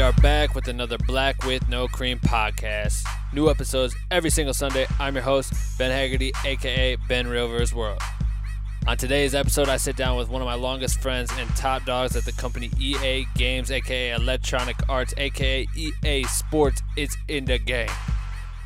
We are back with another Black with No Cream podcast. New episodes every single Sunday. I'm your host, Ben Haggerty, aka Ben Rivers World. On today's episode, I sit down with one of my longest friends and top dogs at the company EA Games, aka Electronic Arts, aka EA Sports. It's in the game.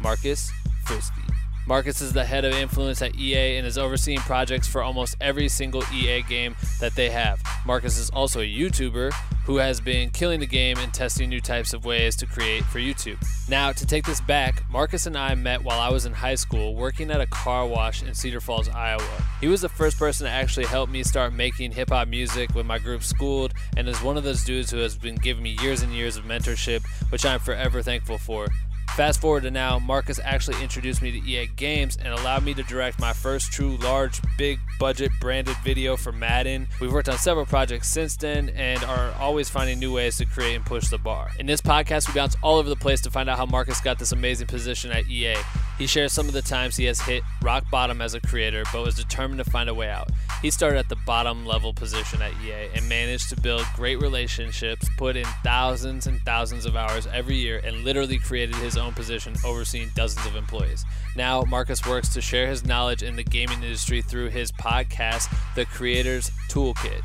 Marcus Frisky. Marcus is the head of influence at EA and is overseeing projects for almost every single EA game that they have. Marcus is also a YouTuber who has been killing the game and testing new types of ways to create for YouTube. Now, to take this back, Marcus and I met while I was in high school working at a car wash in Cedar Falls, Iowa. He was the first person to actually help me start making hip hop music with my group Schooled and is one of those dudes who has been giving me years and years of mentorship, which I'm forever thankful for. Fast forward to now, Marcus actually introduced me to EA Games and allowed me to direct my first true large, big budget branded video for Madden. We've worked on several projects since then and are always finding new ways to create and push the bar. In this podcast, we bounce all over the place to find out how Marcus got this amazing position at EA. He shares some of the times he has hit rock bottom as a creator, but was determined to find a way out. He started at the bottom level position at EA and managed to build great relationships, put in thousands and thousands of hours every year, and literally created his own position overseeing dozens of employees. Now, Marcus works to share his knowledge in the gaming industry through his podcast, The Creator's Toolkit.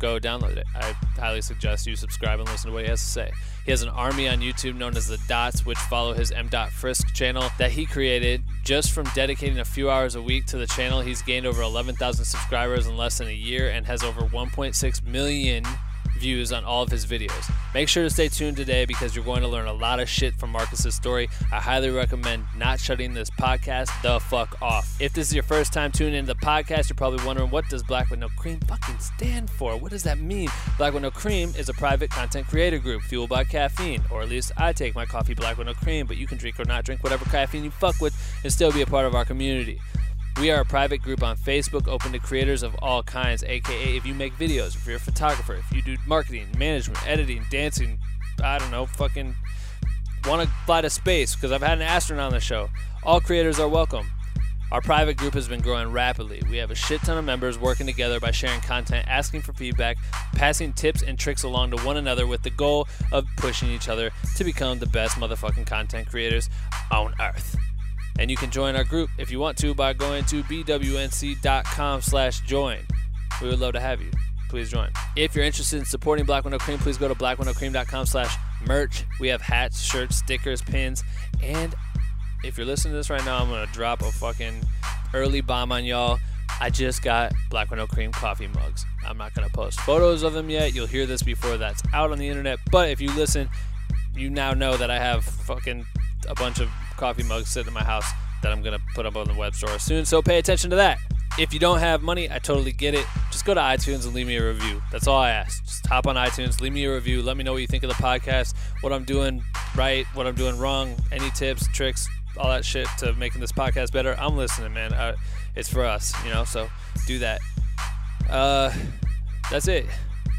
Go download it. I highly suggest you subscribe and listen to what he has to say. He has an army on YouTube known as the Dots, which follow his M. Frisk channel that he created. Just from dedicating a few hours a week to the channel, he's gained over 11,000 subscribers in less than a year and has over 1.6 million views on all of his videos. Make sure to stay tuned today because you're going to learn a lot of shit from Marcus's story. I highly recommend not shutting this podcast the fuck off. If this is your first time tuning into the podcast, you're probably wondering what does Black with No Cream fucking stand for? What does that mean? Black with No Cream is a private content creator group fueled by caffeine, or at least I take my coffee black with no cream, but you can drink or not drink whatever caffeine you fuck with and still be a part of our community. We are a private group on Facebook open to creators of all kinds, aka if you make videos, if you're a photographer, if you do marketing, management, editing, dancing, I don't know, fucking want to fly to space because I've had an astronaut on the show. All creators are welcome. Our private group has been growing rapidly. We have a shit ton of members working together by sharing content, asking for feedback, passing tips and tricks along to one another with the goal of pushing each other to become the best motherfucking content creators on earth. And you can join our group if you want to by going to bwnc.com slash join. We would love to have you. Please join. If you're interested in supporting Black with No Cream, please go to blackwithnocream.com slash merch. We have hats, shirts, stickers, pins, and if you're listening to this right now, I'm gonna drop a fucking early bomb on y'all. I just got Black with No Cream coffee mugs. I'm not gonna post photos of them yet. You'll hear this before that's out on the internet. But if you listen, you now know that I have fucking a bunch of coffee mugs sitting in my house that I'm gonna put up on the web store soon. So pay attention to that. If you don't have money, I totally get it. Just go to iTunes and leave me a review. That's all I ask. Just hop on iTunes, leave me a review. Let me know what you think of the podcast, what I'm doing right, what I'm doing wrong, any tips, tricks, all that shit to making this podcast better. I'm listening, man. Uh, it's for us, you know. So do that. Uh, that's it.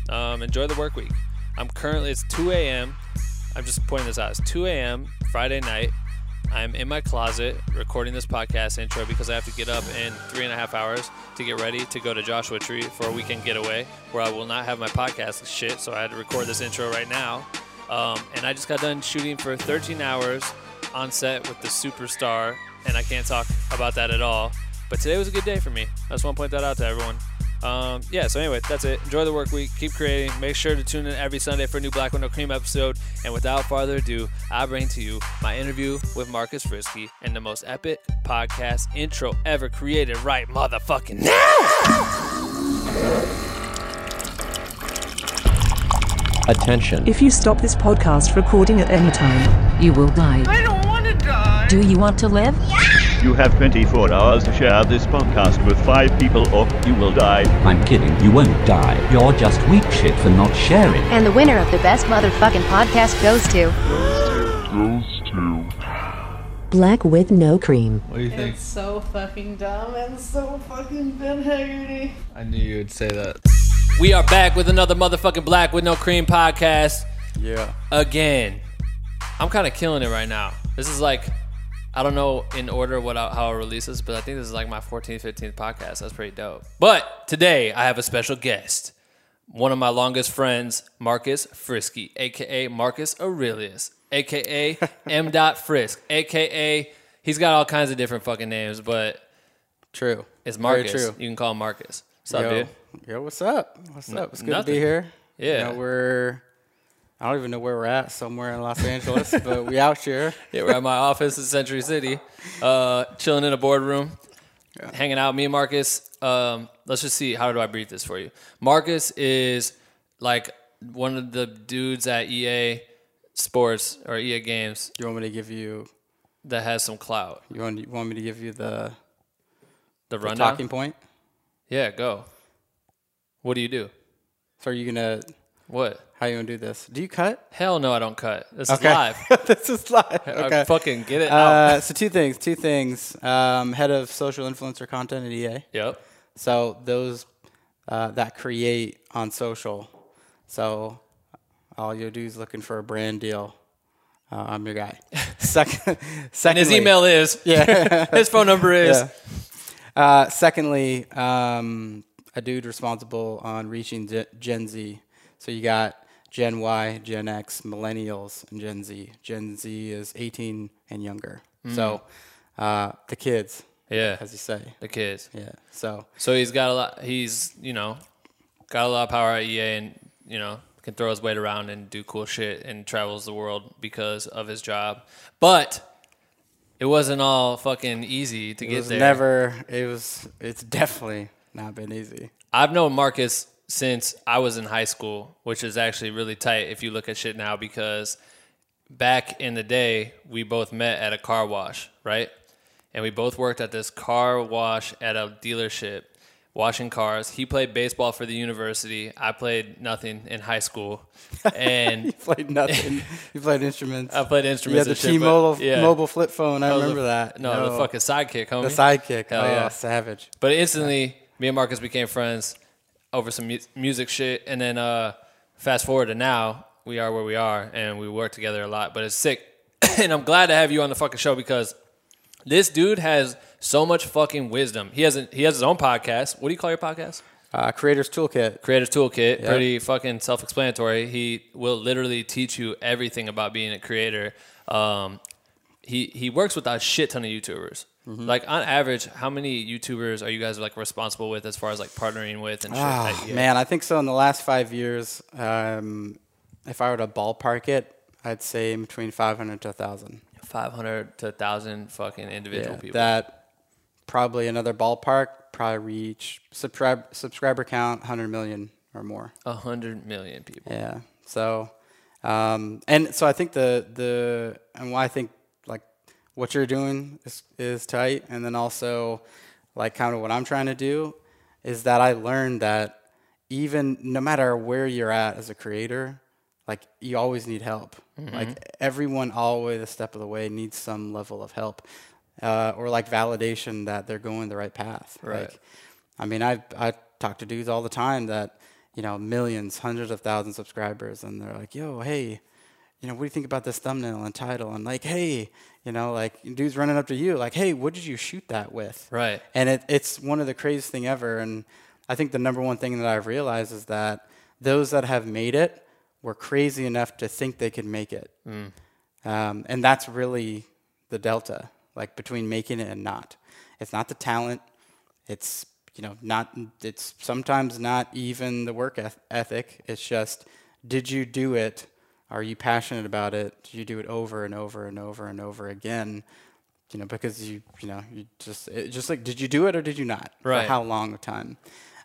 Um, enjoy the work week. I'm currently it's 2 a.m. I'm just pointing this out. It's 2 a.m. Friday night. I'm in my closet recording this podcast intro because I have to get up in three and a half hours to get ready to go to Joshua Tree for a weekend getaway where I will not have my podcast shit. So I had to record this intro right now. Um, and I just got done shooting for 13 hours on set with the superstar, and I can't talk about that at all. But today was a good day for me. I just want to point that out to everyone. Um, yeah, so anyway, that's it. Enjoy the work week. Keep creating. Make sure to tune in every Sunday for a new Black with No Cream episode. And without further ado, I bring to you my interview with Marcus Frisky and the most epic podcast intro ever created right motherfucking now! Attention. If you stop this podcast recording at any time, You will die. I don't want to die. Do you want to live? You have 24 hours to share this podcast with five people or you will die. I'm kidding. You won't die. You're just weak shit for not sharing. And the winner of the best motherfucking podcast goes to. Goes to. Black with no cream. What do you think? It's so fucking dumb and so fucking Ben Haggerty. I knew you would say that. We are back with another motherfucking Black with No Cream podcast. Yeah. Again. I'm kind of killing it right now. This is like, I don't know in order what I, how I'll release this, but I think this is like my 14th, 15th podcast. That's pretty dope. But today I have a special guest, one of my longest friends, Marcus Frisky, aka Marcus Aurelius, aka M. Dot Frisk, aka he's got all kinds of different fucking names, but True. it's Very Marcus. true. You can call him Marcus. What's up, yo, dude? yo, what's up? What's up? It's good to be here. You Yeah. know, we're. I don't even know where we're at. Somewhere in Los Angeles, but we out here. Yeah, we're at my office in Century City, uh, chilling in a boardroom, hanging out. Me and Marcus. Um, let's just see. How do I brief this for you? Marcus is like one of the dudes at EA Sports or EA Games You want me to give you? that has some clout. You want? You want me to give you the, The the talking point? Yeah, go. What do you do? So are you gonna? What? How you gonna do this? Do you cut? Hell no, I don't cut. This Okay. is live. this is live. I Okay. fucking get it out. Uh, so two things. Two things. Um, head of social influencer content at EA. Yep. So those uh, that create on social. So all you do is looking for a brand deal. Uh, I'm your guy. Second, secondly, his email is. Yeah. his phone number is. Yeah. Uh, secondly, um, a dude responsible on reaching Gen Z. So you got Gen Y, Gen X, Millennials, and Gen Z. Gen Z is 18 and younger. So uh, the kids, Yeah. as you say. The kids. Yeah. So So he's got a lot. He's you know got a lot of power at EA, and you know can throw his weight around and do cool shit and travels the world because of his job. But it wasn't all fucking easy to it get was there. never. It was. It's definitely not been easy. I've known Marcus since I was in high school, which is actually really tight if you look at shit now because back in the day we both met at a car wash, right? And we both worked at this car wash at a dealership washing cars. He played baseball for the university. I played nothing in high school. And You played nothing. you played instruments. I played instruments had the and shit, but- T-Mobile yeah. mobile flip phone. I was remember the- that. No, the fucking sidekick, homie. the sidekick. Hell oh, yeah. savage. But instantly, me and Marcus became friends over some mu- music shit, and then uh, fast forward to now, we are where we are, and we work together a lot. But it's sick, and I'm glad to have you on the fucking show because this dude has so much fucking wisdom. He has a, he has his own podcast. What do you call your podcast? Uh, Creators Toolkit. Creator's Toolkit. Yeah. Pretty fucking self-explanatory. He will literally teach you everything about being a creator. Um, he he works with a shit ton of YouTubers. Mm-hmm. Like on average, how many YouTubers are you guys like responsible with as far as like partnering with and shit? Ah, man, I think so. In the last five years, um, if I were to ballpark it, I'd say between 500 to 1,000. five hundred to thousand fucking individual Yeah, people. that probably another ballpark probably reach subscribe subscriber count 100 million or more. A hundred million people. Yeah. So, um, and so I think the the and why I think what you're doing is is tight, and then also like kind of what I'm trying to do is that I learned that even no matter where you're at as a creator, like you always need help. Like everyone, always a step of the way needs some level of help, uh, or like validation that they're going the right path. Right. Like, I mean, I I talk to dudes all the time that you know millions, hundreds of thousands of subscribers, and they're like, "Yo, hey, you know, what do you think about this thumbnail and title?" And like, "Hey, you know, like dudes running up to you, like, "Hey, what did you shoot that with?" Right. And it, it's one of the craziest thing ever. And I think the number one thing that I've realized is that those that have made it were crazy enough to think they could make it. Um, and that's really the delta, like between making it and not. It's not the talent. It's you know not. It's sometimes not even the work eth- ethic. It's just, did you do it? Are you passionate about it? Do you do it over and over and over and over again? You know, because you you know you just it, just like did you do it or did you not? Right. For how long a time?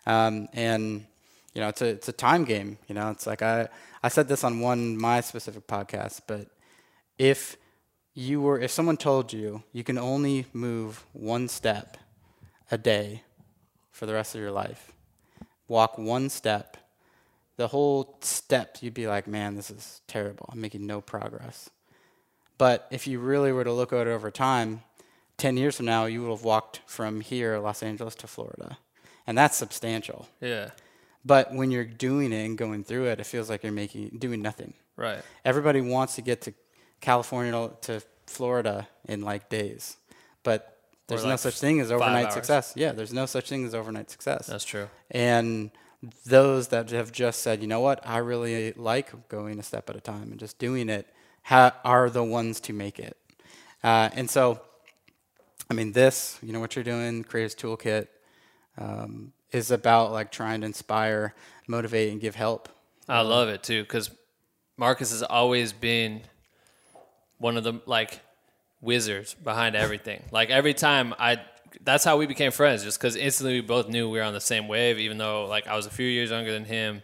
Um, and you know, it's a it's a time game. You know, it's like I I said this on one my specific podcast, but if you were if someone told you you can only move one step a day for the rest of your life, walk one step, the whole step you'd be like, man, this is terrible. I'm making no progress. But if you really were to look at it over time, 10 years from now, you would have walked from here, Los Angeles, to Florida. And that's substantial. Yeah. But when you're doing it and going through it, it feels like you're making doing nothing. Right. Everybody wants to get to California to- to Florida in like days, but there's no such thing as overnight success. Yeah, there's no such thing as overnight success. That's true. And those that have just said, you know what, I really like going a step at a time and just doing it, ha- are the ones to make it. Uh, and so, I mean, this, you know, what you're doing, Creators Toolkit, um, is about like trying to inspire, motivate, and give help. I love it too because Marcus has always been one of the like wizards behind everything. like every time I, that's how we became friends. Just because instantly we both knew we were on the same wave. Even though like I was a few years younger than him,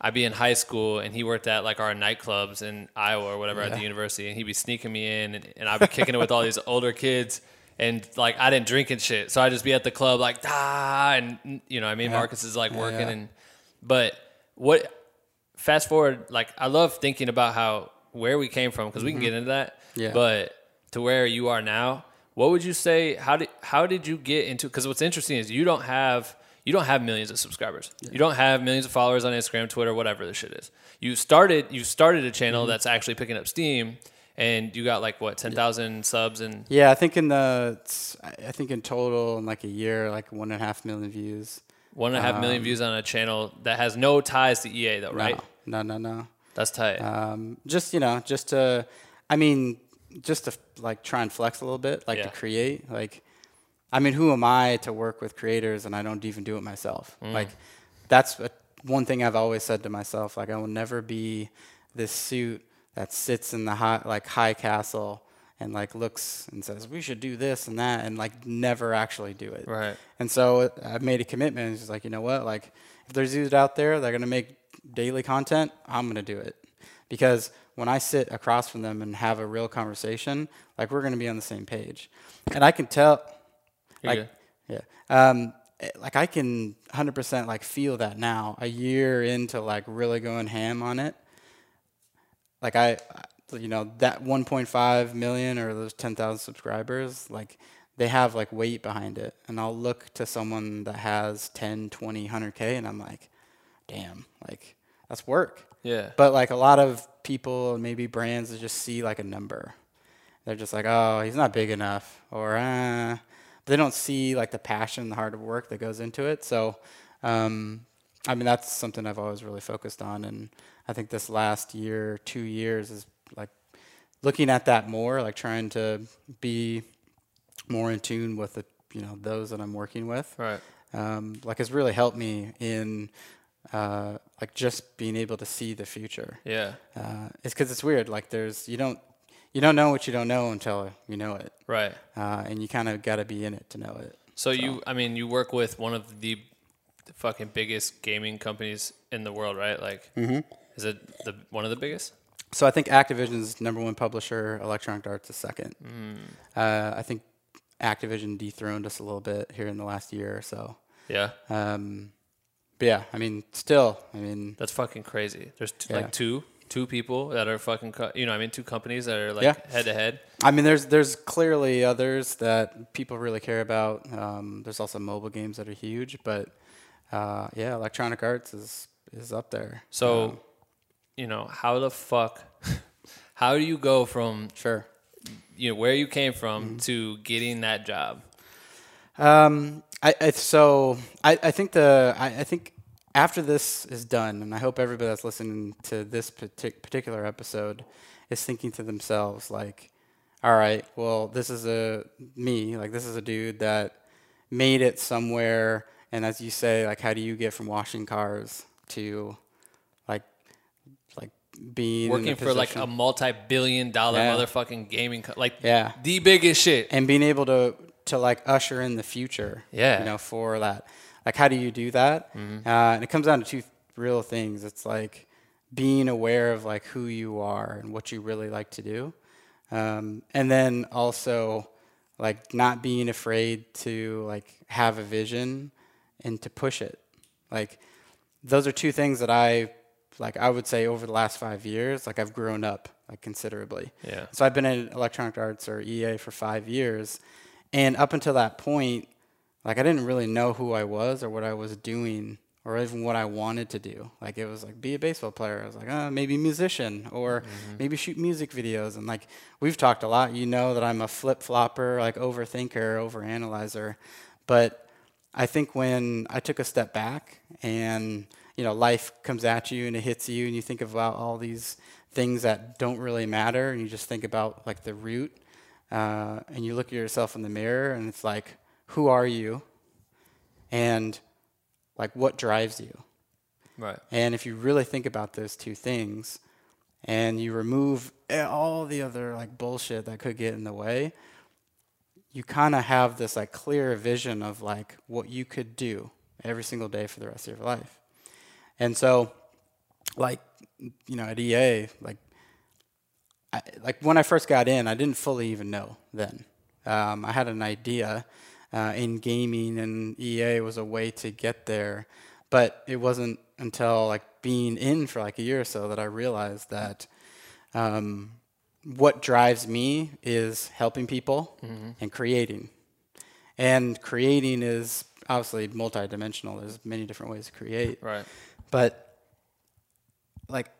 I'd be in high school and he worked at like our nightclubs in Iowa or whatever at the university, and he'd be sneaking me in, and, and I'd be kicking it with all these older kids. And like I didn't drink and shit, so I'd just be at the club like ah, and you know I mean. Marcus is like working yeah. and, but what fast forward, like I love thinking about how where we came from because we can get into that. Mm-hmm. Yeah. But to where you are now, what would you say? How did how did you get into? Because what's interesting is you don't have you don't have millions of subscribers. You don't have millions of followers on Instagram, Twitter, whatever the shit is. You started you started a channel Mm-hmm. that's actually picking up steam, and you got like what ten thousand subs and Yeah, I think in the, I think in total in like a year, like one and a half million views. one and a half million views on a channel that has no ties to EA though, right? No, no, no, no. That's tight. um, just you know just to i mean just to like try and flex a little bit like Yeah. to create like i mean who am i to work with creators and i don't even do it myself Mm. like that's a, one thing i've always said to myself like i will never be this suit that sits in the high like high castle and like looks and says we should do this and that and like never actually do it Right. and so I've made a commitment. It's just like, you know what? Like, if there's dudes out there that are going to make daily content, I'm going to do it. Because when I sit across from them and have a real conversation, like, we're going to be on the same page. And I can tell, like, yeah. Um, like, I can 100% like feel that now, a year into like really going ham on it. Like, I, I- you know, that 1.5 million or those 10,000 subscribers, like, they have like weight behind it. And I'll look to someone that has 10, 20, 100K and I'm like, damn, like, that's work. Yeah. But like a lot of people and maybe brands that just see like a number. They're just like, oh, he's not big enough, or uh, they don't see like the passion, the hard work that goes into it. So, um, I mean, that's something I've always really focused on, and I think this last year, two years, is like looking at that more, like trying to be more in tune with the you know those that I'm working with Right. um, like has really helped me in uh, like just being able to see the future. Yeah. Uh, it's because it's weird. Like there's you don't you don't know what you don't know until you know it, Right. uh, and you kind of got to be in it to know it. So, you, I mean, you work with one of the, fucking biggest gaming companies in the world, right? Like, is it the one of the biggest? So I think Activision's number one publisher, Electronic Arts is second. Uh, I think Activision dethroned us a little bit here in the last year or so. Yeah, Um, but yeah, I mean, still, I mean, that's fucking crazy. There's t- Yeah. like two, two people that are fucking, co- you know, I mean, two companies that are like head to head. I mean, there's there's clearly others that people really care about. Um, there's also mobile games that are huge, but uh, yeah, Electronic Arts is is up there. So, Um, you know, how the fuck, how do you go from sure. you know where you came from Mm-hmm. to getting that job? Um, I, I so I, I think the I, I think after this is done, and I hope everybody that's listening to this partic- particular episode is thinking to themselves like, all right, well, this is a me, like this is a dude that made it somewhere, and as you say, like, how do you get from washing cars to like like being Working for like a multi-billion dollar Yeah. motherfucking gaming, co- like Yeah. the biggest shit. and being able to to like usher in the future. Yeah. You know, for that. Like, how do you do that? Mm-hmm. Uh, and it comes down to two real things. It's like being aware of like who you are and what you really like to do, um, and then also like not being afraid to like have a vision and to push it. Like, those are two things that I like. I would say over the last five years, like I've grown up like considerably. Yeah. So I've been in Electronic Arts or EA for five years, and up until that point, like I didn't really know who I was or what I was doing or even what I wanted to do. Like it was like be a baseball player. I was like, uh, maybe musician or maybe shoot music videos. And like we've talked a lot. You know that I'm a flip flopper, like overthinker, overanalyzer. But I think when I took a step back and you know life comes at you and it hits you and you think about all these things that don't really matter and you just think about like the root uh, and you look at yourself in the mirror and it's like who are you and like what drives you Right. and if you really think about those two things and you remove all the other like bullshit that could get in the way, you kind of have this like clear vision of like what you could do every single day for the rest of your life. And so like you know at EA like I, like when I first got in, I didn't fully even know then. Um, I had an idea uh, in gaming, and EA was a way to get there, but it wasn't until like being in for like a year or so that I realized that um, what drives me is helping people and creating. And creating is obviously multidimensional. There's many different ways to create Right. but like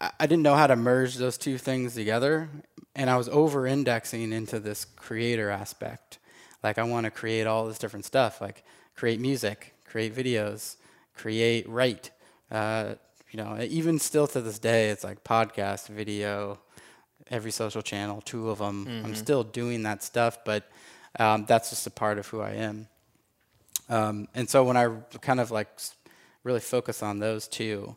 I didn't know how to merge those two things together and I was over indexing into this creator aspect. Like I want to create all this different stuff, like create music, create videos, create write. Uh, you know, even still to this day, it's like podcast, video, every social channel, two of them. I'm still doing that stuff, but um, that's just a part of who I am. Um, and so when I kind of like really focus on those two,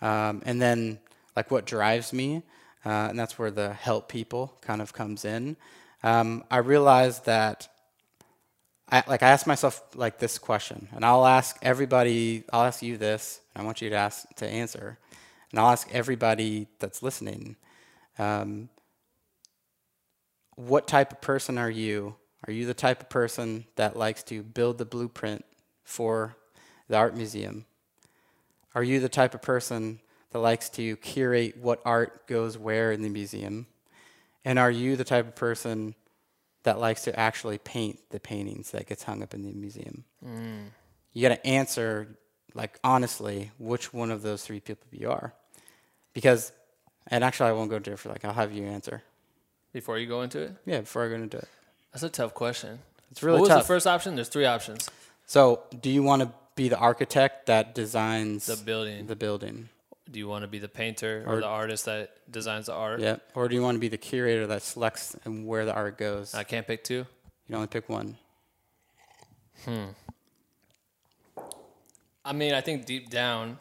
um, and then like what drives me, uh, and that's where the help people kind of comes in. Um, I realized that I like I ask myself like this question, and I'll ask everybody. I'll ask you this, and I want you to ask to answer, and I'll ask everybody that's listening. Um, what type of person are you? Are you the type of person that likes to build the blueprint for the art museum? Are you the type of person that likes to curate what art goes where in the museum? And are you the type of person that likes to actually paint the paintings that gets hung up in the museum? Mm. You got to answer like honestly which one of those three people you are. Because and actually I won't go into it for like I'll have you answer. Before you go into it, Yeah, before I go into it. that's a tough question. It's really what was the first option? There's three options. So, do you want to be the architect that designs The building. The building. Do you want to be the painter or, Or- the artist that designs the art? Yeah. Or do you want to be the curator that selects and where the art goes? I can't pick two. You can only pick one. Hmm. I mean, I think deep down,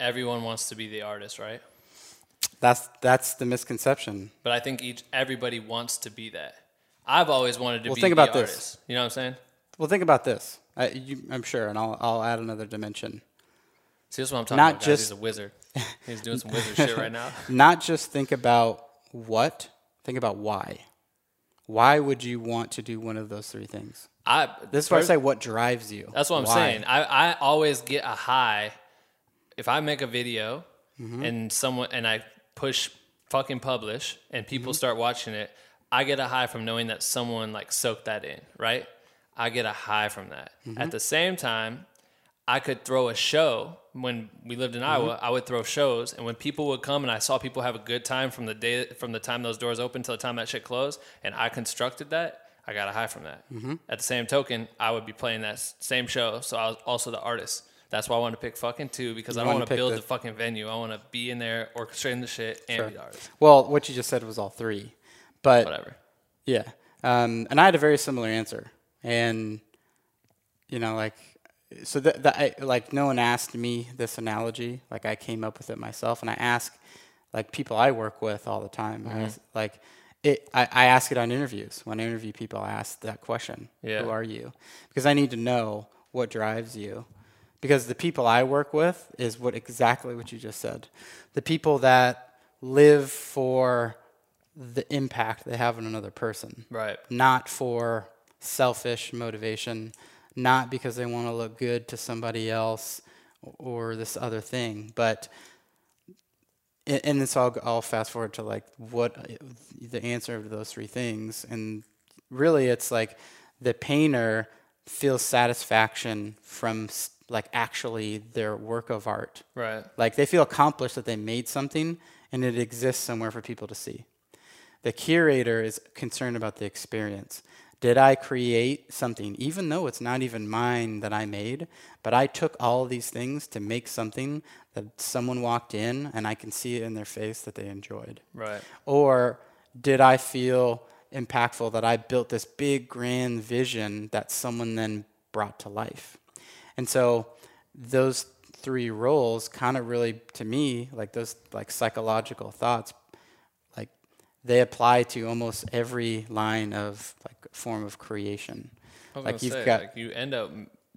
everyone wants to be the artist, right? That's that's the misconception. But I think each everybody wants to be that. I've always wanted to Well, be think the about this. artist. You know what I'm saying? Well, think about this. I, you, I'm sure, and I'll I'll add another dimension. See, this is what I'm talking Not about. Guys. just- He's a wizard. He's doing some wizard shit right now. Not just think about what, think about why. Why would you want to do one of those three things? I This is why I say what drives you. That's what I'm Why? saying. I, I always get a high if I make a video Mm-hmm. and someone and I push fucking publish and people Mm-hmm. start watching it. I get a high from knowing that someone like soaked that in, right? I get a high from that. Mm-hmm. At the same time, I could throw a show when we lived in Mm-hmm. Iowa. I would throw shows, and when people would come and I saw people have a good time from the day from the time those doors opened till the time that shit closed, and I constructed that, I got a high from that. Mm-hmm. At the same token, I would be playing that same show, so I was also the artist. That's why I want to pick fucking two because I don't want to build the- the, fucking venue. I want to be in there orchestrating the shit and Sure. be the artist. Well, what you just said was all three, but Whatever. Yeah. Um, and I had a very similar answer. And, you know, like, so that, that I, like, no one asked me this analogy. Like, I came up with it myself. And I ask, like, people I work with all the time. I mm-hmm. ask, like, it, I, I ask it on interviews. When I interview people, I ask that question Yeah. Who are you? Because I need to know what drives you. Because the people I work with is what exactly what you just said. The people that live for the impact they have on another person Right. not for selfish motivation, not because they want to look good to somebody else or this other thing, but and this I'll, I'll fast forward to like what the answer to those three things, and really it's like the painter feels satisfaction from like actually their work of art. Right. Like they feel accomplished that they made something and it exists somewhere for people to see. The curator is concerned about the experience. Did I create something, even though it's not even mine that I made, but I took all these things to make something that someone walked in and I can see it in their face that they enjoyed? Right. Or did I feel impactful that I built this big grand vision that someone then brought to life? And so those three roles kind of really to me like those like psychological thoughts they apply to almost every line of like form of creation. Like you've say, got like you end up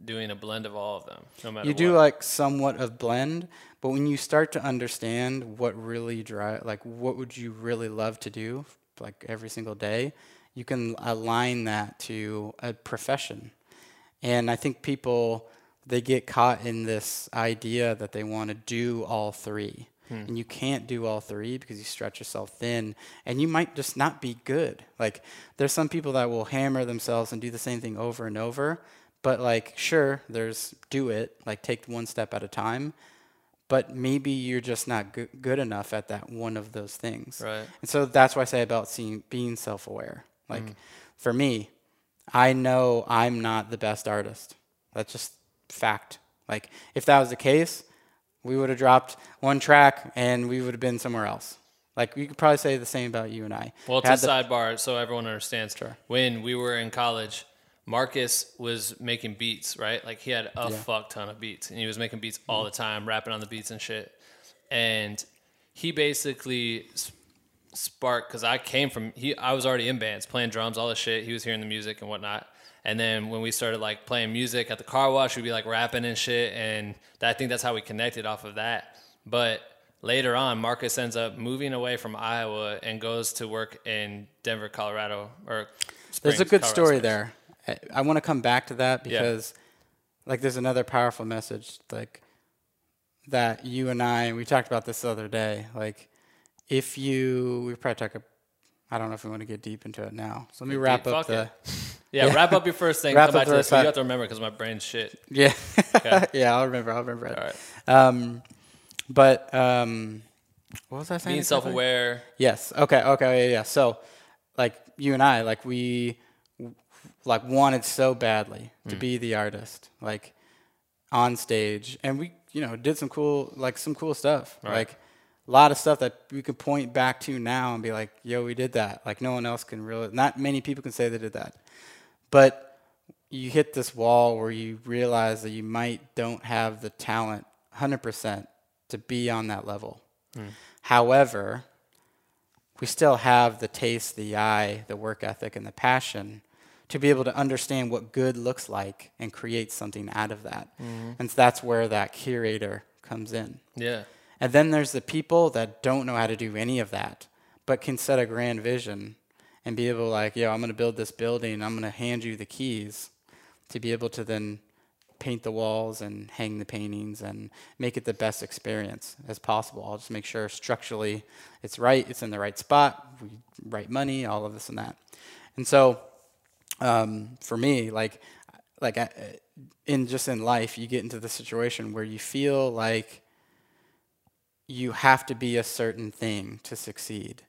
doing a blend of all of them, no matter you do what. like somewhat of blend, but when you start to understand what really drive, like what would you really love to do, like every single day, you can align that to a profession. And I think people they get caught in this idea that they want to do all three. Hmm. And you can't do all three because you stretch yourself thin and you might just not be good. Like there's some people that will hammer themselves and do the same thing over and over, but like sure, there's do it, like take one step at a time, but maybe you're just not good, good enough at that one of those things. Right. And so that's why I say about seeing being self-aware. Like hmm. for me, I know I'm not the best artist. That's just fact. Like if that was the case, we would have dropped one track and we would have been somewhere else. Like you could probably say the same about you and I. Well, to Had the- sidebar, so everyone understands. When we were in college, Marcus was making beats, right? Like he had a fuck ton of beats, and he was making beats all mm-hmm. the time, rapping on the beats and shit. And he basically sparked because I came from he. I was already in bands, playing drums, all this shit. He was hearing the music and whatnot. And then when we started like playing music at the car wash, we'd be like rapping and shit. And I think that's how we connected off of that. But later on, Marcus ends up moving away from Iowa and goes to work in Denver, Colorado. Or There's a good Colorado story Springs. there. I, I want to come back to that Yeah. because, like, there's another powerful message, like that you and I we talked about this the other day. Like, if you we probably talk. I don't know if we want to get deep into it now. So let me wrap deep, up fuck the. it. Yeah, wrap up your first thing. Wrap come up back to this. rest but of- You have to remember because my brain's shit. Yeah, yeah. I'll remember. I'll remember it. All right. Um, but um, what was I saying? Being self-aware. Yes. Okay. Okay. Yeah. Yeah. So, like you and I, like we, like wanted so badly to Mm. be the artist, like on stage, and we, you know, did some cool, like some cool stuff, like a lot of stuff that we could point back to now and be like, "Yo, we did that." Like no one else can really, not many people can say they did that, but you hit this wall where you realize that you might don't have the talent 100% to be on that level. Hmm. However, we still have the taste, the eye, the work ethic, and the passion to be able to understand what good looks like and create something out of that. Mm-hmm. And so that's where that curator comes in. Yeah. And then there's the people that don't know how to do any of that, but can set a grand vision and be able to like, yo, I'm gonna build this building, I'm gonna hand you the keys to be able to then paint the walls and hang the paintings and make it the best experience as possible. I'll just make sure structurally it's right, it's in the right spot, we right money, all of this and that. And so um, for me, like, like I, in just in life, you get into the situation where you feel like you have to be a certain thing to succeed,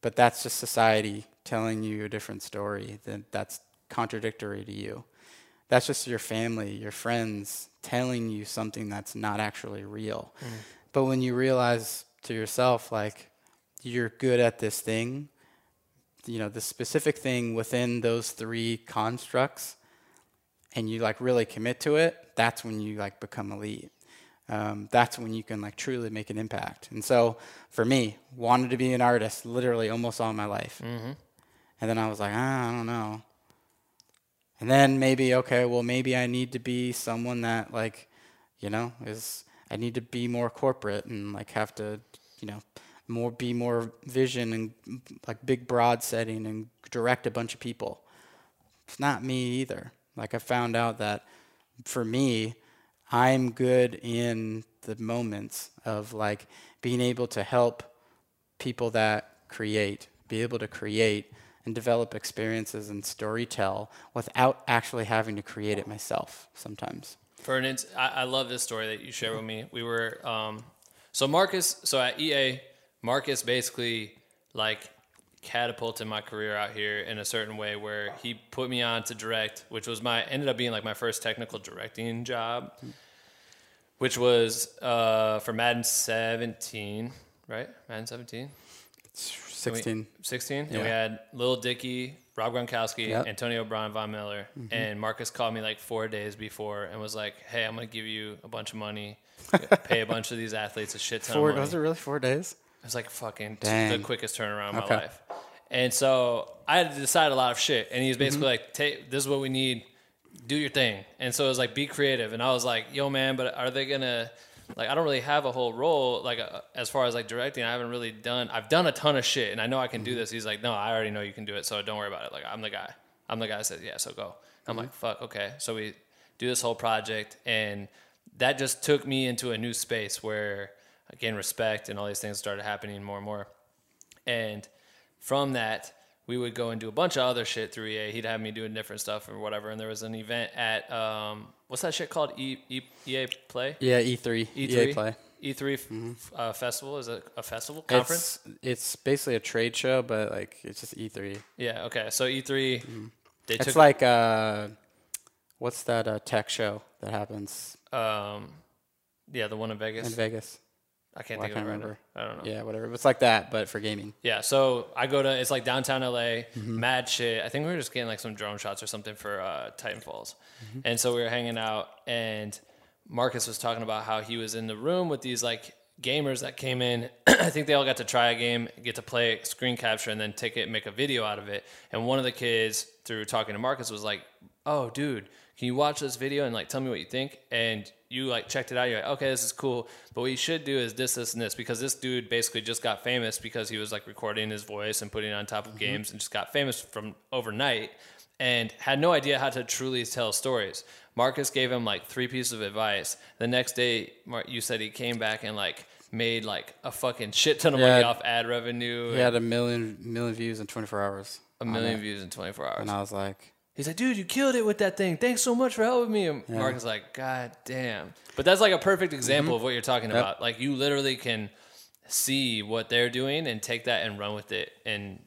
but that's just society telling you a different story that that's contradictory to you. That's just your family, your friends telling you something that's not actually real. Mm. But when you realize to yourself, like, you're good at this thing, you know, the specific thing within those three constructs, and you like really commit to it, that's when you like become elite. Um, that's when you can like truly make an impact. And so for me, wanted to be an artist literally almost all my life. And then I was like, ah, I don't know. And then maybe, okay, well, maybe I need to be someone that, like, you know, is, I need to be more corporate and, like, have to, you know, more, be more vision and, like, big, broad setting and direct a bunch of people. It's not me either. Like, I found out that for me, I'm good in the moments of, like, being able to help people that create, be able to create and develop experiences and storytell without actually having to create it myself sometimes. For an ins- I, I love this story that you shared with me. We were um, so Marcus. So at EA, Marcus basically like catapulted my career out here in a certain way where he put me on to direct, which was my ended up being like my first technical directing job, which was uh, for Madden 17, right? Madden 17. 16. 16 and Yeah. we had Lil Dicky, Rob Gronkowski, Yep. Antonio Brown, Von Miller, and Marcus called me like four days before and was like, "Hey, I'm gonna give you a bunch of money, pay a bunch of these athletes a shit ton Four, of money." was it really four days? It was like fucking Dang. the quickest turnaround of my life. And so I had to decide a lot of shit. And he was Mm-hmm. basically like, "Take this is what we need. Do your thing." And so it was like, "Be creative." And I was like, "Yo, man, but are they gonna?" Like I don't really have a whole role like uh, as far as like directing. I haven't really done. I've done a ton of shit, and I know I can Mm-hmm. do this. He's like, "No, I already know you can do it, so don't worry about it." Like I'm the guy. I'm the guy that says, "Yeah, so go." I'm like, Mm-hmm. "Fuck, okay." So we do this whole project, and that just took me into a new space where again respect and all these things started happening more and more. And from that, we would go and do a bunch of other shit through EA. He'd have me doing different stuff or whatever. And there was an event at um, what's that shit called? E, e, EA Play. Yeah, E E3. E3 EA Play. E3 f- uh, festival is it a festival conference? It's it's basically a trade show, but like it's just E3. yeah. Okay. So E3. They Mm-hmm. It's took like uh, what's that uh, tech show that happens um, yeah, the one in Vegas. in Vegas? I can't Well, think of it can't right remember. I don't know. Yeah, whatever. It's like that, but for gaming. Yeah, so I go to it's like downtown LA, Mm-hmm. mad shit. I think we were just getting like some drone shots or something for uh, Titan Falls, Mm-hmm. and so we were hanging out, and Marcus was talking about how he was in the room with these like gamers that came in. I think they all got to try a game, get to play screen capture, and then take it and make a video out of it. And one of the kids, through talking to Marcus, was like, "Oh, dude, can you watch this video and like tell me what you think?" And you like checked it out. You're like, "Okay, this is cool." But what you should do is this, this, and this because this dude basically just got famous because he was like recording his voice and putting it on top of mm-hmm. games and just got famous from overnight and had no idea how to truly tell stories. Marcus gave him like three pieces of advice. The next day, Mar- you said he came back and like made like a fucking shit ton of money off ad revenue. He had a million million views in 24 hours. a million views in 24 hours. And I was like, He's like, dude, you killed it with that thing. Thanks so much for helping me. And Marcus like, God damn. But that's like a perfect example of what you're talking Mm-hmm. Yep. about. Like you literally can see what they're doing and take that and run with it and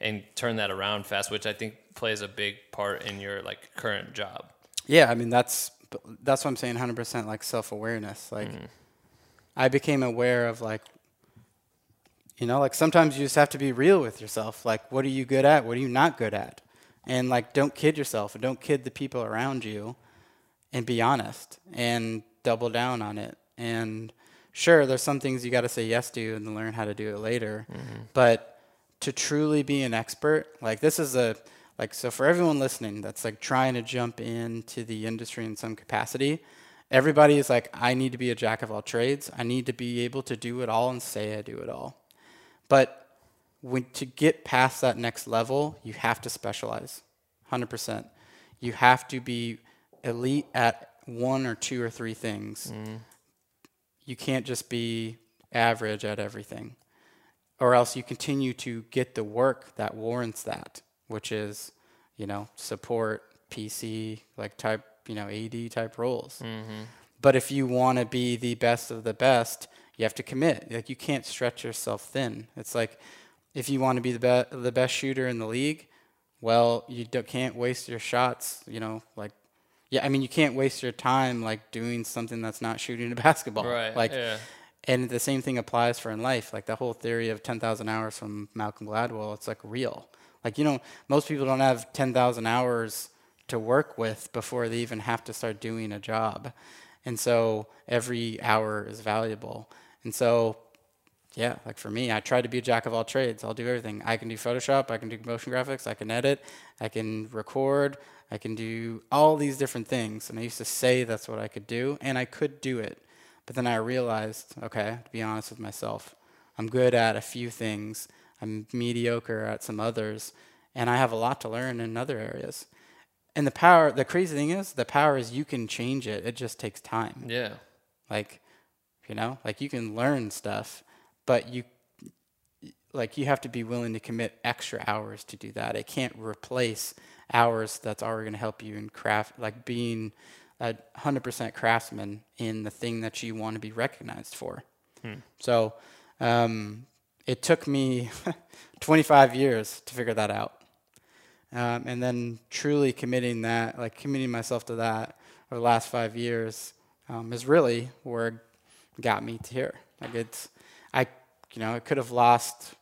and turn that around fast, which I think plays a big part in your like current job. yeah, I mean that's that's what I'm saying. 100% like self awareness. Like Mm-hmm. I became aware of like, you know, like sometimes you just have to be real with yourself. Like, what are you good at? What are you not good at? And like, don't kid yourself and don't kid the people around you. And be honest and double down on it. And sure, there's some things you got to say yes to and then learn how to do it later. Mm-hmm. But to truly be an expert, like this is a like so for everyone listening that's like trying to jump into the industry in some capacity, everybody is like, I need to be a jack of all trades. I need to be able to do it all and say I do it all. But when to get past that next level, you have to specialize, hundred percent. You have to be elite at one or two or three things. Mm. You can't just be average at everything, or else you continue to get the work that warrants that, which is, you know, support PC like type, you know, AD type roles. Mm-hmm. But if you want to be the best of the best, you have to commit. Like you can't stretch yourself thin. It's like if you want to be the best the best shooter in the league, well, you do, can't waste your shots. You know, like yeah, I mean, you can't waste your time like doing something that's not shooting a basketball. Right, Like, yeah. and the same thing applies for in life. Like the whole theory of ten thousand hours from Malcolm Gladwell. It's like real. Like you know, most people don't have ten thousand hours to work with before they even have to start doing a job. And so every hour is valuable. And so, yeah, like for me, I try to be a jack of all trades. I'll do everything. I can do Photoshop, I can do motion graphics, I can edit, I can record, I can do all these different things. And I used to say that's what I could do, and I could do it. But then I realized, okay, to be honest with myself, I'm good at a few things, I'm mediocre at some others, and I have a lot to learn in other areas. And the power, the crazy thing is, the power is you can change it. It just takes time. Yeah. Like, you know, like you can learn stuff, but you, like, you have to be willing to commit extra hours to do that. It can't replace hours that's already going to help you in craft, like being a hundred percent craftsman in the thing that you want to be recognized for. So, um, it took me 25 years to figure that out. Um, and then truly committing that, like committing myself to that over the last five years, um, is really where it got me to here. Like it's, I, you know, I could have lost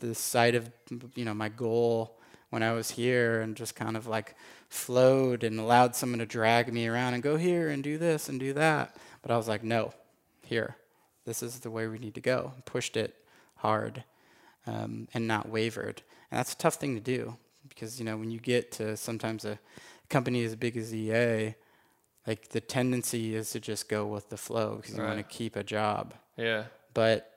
the sight of, you know, my goal when I was here and just kind of like flowed and allowed someone to drag me around and go here and do this and do that. But I was like, no, here, this is the way we need to go. Pushed it hard um, and not wavered. And that's a tough thing to do because, you know, when you get to sometimes a company as big as EA, like the tendency is to just go with the flow because you want to keep a job. Yeah. But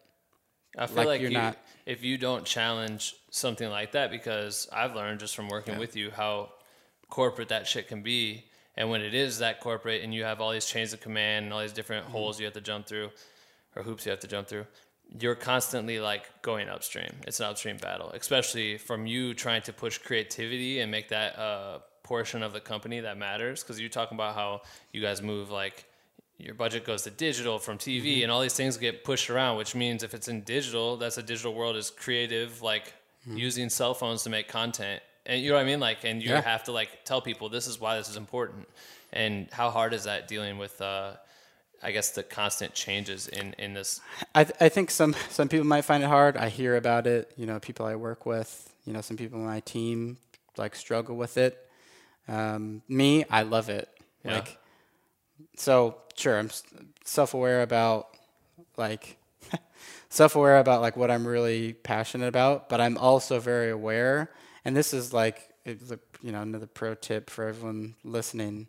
I feel Like like, you're you, not- if you don't challenge something like that, because I've learned just from working with you how corporate that shit can be. And when it is that corporate and you have all these chains of command and all these different Mm-hmm. holes you have to jump through or hoops you have to jump through, you're constantly like going upstream. It's an upstream battle, especially from you trying to push creativity and make that uh, portion of the company that matters. Because you're talking about how you guys move like your budget goes to digital from TV Mm-hmm. and all these things get pushed around, which means if it's in digital, that's a digital world is creative, like Mm-hmm. using cell phones to make content. And you know what I mean? Like, and you Yeah. have to like tell people this is why this is important. And how hard is that dealing with, uh, I guess, the constant changes in, in this? I, th- I think some some people might find it hard. I hear about it. You know, people I work with. You know, some people on my team like struggle with it. Um, me, I love it. Yeah. Like, so sure, I'm self-aware about like self-aware about like what I'm really passionate about, but I'm also very aware. And this is like you know another pro tip for everyone listening: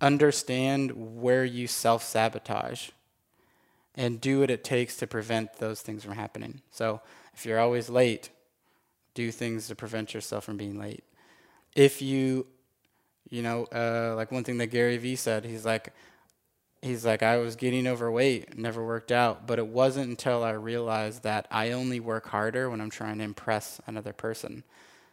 understand where you self-sabotage and do what it takes to prevent those things from happening. So if you're always late, do things to prevent yourself from being late. If you, you know, uh, like one thing that Gary Vee said, he's like, he's like, I was getting overweight, never worked out, but it wasn't until I realized that I only work harder when I'm trying to impress another person.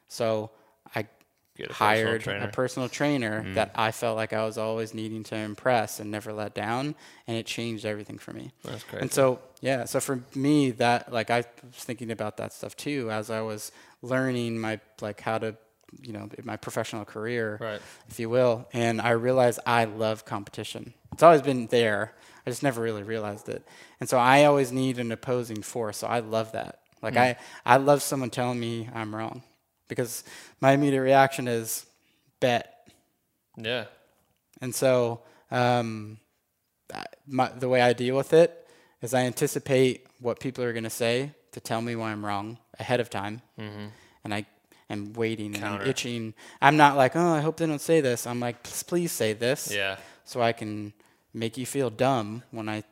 So I personal hired. Mm-hmm. a personal trainer that I felt like I was always needing to impress and never let down, and it changed everything for me. That's And so, yeah, so for me, that like I was thinking about that stuff too as I was learning my like how to, you know, my professional career, Right. if you will, and I realized I love competition. It's always been there. I just never really realized it, and so I always need an opposing force. So I love that. Like I, I love someone telling me I'm wrong, because my immediate reaction is bet. Yeah. And so, um, my, the way I deal with it is I anticipate what people are going to say to tell me why I'm wrong ahead of time, mm-hmm. and I am waiting and I'm itching. I'm not like, oh, I hope they don't say this. I'm like, please, please say this, Yeah. so I can make you feel dumb when I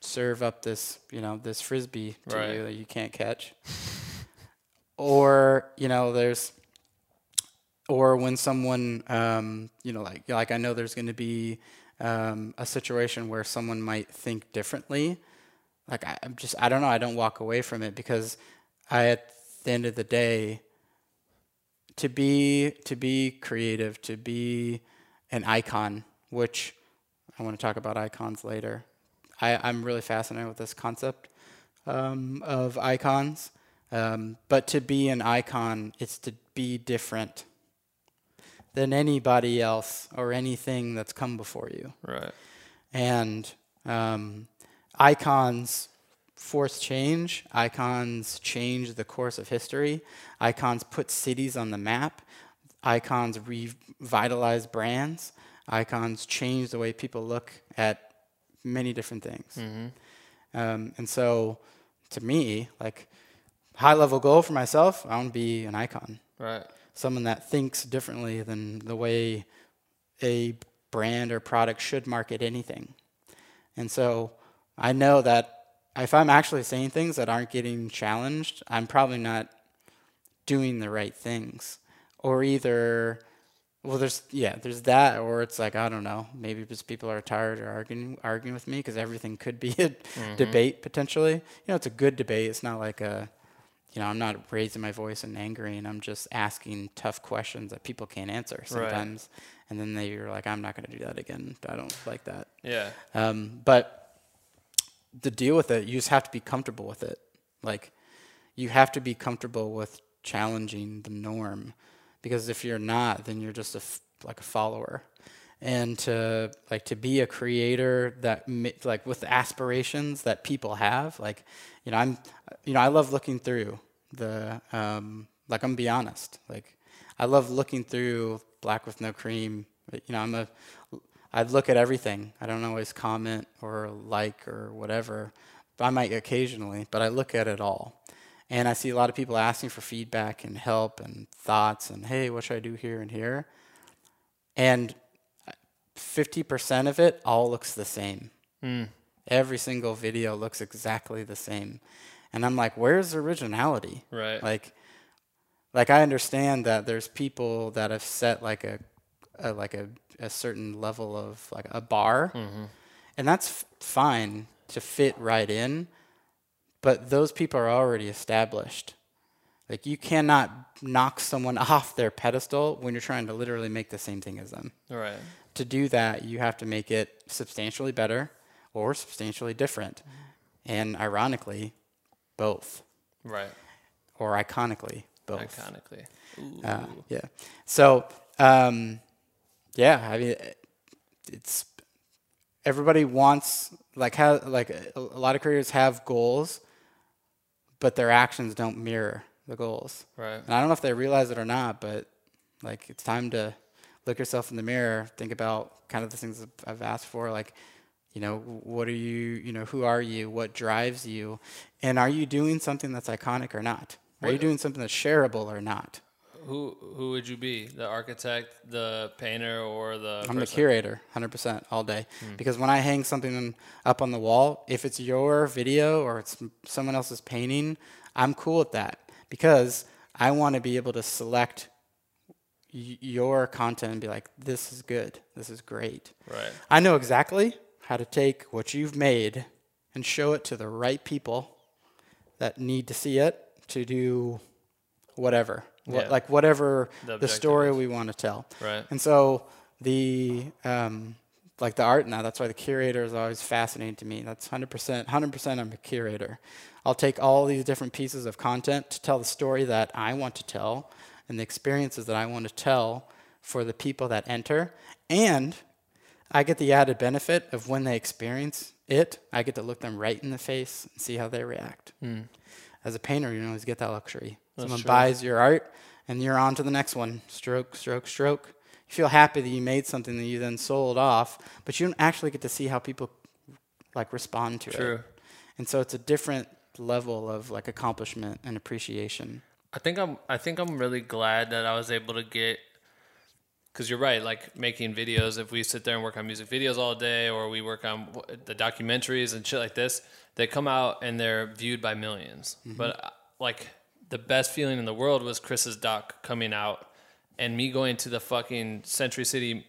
serve up this, you know, this frisbee to Right. you that you can't catch. or you know, there's or when someone um, you know like like I know there's going to be um, a situation where someone might think differently like I, I'm just I don't know I don't walk away from it because I at the end of the day to be to be creative to be an icon which I want to talk about icons later. I, I'm really fascinated with this concept um, of icons. Um, but to be an icon it's to be different than anybody else or anything that's come before you. Right. and um, icons force change. Icons change the course of history. Icons put cities on the map. Icons revitalize brands. Icons change the way people look at many different things. Um, and so, to me, like high level goal for myself, I want to be an icon Right. someone that thinks differently than the way a brand or product should market anything. And so I know that if I'm actually saying things that aren't getting challenged, I'm probably not doing the right things. Or either well there's yeah, there's that or it's like I don't know, maybe just people are tired or arguing arguing with me because everything could be a debate potentially. You know, it's a good debate. It's not like a you know, I'm not raising my voice and angering. I'm just asking tough questions that people can't answer sometimes. And then they're like, I'm not going to do that again. I don't like that. Yeah. Um, but to deal with it, you just have to be comfortable with it. Like, you have to be comfortable with challenging the norm because if you're not then you're just a f- like a follower and to like to be a creator that like with aspirations that people have like you know i'm you know i love looking through the um like i'm gonna be honest like i love looking through black with no cream you know i'm a i look at everything i don't always comment or like or whatever i might occasionally but i look at it all and i see a lot of people asking for feedback and help and thoughts and hey what should i do here and here and 50% of it all looks the same. Hmm. Every single video looks exactly the same. And I'm like, where's originality? Right. Like like I understand that there's people that have set like a, a like a, a certain level of like a bar. And that's f- fine to fit right in, but those people are already established. Like you cannot knock someone off their pedestal when you're trying to literally make the same thing as them Right. to do that, you have to make it substantially better or substantially different. And ironically, both, Right. or iconically, both. Iconically. Uh, yeah. So, um, yeah, I mean, it's everybody wants like how like a, lot of creators have goals, but their actions don't mirror the goals. Right. And I don't know if they realize it or not, but like it's time to look yourself in the mirror, think about kind of the things I've asked for, like, you know, what are you, you know, who are you? What drives you? And are you doing something that's iconic or not? Are you doing something that's shareable or not? Who who would you be? The architect, the painter, or the I'm the curator, 100% all day. Hmm. Because when I hang something up on the wall, if it's your video or it's someone else's painting, I'm cool with that because I want to be able to select y- your content and be like, this is good, this is great. Right. I know exactly how to take what you've made and show it to the right people that need to see it to do whatever, Yeah. like whatever The the, story is. we want to tell. Right. And so the um, like the art now, that's why the curator is always fascinating to me. That's hundred percent, hundred percent. I'm a curator. I'll take all these different pieces of content to tell the story that I want to tell and the experiences that I want to tell for the people that enter, and I get the added benefit of when they experience it, I get to look them right in the face and see how they react. As a painter, you don't always get that luxury. Someone true. buys your art, and you're on to the next one. Stroke, stroke, stroke. You feel happy that you made something that you then sold off, but you don't actually get to see how people like respond to it. True. it. And so it's a different level of like accomplishment and appreciation. I think I'm. I think I'm really glad that I was able to get. Because you're right, like making videos. If we sit there and work on music videos all day, or we work on the documentaries and shit like this, they come out and they're viewed by 1000000s But uh, like the best feeling in the world was Chris's doc coming out, and me going to the fucking Century City,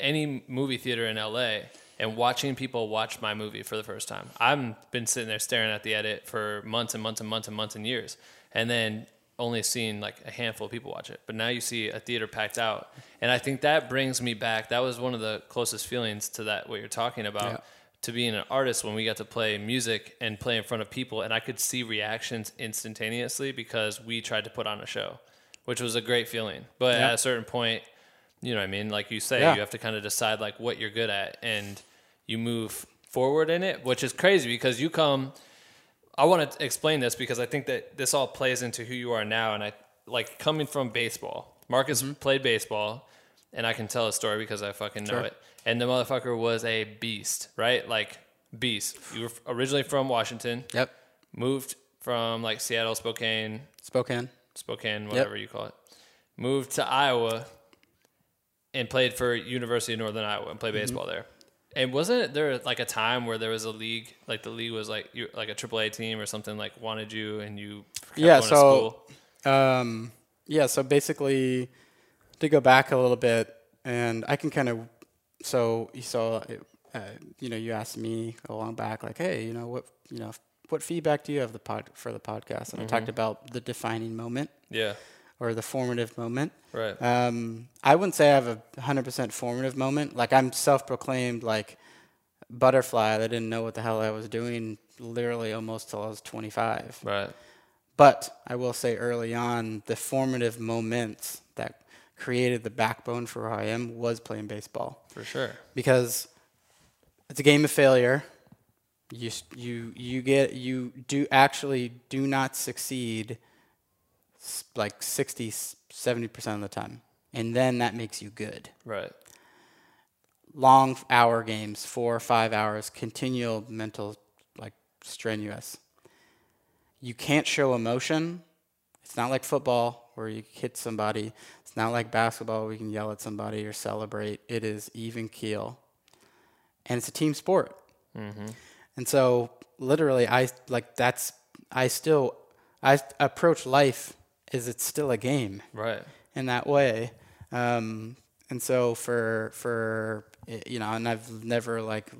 any movie theater in LA, and watching people watch my movie for the first time. I've been sitting there staring at the edit for months and months and months and months and years, and then only seen like a handful of people watch it. But now you see a theater packed out, and I think that brings me back. That was one of the closest feelings to that what you're talking about. Yeah. To being an artist when we got to play music and play in front of people, and I could see reactions instantaneously because we tried to put on a show, which was a great feeling. But Yeah. at a certain point, you know what I mean? Like you say, Yeah. you have to kind of decide like what you're good at and you move forward in it, which is crazy because you come I want to explain this because I think that this all plays into who you are now and I like coming from baseball. Marcus Mm-hmm. played baseball and I can tell a story because I fucking know Sure. it. And the motherfucker was a beast, right? Like beast. You were originally from Washington, Yep. moved from like Seattle, Spokane, Spokane. Spokane, whatever you call it. Moved to Iowa and played for University of Northern Iowa and played Mm-hmm. baseball there. And wasn't there like a time where there was a league, like the league was like you like a AAA team or something like wanted you and you Yeah, so- school? Um, yeah, so basically, to go back a little bit, and I can kind of, so you saw, uh, you know, you asked me a long back, like, hey, you know, what, you know, what feedback do you have the pod for the podcast? And I talked about the defining moment Yeah, or the formative moment. right. Um, I wouldn't say I have a hundred percent formative moment. Like I'm self-proclaimed like butterfly that didn't know what the hell I was doing literally almost till I was 25 right. but I will say early on, the formative moments that created the backbone for who I am was playing baseball For sure. because it's a game of failure. You you you get you do actually do not succeed like 60 70% of the time. And then that makes you good. Right. Long hour games, 4 or 5 hours, continual mental like strenuous. You can't show emotion. It's not like football where you hit somebody. It's not like basketball where you can yell at somebody or celebrate. It is even keel. And it's a team sport. Mm-hmm. And so literally I like that's I still I approach life as it's still a game Right. in that way. Um, and so for for you know, and I've never like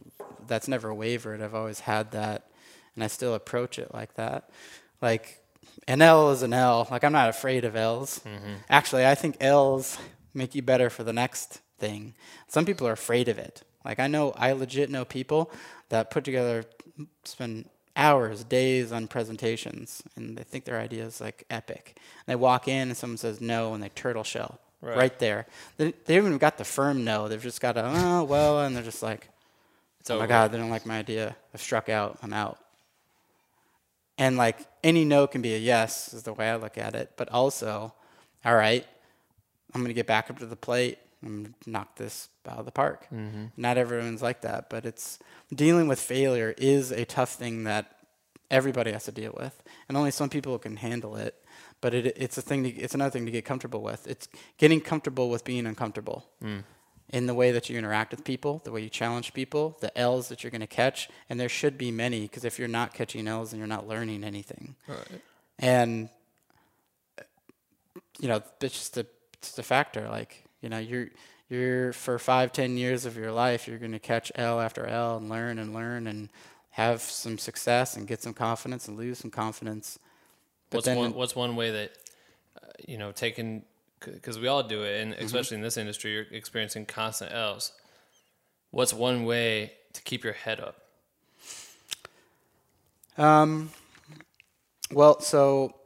that's never wavered. I've always had that, and I still approach it like that. Like an L is an L. Like I'm not afraid of L's. Actually, I think L's make you better for the next thing. Some people are afraid of it. Like I know, I legit know people that put together, spend hours, days on presentations, and they think their idea is like epic. And they walk in and someone says no, and they turtle shell Right. right, there. They, they haven't even got the firm no. They've just got a oh well, and they're just like, It's oh over. my god, they don't like my idea. I've struck out. I'm out. And like any no can be a yes is the way I look at it. But also, all right, I'm gonna get back up to the plate and knock this out of the park. Mm-hmm. Not everyone's like that, but it's dealing with failure is a tough thing that everybody has to deal with, and only some people can handle it. But it, it's a thing. To, it's another thing to get comfortable with. It's getting comfortable with being uncomfortable mm. in the way that you interact with people, the way you challenge people, the L's that you're going to catch, and there should be many because if you're not catching L's, and you're not learning anything. Right. And you know, it's just a it's a factor. Like you know, you're you're for five, ten years of your life, you're going to catch L after L and learn and learn and have some success and get some confidence and lose some confidence. But What's one What's one way that uh, you know taking because we all do it, and especially in this industry, you're experiencing constant L's. What's one way to keep your head up? Um, well, so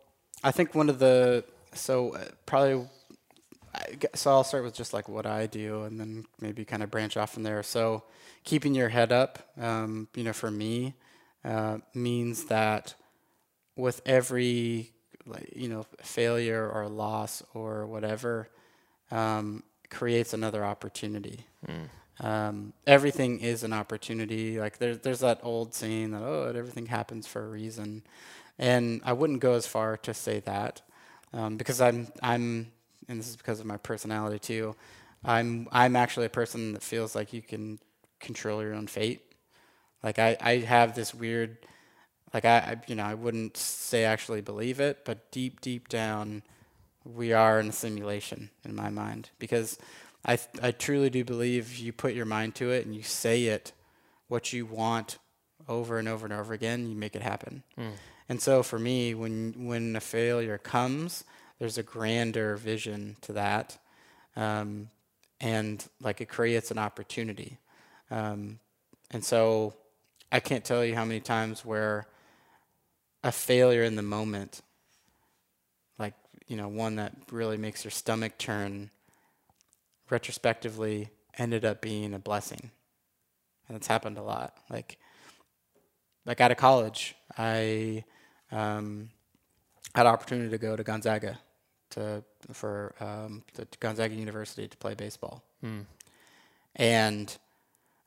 I think one of the so uh, probably so I'll start with just like what I do, and then maybe kind of branch off from there. So keeping your head up, um, you know, for me, uh, means that with every like you know failure or loss or whatever, um, creates another opportunity. Um, everything is an opportunity. Like there's there's that old saying that oh everything happens for a reason, and I wouldn't go as far to say that um, because I'm I'm and this is because of my personality too. I'm I'm actually a person that feels like you can control your own fate. Like I, I have this weird like I, I you know I wouldn't say actually believe it, but deep deep down we are in a simulation in my mind because I I truly do believe you put your mind to it and you say it what you want over and over and over again, you make it happen. Hmm. And so for me, when when a failure comes, there's a grander vision to that, um, and like it creates an opportunity. Um, and so I can't tell you how many times where a failure in the moment, like you know, one that really makes your stomach turn, retrospectively ended up being a blessing, and it's happened a lot. Like, like out of college, I um, had opportunity to go to Gonzaga to for um, the Gonzaga University to play baseball, and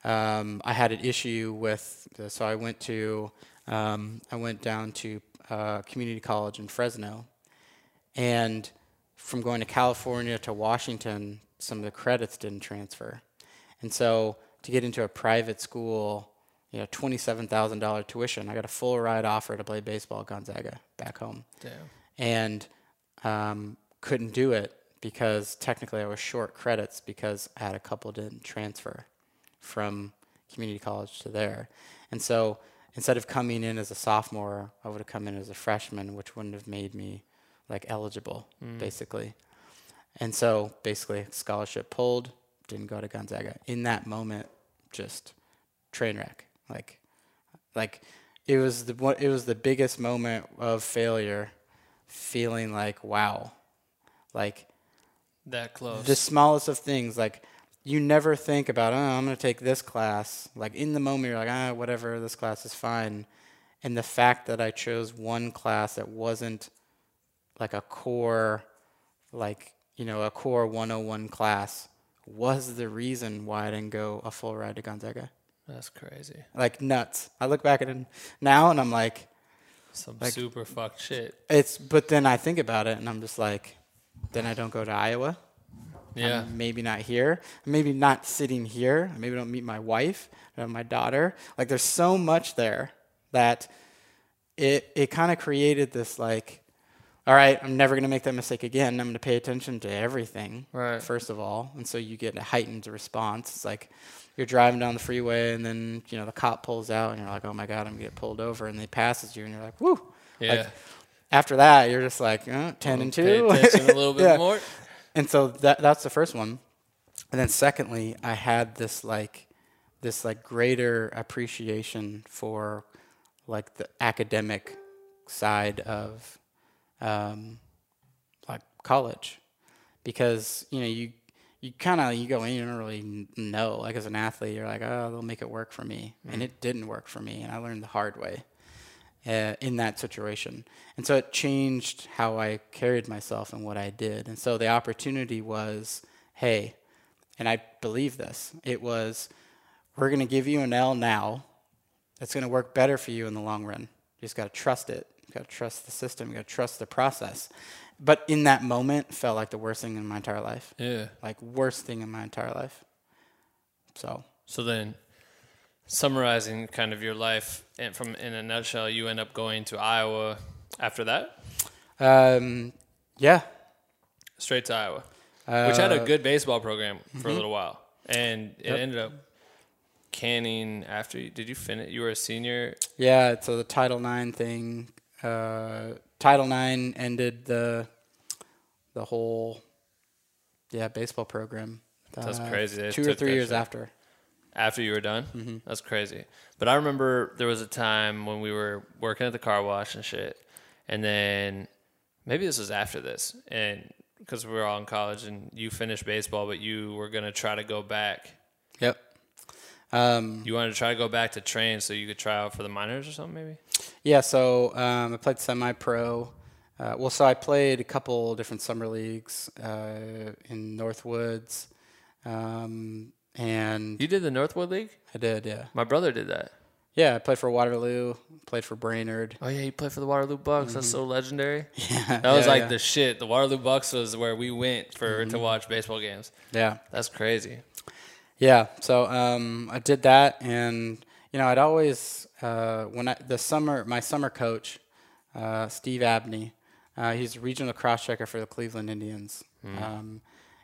um, I had an issue with. The, so I went to um, I went down to uh, community college in Fresno, and from going to California to Washington, some of the credits didn't transfer, and so to get into a private school, you know, twenty-seven thousand dollar tuition, I got a full ride offer to play baseball at Gonzaga back home Damn. and um, couldn't do it because technically I was short credits because I had a couple didn't transfer from community college to there. And so instead of coming in as a sophomore, I would have come in as a freshman, which wouldn't have made me like eligible, mm. basically. And so basically scholarship pulled, didn't go to Gonzaga. In that moment, just train wreck. Like like it was the what it was the biggest moment of failure feeling like wow, like That close. the smallest of things like you never think about oh i'm going to take this class like in the moment you're like ah whatever this class is fine and the fact that i chose one class that wasn't like a core like you know a core 101 class was the reason why i didn't go a full ride to gonzaga That's crazy. like nuts i look back at it now and i'm like Some Like- super fucked shit. it's but then i think about it and i'm just like then i don't go to iowa Yeah. I'm maybe not here. Maybe not sitting here. Maybe don't meet my wife, uh, my daughter. Like there's so much there that it it kind of created this like, all right, I'm never gonna make that mistake again. I'm gonna pay attention to everything. Right. First of all, and so you get a heightened response. It's like you're driving down the freeway, and then you know the cop pulls out, and you're like, oh my god, I'm gonna get pulled over, and they passes you, and you're like, woo. Yeah. Like, after that, you're just like uh, ten and two. a little bit Yeah. more. And so that that's the first one. And then secondly, I had this like this like greater appreciation for like the academic side of um, like college because you know you you kind of you go in you don't really know like as an athlete you're like oh they'll make it work for me and it didn't work for me and I learned the hard way uh, in that situation. And so it changed how I carried myself and what I did. And so the opportunity was, hey, and I believe this, it was, we're going to give you an L now that's going to work better for you in the long run. You just got to trust it. You got to trust the system. You got to trust the process. But in that moment, felt like the worst thing in my entire life. Yeah. Like worst thing in my entire life. So So then, summarizing kind of your life and from in a nutshell, you end up going to Iowa after that, um, yeah, straight to Iowa, which had a good baseball program for mm-hmm. a little while, and it ended up canning after you. Did you finish? You were a senior. Yeah, so the Title IX thing, uh, Title IX ended the the whole yeah baseball program. That's uh, crazy. They Two or three years after. After you were done? Mm-hmm. That's crazy. But I remember there was a time when we were working at the car wash and shit. And then maybe this was after this. And because we were all in college and you finished baseball, but you were going to try to go back. Yep. Um, You wanted to try to go back to train so you could try out for the minors or something, maybe? yeah, so um, I played semi-pro. Uh, well, so I played a couple different summer leagues uh, in Northwoods, um, and You did the Northwood League? I did, yeah, My brother did that. yeah. I played for Waterloo, played for Brainerd. Oh, yeah, you played for the Waterloo Bucks. That's so legendary. Yeah, That was yeah, like yeah. the shit. The Waterloo Bucks was where we went for to watch baseball games. yeah. That's crazy. Yeah, so um, I did that, and you know, I'd always uh, when I the summer my summer coach, uh, Steve Abney, uh, he's a regional cross checker for the Cleveland Indians, um,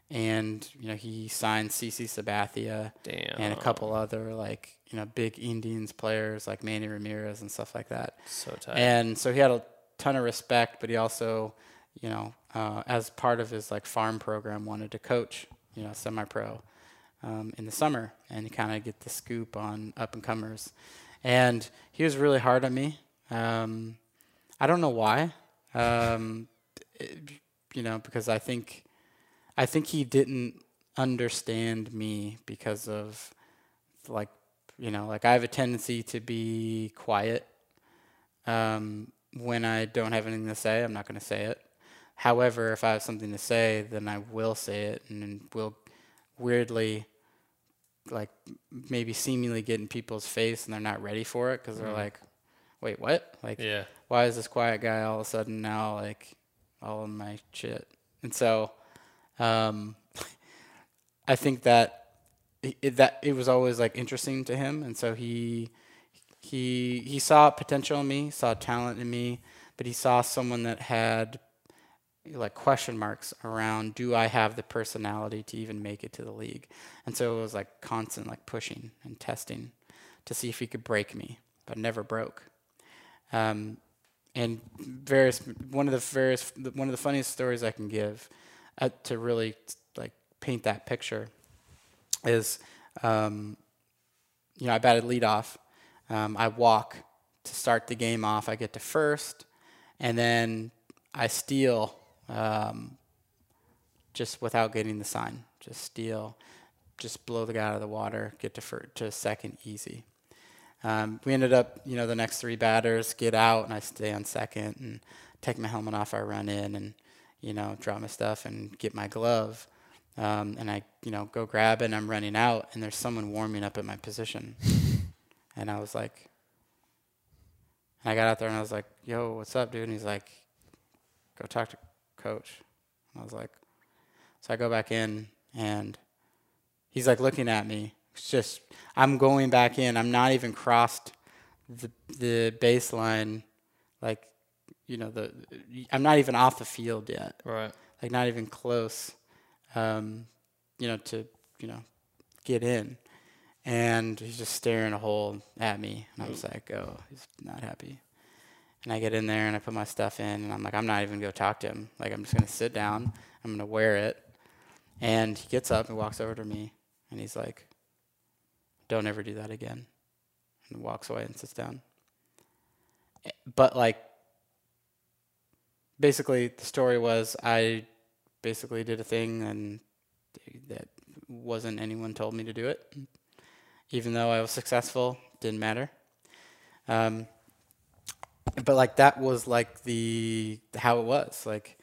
and you know he signed CC Sabathia and a couple other like you know big Indians players like Manny Ramirez and stuff like that. So tight. And so he had a ton of respect, but he also, you know, uh, as part of his like farm program, wanted to coach, you know, semi-pro um, in the summer and kind of get the scoop on up and comers. And he was really hard on me. Um, I don't know why. Um, it- you know, because I think, I think he didn't understand me because of, like, you know, like I have a tendency to be quiet um, when I don't have anything to say, I'm not going to say it. However, if I have something to say, then I will say it, and then will weirdly, like maybe seemingly get in people's face, and they're not ready for it because they're like, "Wait, what? Like, Yeah. why is this quiet guy all of a sudden now like all in my shit?" And so, um, I think that it, that it was always like interesting to him, and so he he he saw potential in me, saw talent in me, but he saw someone that had like question marks around do I have the personality to even make it to the league? And so it was like constant like pushing and testing to see if he could break me, but never broke. Um, and various one of the various one of the funniest stories I can give uh, to really like paint that picture is um, you know I batted leadoff. Um, I walk to start the game off. I get to first, and then I steal um, just without getting the sign. Just steal, just blow the guy out of the water, get to fir- to second easy. Um, we ended up, you know, the next three batters get out, and I stay on second and take my helmet off. I run in and, you know, drop my stuff and get my glove. Um, and I, you know, go grab it, and I'm running out, and there's someone warming up at my position. and I was like, and I got out there and I was like, yo, what's up, dude? And he's like, go talk to coach. And I was like, so I go back in and he's like looking at me. It's just, I'm going back in. I'm not even crossed the, the baseline. Like, you know, the, I'm not even off the field yet. Right. Like not even close, um, you know, to, you know, get in. And he's just staring a hole at me. And I was like, oh, he's not happy. And I get in there and I put my stuff in and I'm like, I'm not even gonna go talk to him. Like I'm just gonna sit down. I'm gonna wear it. And he gets up and walks over to me and he's like, Don't ever do that again. And walks away and sits down. Eh, But like basically the story was I basically did a thing and that wasn't anyone told me to do it. Even though I was successful, didn't matter. Um, but like that was like the how it was like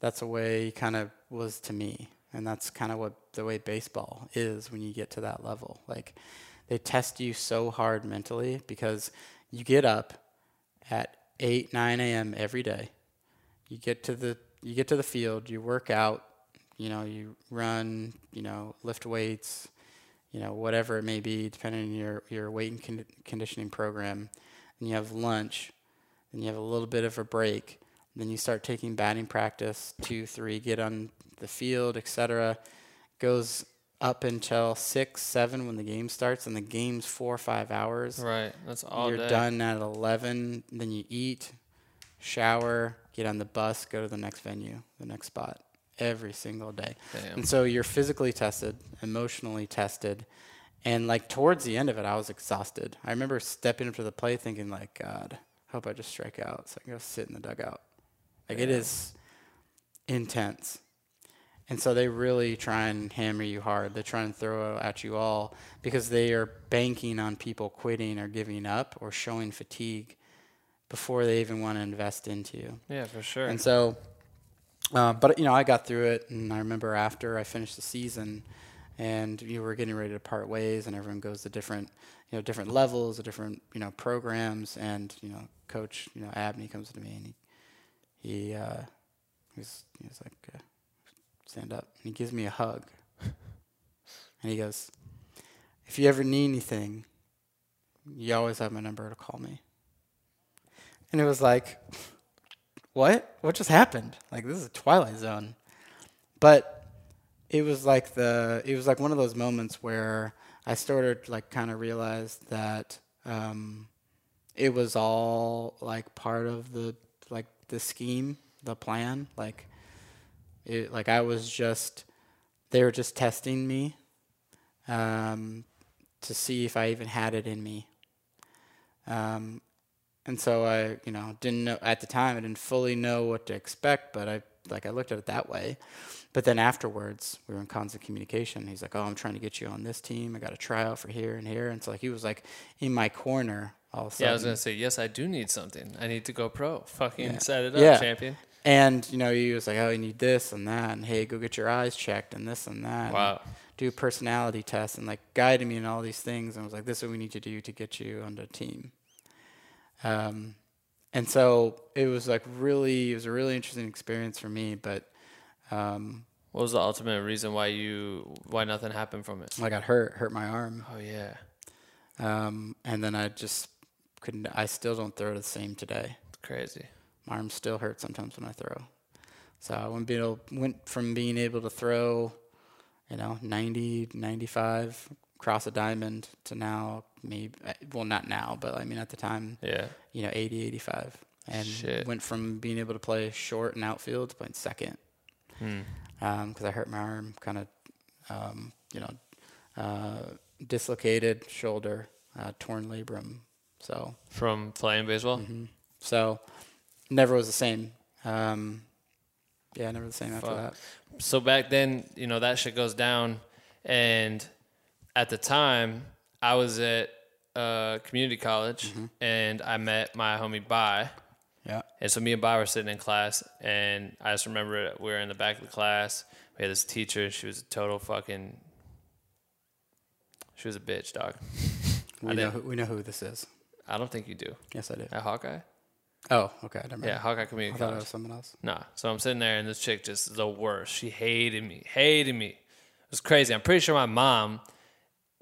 that's the way kind of was to me and that's kind of what the way baseball is when you get to that level like they test you so hard mentally because you get up at 8 9 a.m every day you get to the you get to the field you work out you know you run you know lift weights you know whatever it may be depending on your your weight and con- conditioning program and you have lunch and you have a little bit of a break. Then you start taking batting practice, two, three, get on the field, etc. Goes up until six, seven when the game starts, and the game's four or five hours. Right. That's all You're day. done at eleven. Then you eat, shower, get on the bus, go to the next venue, the next spot, every single day. Damn. And so you're physically tested, emotionally tested, and like towards the end of it, I was exhausted. I remember stepping up to the plate thinking, like, God, I hope I just strike out so I can go sit in the dugout. Like it is intense. And so they really try and hammer you hard. They try and throw at you all because they are banking on people quitting or giving up or showing fatigue before they even want to invest into you. Yeah, for sure. And so, uh, but you know, I got through it, and I remember after I finished the season, and you were getting ready to part ways, and everyone goes to different, you know, different levels, different, you know, programs, and you know, Coach, you know, Abney comes to me, and he, he, uh, he's, he's like, uh, stand up, and he gives me a hug, and he goes, if you ever need anything, you always have my number to call me. And it was like, what? What just happened? Like this is a Twilight Zone. But it was like the it was like one of those moments where I started like kind of realized that um, it was all like part of the like the scheme, the plan. Like it like I was just they were just testing me um, to see if I even had it in me. Um, and so I, you know, didn't know at the time. I didn't fully know what to expect, but I like I looked at it that way. But then afterwards, we were in constant communication. He's like, "Oh, I'm trying to get you on this team. I got a tryout for here and here." And so like he was like in my corner all sudden. yeah, I was gonna say yes. I do need something. I need to go pro. Fucking Yeah. set it up, Yeah. champion. And you know, he was like, "Oh, you need this and that, and hey, go get your eyes checked and this and that." and Wow. do personality tests and like guided me in all these things, and I was like, "This is what we need to do to get you on the team." Um, and so it was like really, it was a really interesting experience for me. But um, What was the ultimate reason why you why nothing happened from it? I got hurt, hurt my arm, Oh yeah, um, and then I just couldn't. I still don't throw the same today. it's crazy. My arm still hurts sometimes when I throw. So I went, be able, went from being able to throw, you know, 90, 95 across a diamond to now maybe, well, not now, but I mean at the time, Yeah. you know, 80, 85. And Shit. went from being able to play short and outfield to playing second. Hmm. Because I hurt my arm, kind of, um, you know, uh, dislocated shoulder, uh, torn labrum. So, From playing baseball. Mm-hmm. so never was the same Um, yeah, never the same after that. so back then, you know, that shit goes down. And at the time, I was at uh, community college and I met my homie Bai. Yeah. And so me and Bai were sitting in class, and I just remember we were in the back of the class. We had this teacher. She was a total fucking. She was a bitch, dog. We know who, we know who this is. I don't think you do. Yes, I do. At Hawkeye? Oh, okay. Never mind. Yeah, Hawkeye I Community thought it College. was someone else. Nah. So I'm sitting there and this chick just the worst. She hated me. Hated me. It was crazy. I'm pretty sure my mom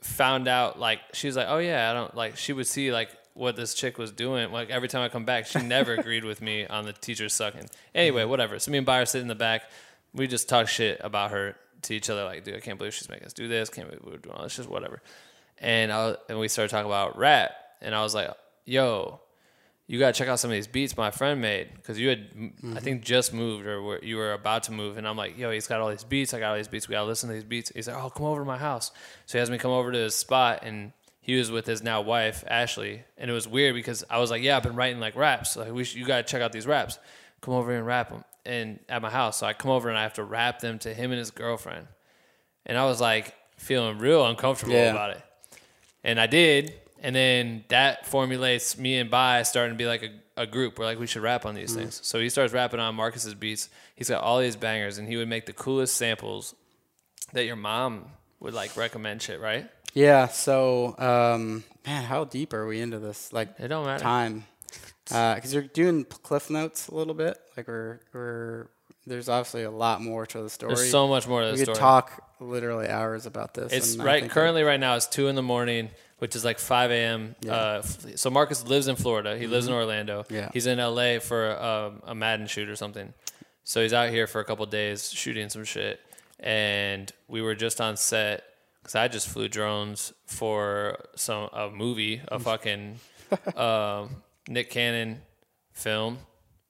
found out like she was like, Oh yeah, I don't like she would see like what this chick was doing. Like every time I come back, she never agreed with me on the teacher sucking. Anyway, mm-hmm. whatever. So me and Byron sit in the back. We just talk shit about her to each other, like, dude, I can't believe she's making us do this. Can't believe we're doing all this, just whatever. And I was, and we started talking about rap, and I was like, yo, you gotta check out some of these beats my friend made because you had I think just moved or were, you were about to move and I'm like yo he's got all these beats I got all these beats we gotta listen to these beats he's like oh come over to my house so he has me come over to his spot and he was with his now wife Ashley and it was weird because I was like yeah I've been writing like raps like we should, you gotta check out these raps come over here and rap them and at my house so I come over and I have to rap them to him and his girlfriend and I was like feeling real uncomfortable Yeah. about it and I did. And then that formulates me and Bai starting to be like a, a group. We're like, we should rap on these things. So he starts rapping on Marcus's beats. He's got all these bangers, and he would make the coolest samples that your mom would like recommend shit, right? Yeah. So, um, man, how deep are we into this? Like It don't matter. time, because you're doing cliff notes a little bit. Like we're we're there's obviously a lot more to the story. There's so much more to the story. we story. could talk literally hours about this. It's right currently right now. It's two in the morning, which is like five a.m. Uh, so Marcus lives in Florida. He lives in Orlando. Mm-hmm. Yeah. He's in L.A. for um, a Madden shoot or something. So he's out here for a couple days shooting some shit. And we were just on set because I just flew drones for some a movie, a fucking um, Nick Cannon film.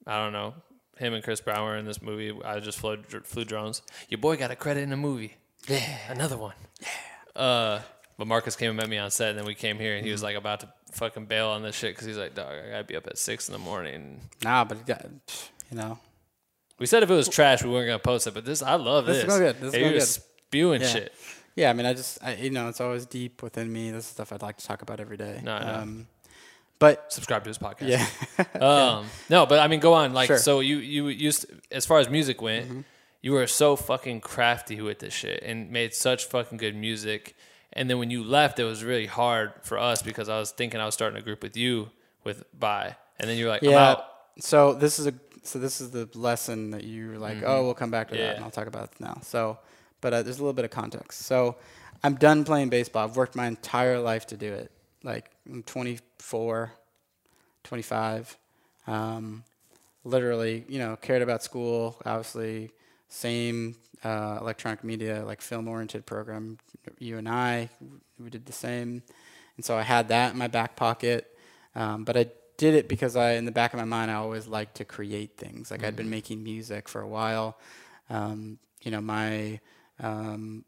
I don't know. Him and Chris Brown were in this movie. I just flew, flew drones. Your boy got a credit in a movie. Yeah. Another one. Yeah. Uh, but Marcus came and met me on set, and then we came here, and he was like about to fucking bail on this shit because he's like, dog, I gotta be up at six in the morning. nah, but it got, you know, We said if it was trash, we weren't gonna post it, but this, I love This this. is good. This is Hey, he good. was spewing Yeah. shit. yeah. I mean, I just I, you know, it's always deep within me. This is stuff I'd like to talk about every day. No, know. Um, but Subscribe to his podcast. yeah, Um, no, but I mean, go on. Like, Sure. Mm-hmm. so you you used as far as music went, you were so fucking crafty with this shit and made such fucking good music. And then when you left, it was really hard for us because I was thinking I was starting a group with you with Bai, and then you were like, yeah. So this is a so this is the lesson that you're like, oh, we'll come back to that, Mm-hmm. And I'll talk about it now. So, but uh, there's a little bit of context. So, I'm done playing baseball. I've worked my entire life to do it. Like I'm 24, 25. Um, literally, you know, cared about school. Obviously, same uh, electronic media, like film-oriented program. You and I, we did the same, and so I had that in my back pocket. Um, but I did it because I, in the back of my mind, I always liked to create things. Like I'd been making music for a while. Um, you know, my, um,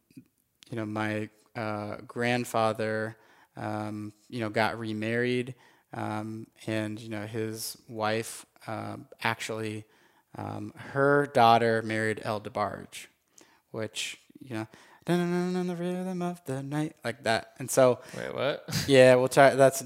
you know, my uh, grandfather, um, you know, got remarried, um, and you know, his wife um, actually, um, her daughter married El DeBarge, which you know, the rhythm of the night, like that. And so, Wait, what? yeah, we'll try. That's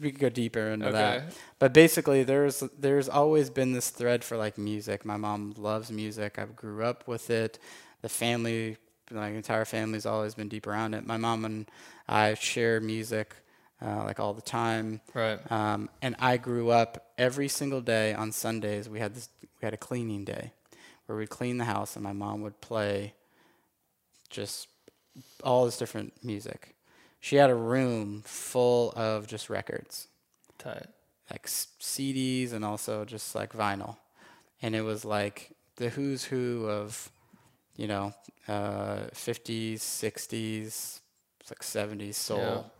we could go deeper into Okay. that. But basically, there's there's always been this thread for like music. My mom loves music. I grew up with it. The family, my entire family's always been deep around it. My mom and I share music uh, like all the time. Right. Um, and I grew up every single day on Sundays. We had this. We had a cleaning day where we'd clean the house, and my mom would play just all this different music. She had a room full of just records, Tight. like CDs and also just like vinyl. And it was like the who's who of, you know, uh, 50s, 60s, like 70s soul.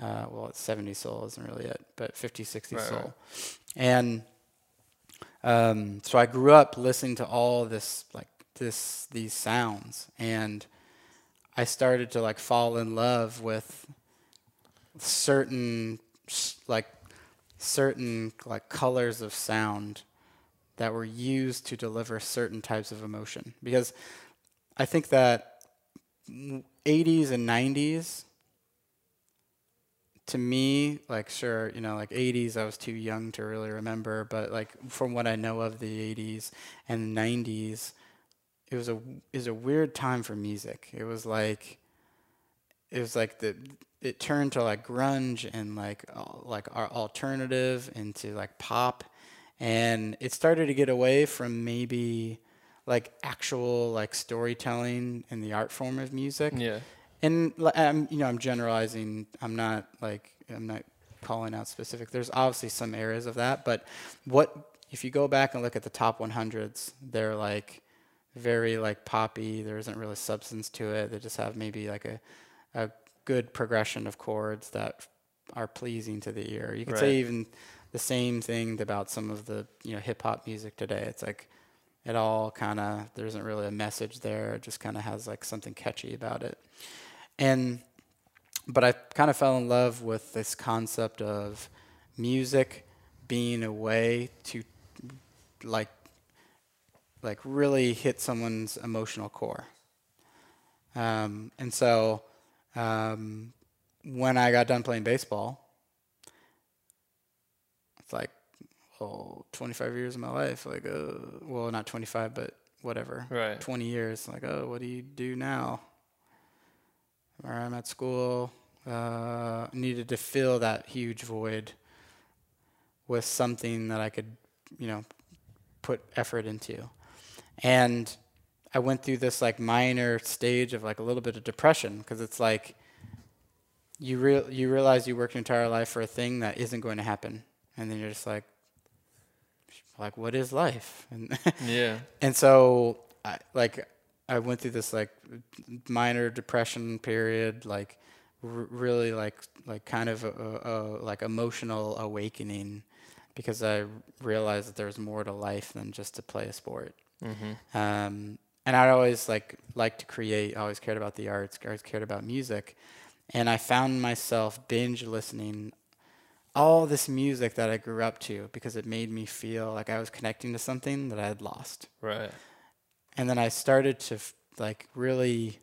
Uh, well, it's 70s soul isn't really it, but 50s, 60s Right, soul. right. And um, so I grew up listening to all this, like this, these sounds, and I started to like fall in love with certain, like certain like colors of sound that were used to deliver certain types of emotion. Because I think that 80s and 90s, to me, like, sure, you know, like 80s, I was too young to really remember, but like from what I know of the 80s and 90s, it was a it was a weird time for music. It was like it was like the it turned to like grunge and like like our alternative into like pop and it started to get away from maybe like actual like storytelling in the art form of music Yeah. And I'm you know I'm generalizing. I'm not like I'm not calling out specific. There's obviously some areas of that, but what if you go back and look at the top 100s? They're like very like poppy. There isn't really substance to it. They just have maybe like a a good progression of chords that are pleasing to the ear. You could Right. say even the same thing about some of the you know hip hop music today. It's like it all kind of there isn't really a message there. It just kind of has like something catchy about it. And but I kind of fell in love with this concept of music being a way to like like really hit someone's emotional core. Um, and so um, when I got done playing baseball, it's like oh, 25 years of my life. Like, uh, well, not 25, but whatever. Right. 20 years. Like, oh, what do you do now? Or I'm at school. Uh, needed to fill that huge void with something that I could, you know, put effort into. And I went through this like minor stage of like a little bit of depression because it's like you real you realize you worked your entire life for a thing that isn't going to happen, and then you're just like, like what is life? And Yeah. and so I like I went through this like minor depression period, like r- really like like kind of a, a, like emotional awakening because I realized that there's more to life than just to play a sport. Um, and I always like like to create. I always cared about the arts. Always cared about music, and I found myself binge listening all this music that I grew up to because it made me feel like I was connecting to something that I had lost. Right. And then I started to f- like really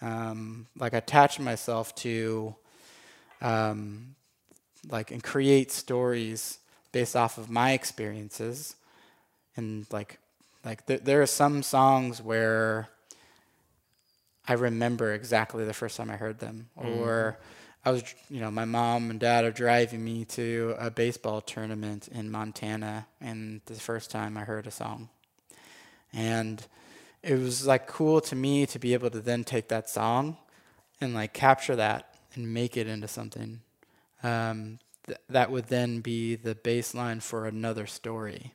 um, like attach myself to um, like and create stories based off of my experiences. And like like th- there are some songs where I remember exactly the first time I heard them. Or I was you know my mom and dad are driving me to a baseball tournament in Montana and the first time I heard a song. And it was like cool to me to be able to then take that song and like capture that and make it into something. Um, th- that would then be the baseline for another story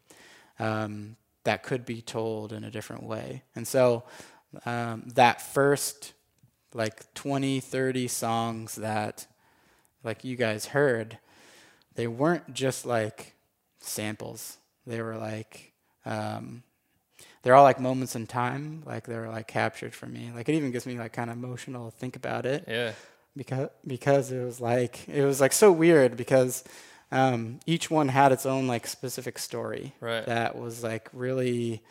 um, that could be told in a different way. And so um, that first like 20 30 songs that like you guys heard they weren't just like samples. They were like um, they're all like moments in time like they're like captured for me like it even gives me like kind of emotional to think about it Yeah. because because it was like it was like so weird because um, each one had its own like specific story Right. that was like really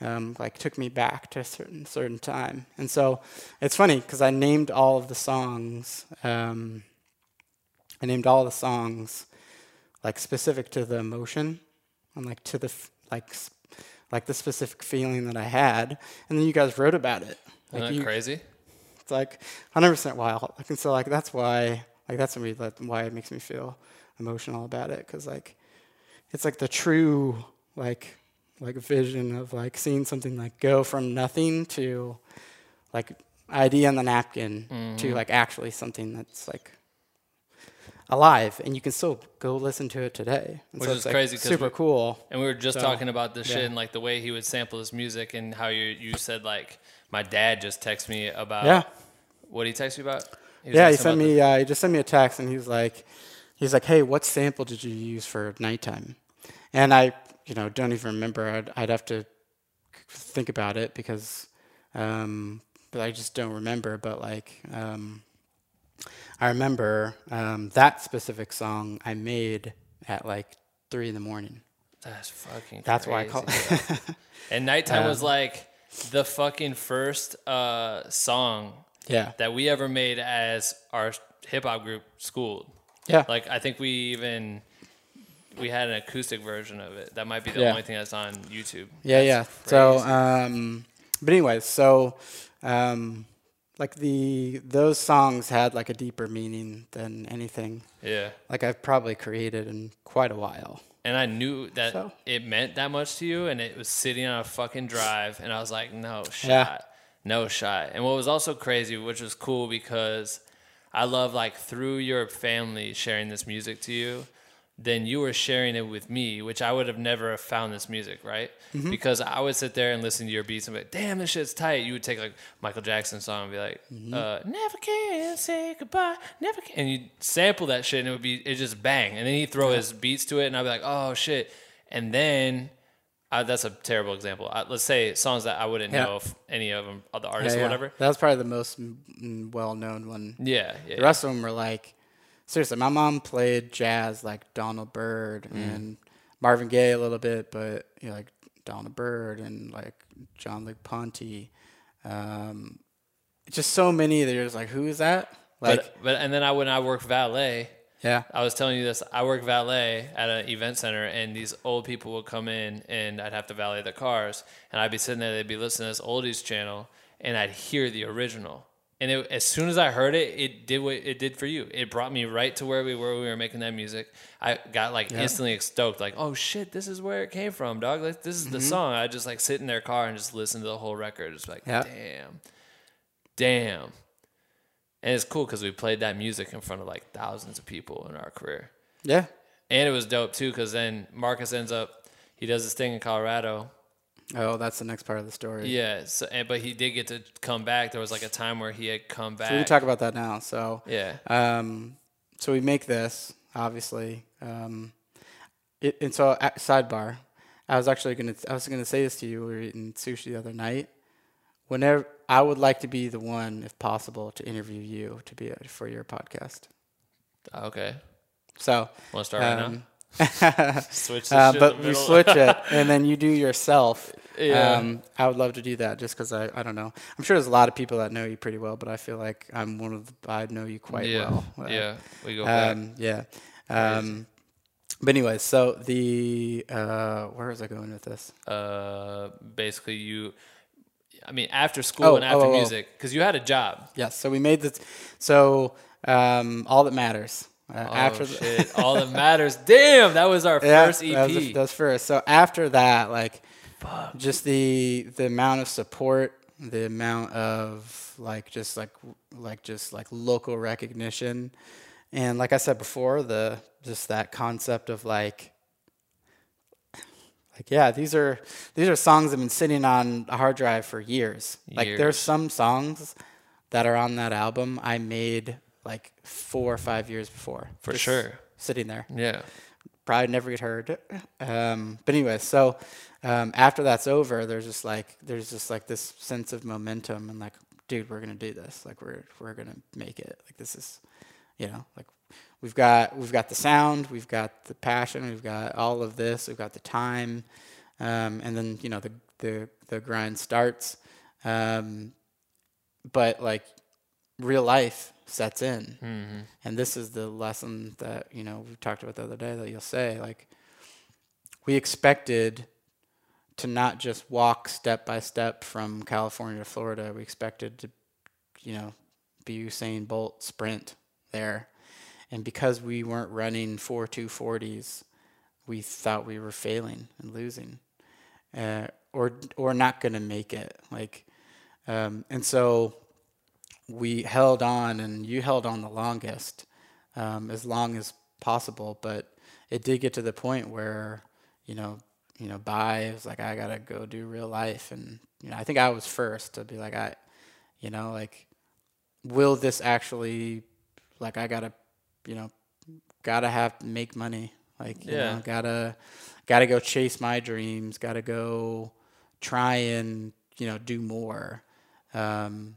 um, like took me back to a certain certain time and so it's funny because I named all of the songs um, I named all the songs like specific to the emotion and like to the f- like like the specific feeling that I had and then you guys wrote about it Isn't like that you, crazy? it's like 100% wild. Like, and so like that's why like that's like, why it makes me feel emotional about it because like it's like the true like like vision of like seeing something like go from nothing to like idea on the napkin to mm-hmm. like actually something that's like alive and you can still go listen to it today. And Which so is like, crazy super we- cool. And we were just So, talking about this shit and like the way he would sample his music and how you you said like my dad just texted me about Yeah. what he texted you about. was Yeah, he sent me. Uh, he just sent me a text, and he was like, "He's like, hey, what sample did you use for nighttime?" And I, you know, don't even remember. I'd, I'd have to think about it because, um, but I just don't remember. But like, um, I remember um, that specific song I made at like three in the morning. That's fucking. That's why I call. crazy. And nighttime was Um, like the fucking first uh, song yeah, that we ever made as our hip hop group schooled. yeah, Like I think we even we had an acoustic version of it. That might be the Yeah. only thing that's on YouTube. yeah, That's yeah. So, um, but anyways, so um, like the those songs had like a deeper meaning than anything yeah. like I've probably created in quite a while. And I knew that So? it meant that much to you, and it was sitting on a fucking drive, and I was like, no shot, Yeah. no shot. And what was also crazy, which was cool because I love like through your family sharing this music to you, then you were sharing it with me, which I would have never have found this music, right? Mm-hmm. Because I would sit there and listen to your beats and be like, damn, this shit's tight. You would take like Michael Jackson song and be like, Mm-hmm. uh, never can say goodbye, never can. And you sample that shit and it would be, it just bang. And then he'd throw his beats to it and I'd be like, oh shit. And then, that's a terrible example. Uh, let's say songs that I wouldn't Yeah. know if any of them, of the Yeah, artists or whatever. That was probably the most well known one. Yeah, yeah. The rest of them were like, seriously, my mom played jazz like Donald Byrd Mm. and Marvin Gaye a little bit, but you know, like Donald Byrd and like Jean-Luc Ponty. Um, just so many. There's like, who is that? Like, but, but, and then I, when I worked valet, yeah, I was telling you this. I work valet at an event center, and these old people would come in, and I'd have to valet the cars, and I'd be sitting there. They'd be listening to this oldies channel, and I'd hear the original. And it, as soon as I heard it, it did what it did for you. It brought me right to where we were. We were making that music. I got like instantly stoked, like, "Oh shit, this is where it came from, dog! Like this is the mm-hmm. song." I just like sit in their car and just listen to the whole record. Just like, Yeah. damn, damn. And it's cool because we played that music in front of like thousands of people in our career. yeah, And it was dope too because then Marcus ends up, he does this thing in Colorado. Oh, that's the next part of the story. Yeah. So, and, but he did get to come back. There was like a time where he had come back. So we can talk about that now. So Yeah. Um, so we make this obviously. Um, it, and so uh, sidebar, I was actually gonna I was gonna say this to you. We were eating sushi the other night. Whenever I would like to be the one, if possible, to interview you to be for your podcast. Okay. So Want to start right um, now? Switch this uh, but we switch it, and then you do yourself. Yeah. Um, I would love to do that, just because I, I don't know. I'm sure there's a lot of people that know you pretty well, but I feel like I'm one of the I know you quite yeah. well. Uh, yeah. We go back. Um, yeah. Um, but anyways, so the uh, where was I going with this? Uh, basically, you, I mean, after school Oh, and after oh, oh, oh. music, because you had a job. Yes. So we made this. So um, all that matters uh, Oh, after the, shit. All that matters. Damn, that was our Yeah, first EP. That was, that was first. So after that, like, just the the amount of support, the amount of like just like like just like local recognition, and like I said before, the just that concept of like. Like yeah, these are these are songs that have been sitting on a hard drive for years. Like there's some songs that are on that album I made like four or five years before. For sure. Sitting there yeah. probably never get heard. Um, but anyway, so um, after that's over, there's just like there's just like this sense of momentum and like, dude, we're gonna do this. Like we're we're gonna make it. Like this is, you know, like we've got we've got the sound, we've got the passion, we've got all of this, we've got the time, um, and then you know the the the grind starts. Um, but like real life sets in. And this is the lesson that you know we talked about the other day that you'll say like we expected to not just walk step by step from California to Florida. We expected to you know be Usain Bolt sprint there. And because we weren't running 4 240s we thought we were failing and losing uh, or or not going to make it. Like um, and so we held on and you held on the longest um, as long as possible but it did get to the point where you know you know by was like i gotta go do real life. And you know i think i was first to be like i you know like will this actually like i gotta you know gotta have make money. Like you Yeah. know gotta gotta go chase my dreams gotta go try and you know do more. Um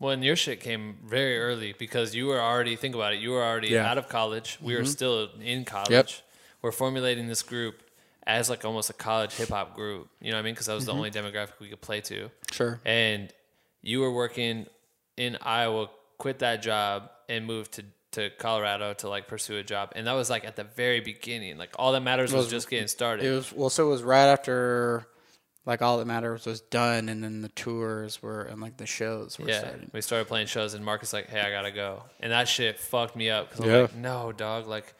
Well, and your shit came very early because you were already think about it. You were already Yeah. Mm-hmm. out of college. We were still in college. Yep. We're formulating this group as like almost a college hip hop group. You know what I mean? Because that was the only demographic we could play to. Sure. And you were working in Iowa, quit that job, and moved to to Colorado to like pursue a job. And that was like at the very beginning. Like all that matters was, was- just getting started. It was well, so it was right after, like all that matters was done, and then the tours were and like the shows were yeah, starting. we started playing shows, and Marcus like, "Hey, I gotta go," and that shit fucked me up because I'm Yeah. like, "No, dog, like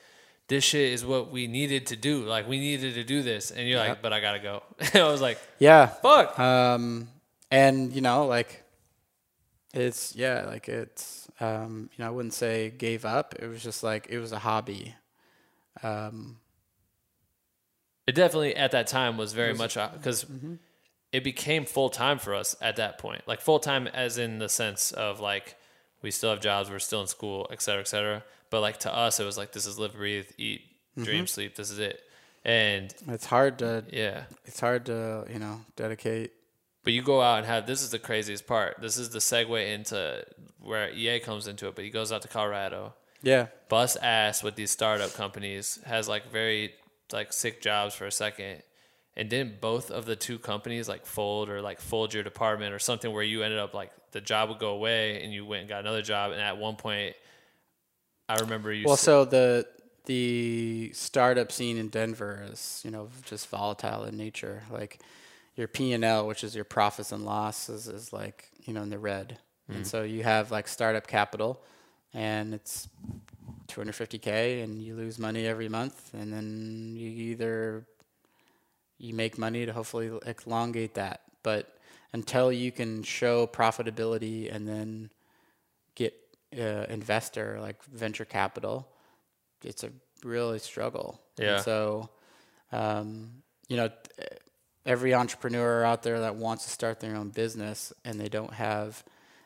this shit is what we needed to do. Like we needed to do this," and you're like, "But I gotta go." I was like, Yeah. "Fuck." Um, and you know, like, it's yeah, like it's um, you know, I wouldn't say gave up. It was just like it was a hobby. Um, It definitely at that time was very much because mm-hmm. it became full time for us at that point. Like full time, as in the sense of like we still have jobs, we're still in school, et cetera, et cetera. But like to us, it was like this is live, breathe, eat, Mm-hmm. dream, sleep. This is it. And it's hard to yeah, it's hard to you know dedicate. but you go out and have this is the craziest part. This is the segue into where EA comes into it. But he goes out to Colorado, Yeah. bust ass with these startup companies, has like very like sick jobs for a second. And didn't both of the two companies like fold or like fold your department or something where you ended up like the job would go away and you went and got another job and at one point I remember you Well, s- so the the startup scene in Denver is you know just volatile in nature. Like your P and L, which is your profits and losses, is like you know in the red, and mm. so you have like startup capital, and it's 250k, and you lose money every month, and then you either you make money to hopefully elongate that, but until you can show profitability and then get uh, investor like venture capital, it's a really struggle. And Yeah. so, um, you know, every entrepreneur out there that wants to start their own business and they don't have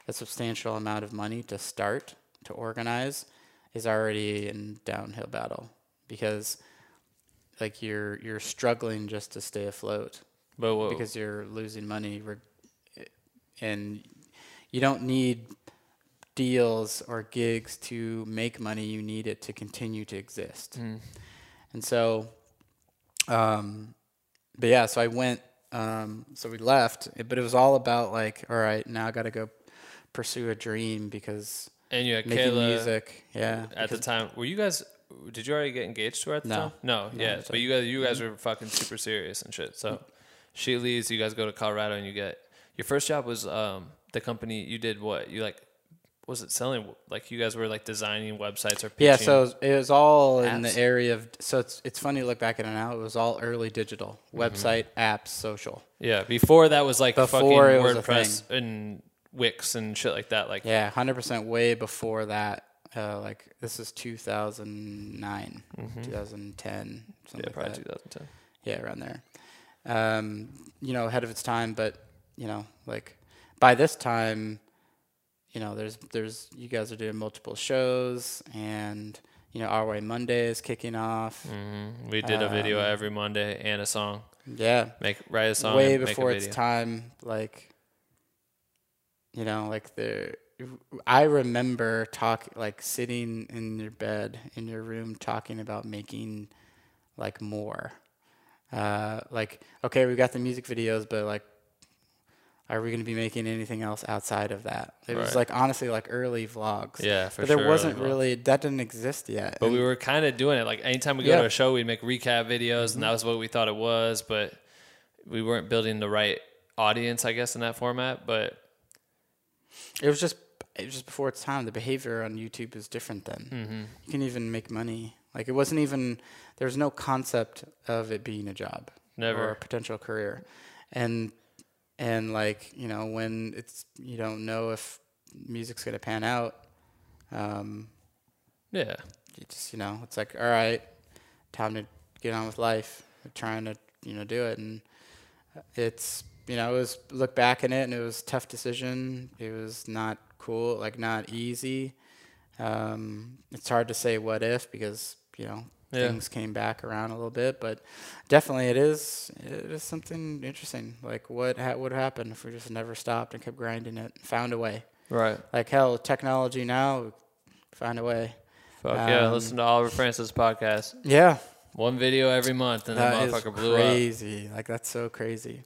a substantial amount of money to start to organize is already in downhill battle because like you're you're struggling just to stay afloat but what, because you're losing money and you don't need deals or gigs to make money. You need it to continue to exist. And so um but yeah so i went um so we left but it was all about like all right now i gotta go pursue a dream because and you had making Kayla music yeah at the time. Were you guys? Did you already get engaged to her at the No. time? No, No, yeah. But you guys, you guys mm-hmm. were fucking super serious and shit. So mm-hmm. she leaves. You guys go to Colorado and you get your first job was um the company. You did what? You like was it selling? Like you guys were like designing websites or pitching? Yeah, so it was, it was all in the area of. So it's it's funny to look back at it now. It was all early digital mm-hmm. website, apps, social. yeah. Before that was like Before fucking it was a WordPress and Wix and shit like that. Like Yeah, hundred percent. Way before that. Uh, like this is two thousand two thousand ten, something yeah, like probably that. 2010. Yeah, around there. Um, you know, ahead of its time, but you know, like by this time, you know, there's there's you guys are doing multiple shows, and you know, Our Way Monday is kicking off. Mm-hmm. We did a video Um, every Monday and a song. Yeah, Make write a song. way and make a before its time like you know like the i remember talk like sitting in your bed in your room talking about making like more uh like okay we got the music videos but like are we going to be making anything else outside of that it was like honestly like early vlogs Yeah, for but there sure, wasn't early vlogs. really that didn't exist yet But And- we were kind of doing it. Like anytime we go to a show, we'd make recap videos, and that was what we thought it was. But we weren't building the right audience, I guess, in that format. But It was just it was just before its time. The behavior on YouTube is different then. Mm-hmm. You can even make money. Like it wasn't even there was no concept of it being a job Never. or a potential career, and and like you know when it's you don't know if music's gonna pan out. Um, yeah, you just you know it's like all right, time to get on with life. We're trying to you know do it, and it's you know it was look back in it, and it was a tough decision. It was not cool, like not easy. Um, it's hard to say what if because you know Yeah. things came back around a little bit, but definitely it is it is something interesting. Like what ha- would happen if we just never stopped and kept grinding it, found a way. right. Like hell, technology now, find a way. Fuck yeah! Um, Listen to Oliver Francis podcast. Yeah, One video every month, and That is motherfucker blew up. crazy. Like that's so crazy.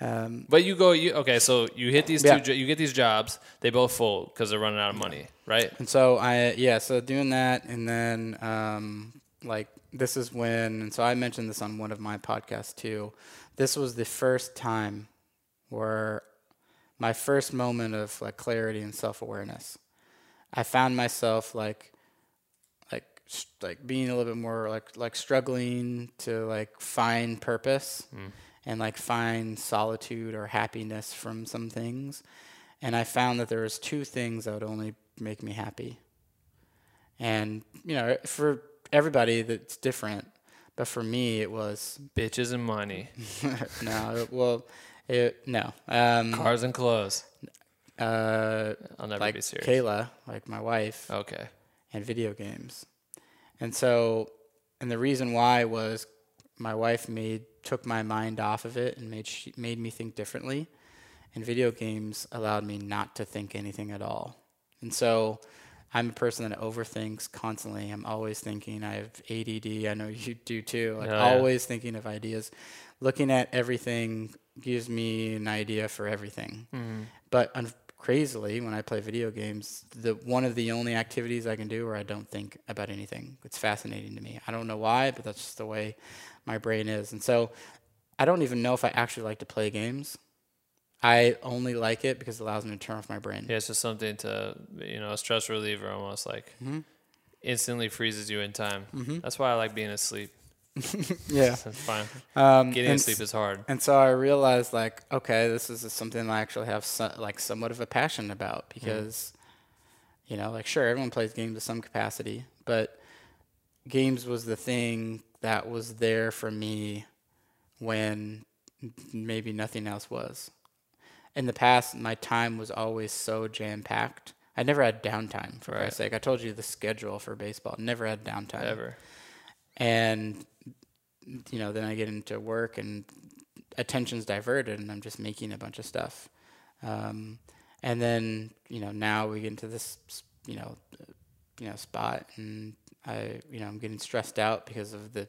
Um, But you go, you okay? So you hit these Yeah. two, you get these jobs. They both fold because they're running out of money, right? And so I yeah, so doing that and then um like this is when and so I mentioned this on one of my podcasts too. This was the first time where my first moment of like clarity and self-awareness. I found myself like like like being a little bit more like like struggling to like find purpose and like find solitude or happiness from some things and I found that there was two things that would only make me happy. And you know, for everybody that's different, but for me it was Bitches and money, no, it- well, it, no, um, cars and clothes. uh, I'll never like be serious. Kayla, like my wife, Okay. and video games. And so, and the reason why was my wife made took my mind off of it and made she, made me think differently. And video games allowed me not to think anything at all. And so, I'm a person that overthinks constantly. I'm always thinking. I have ADD. I know you do too. Like Oh, yeah. always thinking of ideas. Looking at everything gives me an idea for everything. Mm-hmm. But un- crazily, when I play video games, the one of the only activities I can do where I don't think about anything. It's fascinating to me. I don't know why, but that's just the way my brain is. And so, I don't even know if I actually like to play games. I only like it because it allows me to turn off my brain. Yeah, it's just something to you know, a stress reliever almost like Mm-hmm. instantly freezes you in time. That's why I like being asleep. Yeah. That's fine. Um, Getting and asleep is hard. And so I realized, like, okay, this is something I actually have, so, like, somewhat of a passion about because, you know, like, sure, everyone plays games to some capacity, but games was the thing that was there for me when maybe nothing else was. In the past, my time was always so jam packed. I never had downtime, for Right. Christ's sake. I told you the schedule for baseball. Never had downtime Ever. and you know then i get into work and attention's diverted and i'm just making a bunch of stuff um, and then you know now we get into this you know uh, you know spot and i you know i'm getting stressed out because of the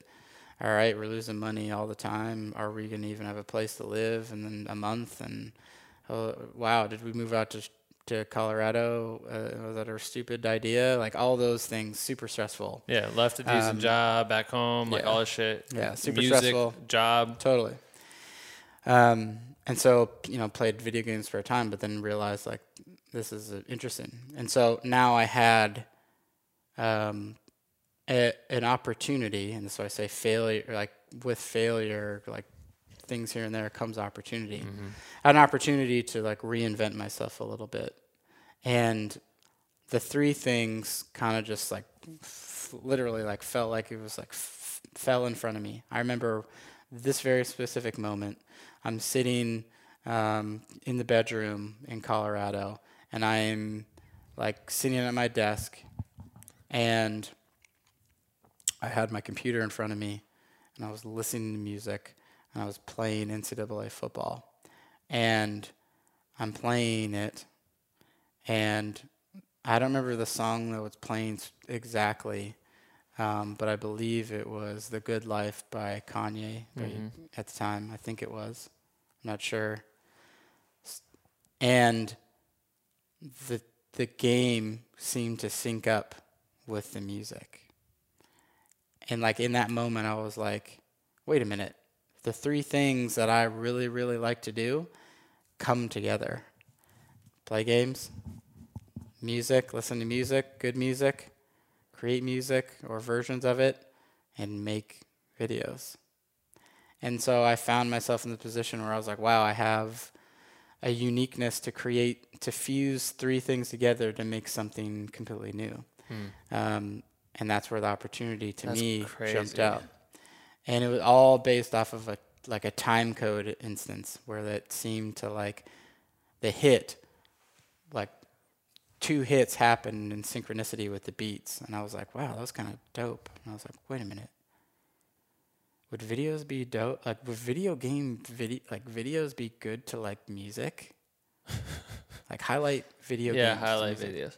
all right we're losing money all the time are we going to even have a place to live and then a month and oh, wow did we move out to to Colorado uh, was that a stupid idea like all those things super stressful Yeah, left a decent Um, job back home, like yeah. all this shit. Yeah, super Music, stressful. job. Totally. Um, and so you know, played video games for a time, but then realized like this is interesting. And so now I had um, a, an opportunity, and so I say failure. Like with failure, like things here and there comes opportunity. An opportunity to like reinvent myself a little bit, and the three things kind of just like f- literally like felt like it was like f- fell in front of me. I remember this very specific moment. I'm sitting um, in the bedroom in Colorado, and I'm like sitting at my desk, and I had my computer in front of me, and I was listening to music, and I was playing NCAA football, and I'm playing it, and I don't remember the song that was playing exactly, um, but I believe it was "The Good Life" by Kanye but at the time. I think it was. I'm not sure. And the the game seemed to sync up with the music. And like in that moment, I was like, "Wait a minute! The three things that I really, really like to do come together: play games." music, listen to music, good music, create music or versions of it, and make videos. And so I found myself in the position where I was like, wow, I have a uniqueness to create, to fuse three things together to make something completely new. Um, and that's where the opportunity to That's me jumped crazy. out. And it was all based off of a like a time code instance where that seemed to like the hit like two hits happened in synchronicity with the beats and i was like wow that was kind of dope and i was like wait a minute would videos be dope like would video game video like videos be good to like music like highlight video Yeah, games to highlight videos.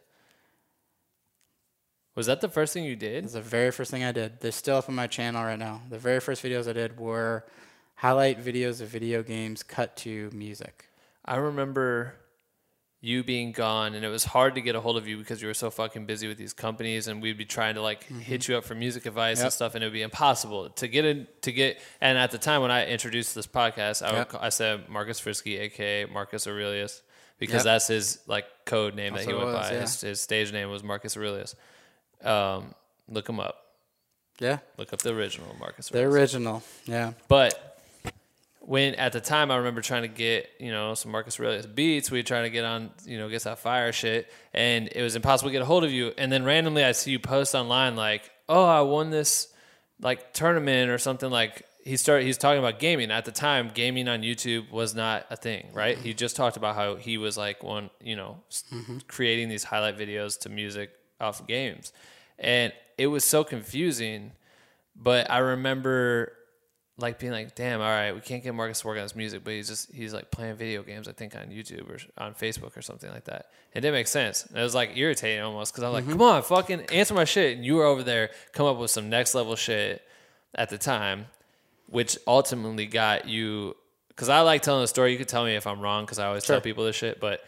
Was that the first thing you did? It's the very first thing I did. They're still up on my channel right now. The very first videos I did were highlight videos of video games cut to music. I remember you being gone and it was hard to get a hold of you because you were so fucking busy with these companies and we'd be trying to like mm-hmm. hit you up for music advice and stuff and it would be impossible to get in to get and at the time when I introduced this podcast I Yep. ca- I said Marcus Frisky aka Marcus Aurelius because Yep. that's his like code name that he went was, by yeah. his, his stage name was Marcus Aurelius um, look him up Yeah, look up the original Marcus the original. Yeah, but when at the time I remember trying to get, you know, some Marcus Aurelius beats, we were trying to get on, you know, get that fire shit, and it was impossible to get a hold of you. And then randomly I see you post online like, oh, I won this like tournament or something like he started he's talking about gaming. At the time, gaming on YouTube was not a thing, right? He just talked about how he was like one, you know, s- creating these highlight videos to music off games. And it was so confusing, but I remember like being like, damn, all right, we can't get Marcus to work on his music, but he's just he's like playing video games, I think on YouTube or on Facebook or something like that. It didn't make sense. And it was like irritating almost because I'm like, mm-hmm. come on, fucking answer my shit. And you were over there, come up with some next level shit at the time, which ultimately got you. Because I like telling the story. You could tell me if I'm wrong because I always tell people this shit, but.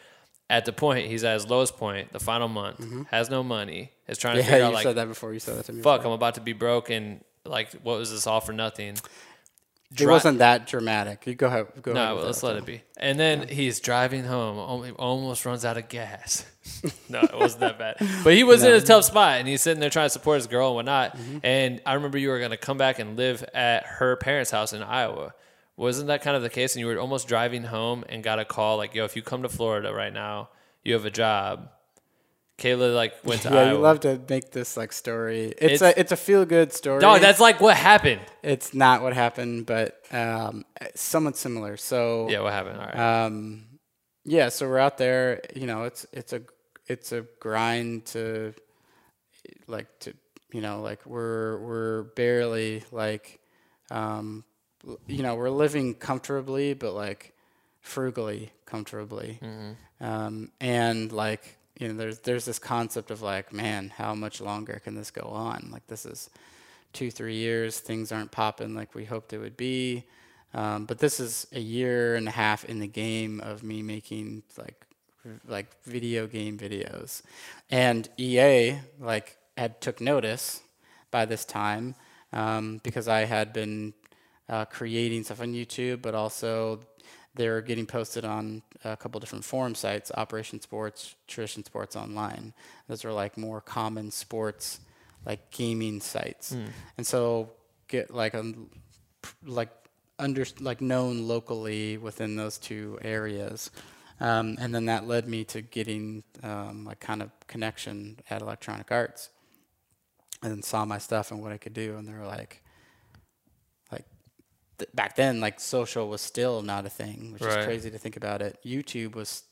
At the point, he's at his lowest point, the final month, has no money, is trying to yeah. figure You out like said that before. You said that to me. fuck, before. I'm about to be broke and like, what was this all for nothing? It Dri- wasn't that dramatic. You go ahead. Go ahead No, with let's that. let it be. And then he's driving home, almost runs out of gas. no, it wasn't that bad. But he was in a tough spot, and he's sitting there trying to support his girl and whatnot. Mm-hmm. And I remember you were going to come back and live at her parents' house in Iowa. Wasn't that kind of the case? And you were almost driving home and got a call like, "Yo, if you come to Florida right now, you have a job." Kayla like went to Yeah, Iowa. you love to make this like story. It's- It's, a it's a feel good story. Dog, that's like what happened. it's not what happened, but um, somewhat similar. So Yeah, what happened? All right. um, yeah, so we're out there. You know, it's it's a it's a grind to like to you know like we're we're barely like um, you know we're living comfortably, but like frugally comfortably, um, and like you know there's there's this concept of like man how much longer can this go on? Like this is two three years things aren't popping like we hoped it would be. Um, but this is a year and a half in the game of me making like like video game videos. And ea like had took notice by this time um, because i had been uh, creating stuff on youtube but also they're getting posted on a couple different forum sites operation sports tradition sports online. Those are like more common sports like gaming sites. And so get like um like under like known locally within those two areas. Um, and then that led me to getting um, like kind of connection at electronic arts and then saw my stuff and what i could do. And they were like th- back then like social was still not a thing which Right. is crazy to think about it. Youtube was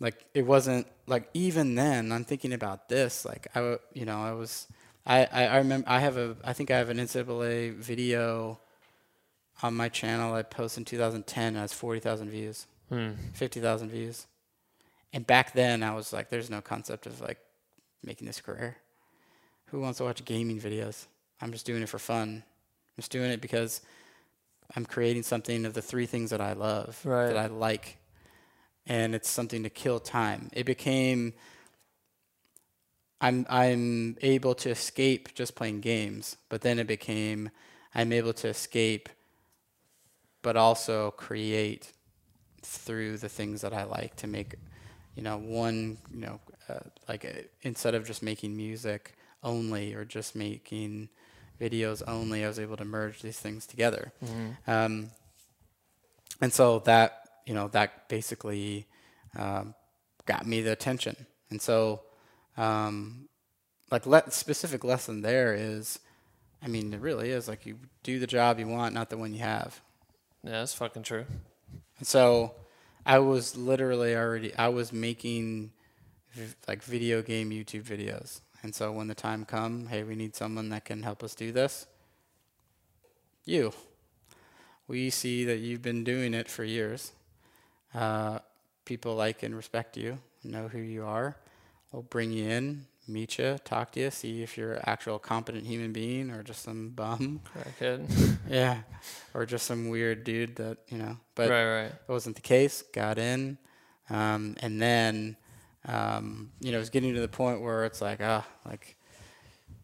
like it wasn't like even then i'm thinking about this like i you know i was i i, I remember i have a i think i have an ncaa video on my channel i posted in 2010 it has 40000 views hmm. 50000 views. And back then i was like there's no concept of like making this career. Who wants to watch gaming videos? I'm just doing it for fun i'm just doing it because i'm creating something of the three things that i love Right. that i like and it's something to kill time. It became I'm I'm able to escape just playing games, but then it became I'm able to escape but also create through the things that I like to make you know one you know uh, like uh, instead of just making music only or just making videos only I was able to merge these things together. Um, and so that you know that basically um, got me the attention. And so um, like le- specific lesson there is i mean it really is like you do the job you want not the one you have. Yeah, that's fucking true. and so i was literally already i was making v- like video game youtube videos and so when the time come hey we need someone that can help us do this you we see that you've been doing it for years uh, people like and respect you know who you are we'll bring you in meet you, talk to you, see if you're an actual competent human being or just some bum. Crackhead. yeah, or just some weird dude that you know. But right, right. that wasn't the case. Got in, um, and then um, you know, it's getting to the point where it's like, ah, like,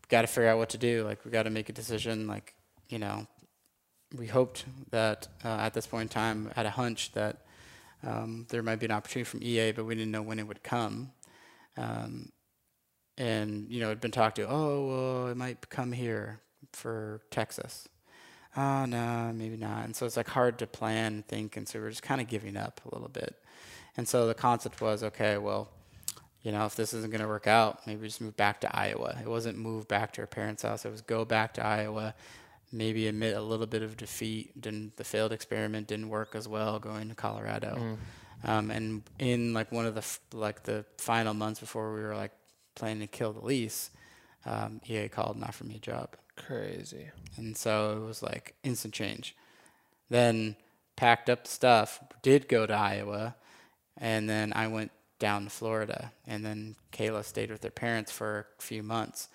got to figure out what to do. Like, we got to make a decision. Like, you know, we hoped that uh, at this point in time, had a hunch that um, there might be an opportunity from EA, but we didn't know when it would come. Um, and you know, it'd been talked to. Oh, well, it might come here for Texas. Oh no, maybe not. And so it's like hard to plan think, and so we're just kind of giving up a little bit. And so the concept was, okay, well, you know, if this isn't going to work out, maybe just move back to Iowa. It wasn't move back to her parents' house. It was go back to Iowa, maybe admit a little bit of defeat. Didn't the failed experiment didn't work as well going to Colorado. Um, and in like one of the f- like the final months before we were like planning to kill the lease, um, EA called and offered me a job. Crazy. And so it was like instant change. Then packed up the stuff, did go to Iowa, and then I went down to Florida. And then Kayla stayed with her parents for a few months.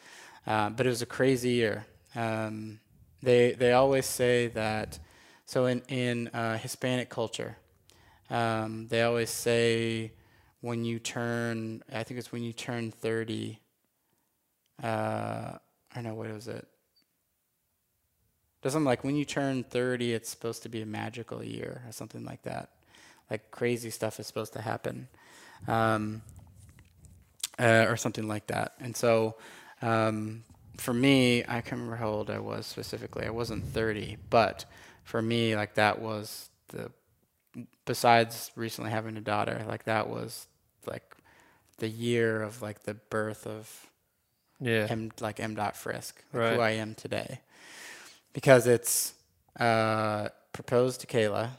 Uh, but it was a crazy year. Um, they they always say that. So in in uh, Hispanic culture, um, they always say when you turn, I think it's when you turn thirty. Uh, I don't know what was it. Doesn't like when you turn 30, it's supposed to be a magical year or something like that. Like crazy stuff is supposed to happen, um, uh, or something like that. And so, um, for me, I can't remember how old I was specifically. I wasn't 30, but for me, like that was the. Besides recently having a daughter, like that was like the year of like the birth of Yeah. M like M. Dot Frisk, like Right. who I am today, because it's uh, proposed to Kayla,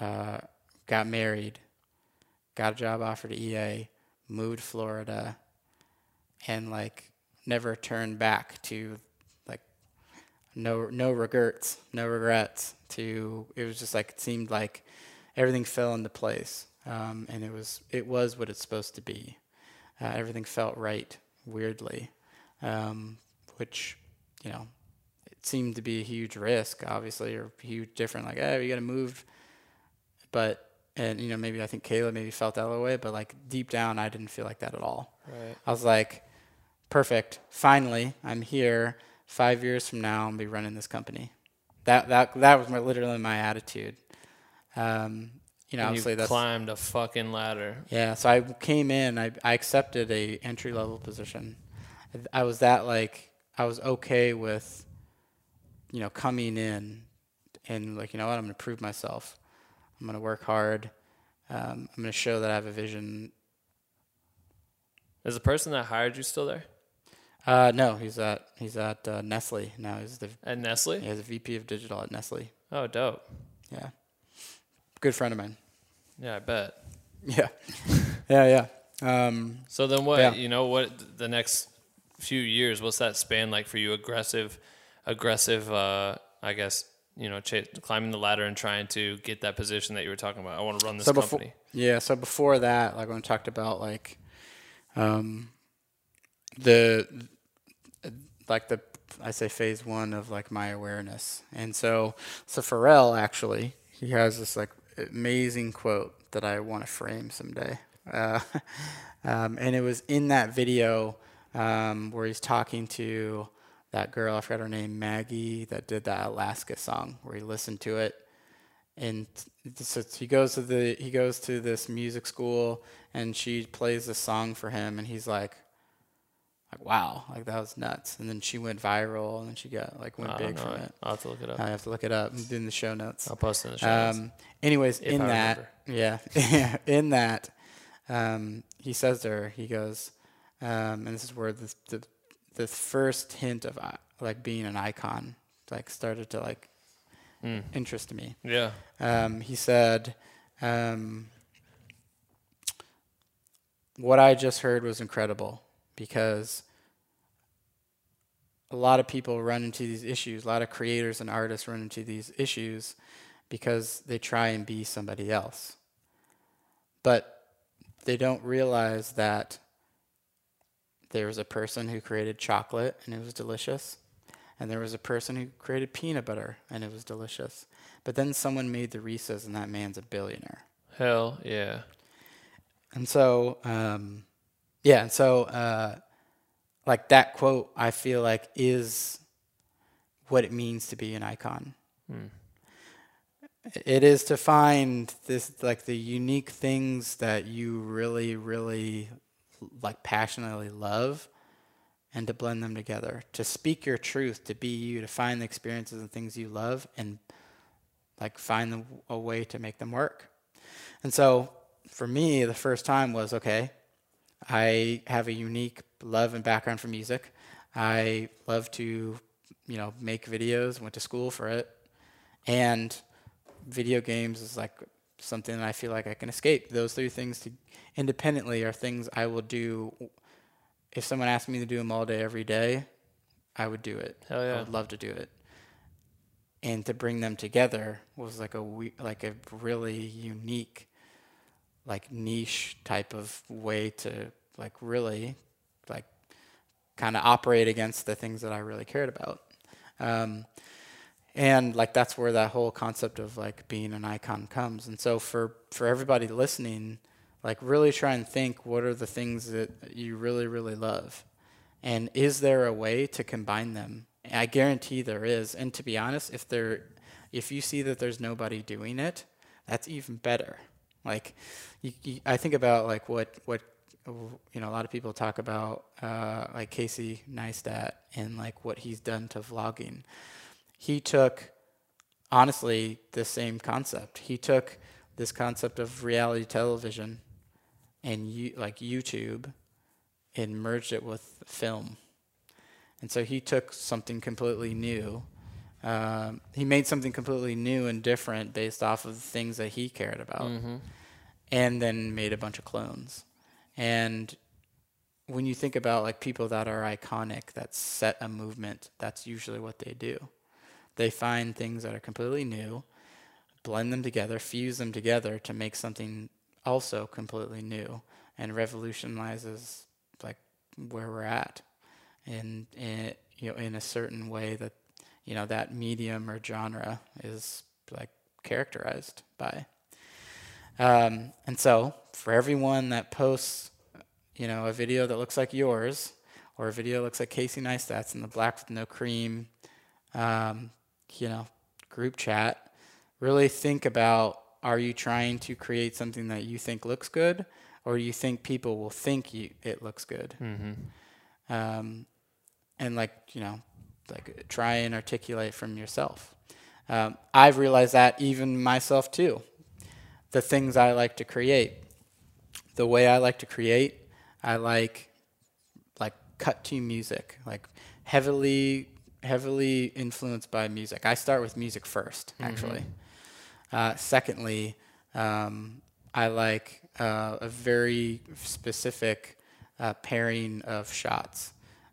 uh, got married, got a job offer to EA, moved Florida, and like never turned back to like no no regrets, no regrets. To it was just like it seemed like everything fell into place, um, and it was it was what it's supposed to be. Uh, everything felt right, weirdly, um, which you know it seemed to be a huge risk, obviously, or huge different. Like, oh, you got to move, but and you know maybe I think Kayla maybe felt that way, but like deep down, I didn't feel like that at all. Right. I was like, perfect. Finally, I'm here. Five years from now, I'll be running this company. That that that was my, literally my attitude. Um, you know, And obviously you that's climbed a fucking ladder. yeah, so I came in. I I accepted a entry level position. I was that like I was okay with, you know, coming in, and like you know what I'm gonna prove myself. I'm gonna work hard. Um, I'm gonna show that I have a vision. Is the person that hired you still there? Uh, no, he's at he's at uh, Nestle now. He's the At Nestle? he's a VP of digital at Nestle. Oh, dope. Yeah, good friend of mine. Yeah, I bet. Yeah, yeah, yeah. Um, So then what, Yeah. you know, what the next few years, what's that span like for you? Aggressive, aggressive, uh, I guess, you know, ch- climbing the ladder and trying to get that position that you were talking about. I want to run this so before, company. yeah, so before that, like when we talked about like, um, the like the I say phase one of like my awareness, and so so Pharrell actually he has this like amazing quote that I want to frame someday, uh, um, and it was in that video um, where he's talking to that girl I forgot her name Maggie that did that Alaska song where he listened to it. And so he goes to the he goes to this music school and she plays this song for him and he's like like wow like that was nuts. And then she went viral and then she got like went I big from it. I'll have to look it up. I have to look it up in the show notes. I'll post it in the show notes. um anyways If in I that yeah in that um he says to her he goes um and this is where the the, the first hint of uh, like being an icon like started to like Hmm. interest me yeah. um, he said, um, What I just heard was incredible because a lot of people run into these issues, a lot of creators and artists run into these issues because they try and be somebody else. But they don't realize that there was a person who created chocolate and it was delicious. And there was a person who created peanut butter and it was delicious. But then someone made the Reese's and that man's a billionaire. Hell yeah. And so, um, yeah, and so, uh, like that quote, I feel like is what it means to be an icon. It is to find this, like the unique things that you really, really like passionately love and to blend them together, to speak your truth, to be you, to find the experiences and things you love and like find a way to make them work. And so for me, the first time was okay, I have a unique love and background for music. I love to, you know, make videos, went to school for it. And video games is like something that I feel like I can escape. Those three things to, independently are things I will do. If someone asked me to do them all day, every day, I would do it. Hell yeah. I would love to do it. And to bring them together was like a like a really unique, like niche type of way to like really, like, kind of operate against the things that I really cared about. Um, and like that's where that whole concept of like being an icon comes. And so for for everybody listening like really try and think what are the things that you really really love? And is there a way to combine them? I guarantee there is. And to be honest if there if you see that there's nobody doing it that's even better. Like you, you, i think about like what what you know a lot of people talk about uh, like casey neistat and like what he's done to vlogging he took honestly the same concept. He took this concept of reality television and you, like YouTube and merged it with film. And so he took something completely new. Um, he made something completely new and different based off of the things that he cared about, and then made a bunch of clones. And when you think about like people that are iconic, that set a movement, that's usually what they do. They find things that are completely new, blend them together, fuse them together to make something also completely new and revolutionizes like where we're at and, and you know in a certain way that you know that medium or genre is like characterized by. Um, and so for everyone that posts you know a video that looks like yours or a video that looks like casey neistat's in the black with no cream um, you know, group chat, really think about are you trying to create something that you think looks good or you think people will think you, it looks good? Um, and like, you know, like try and articulate from yourself. Um, I've realized that even myself too. The things I like to create, the way I like to create, I like like cut to music, like heavily heavily influenced by music. I start with music 1st actually. Uh, secondly, um, I like uh, a very specific uh, pairing of shots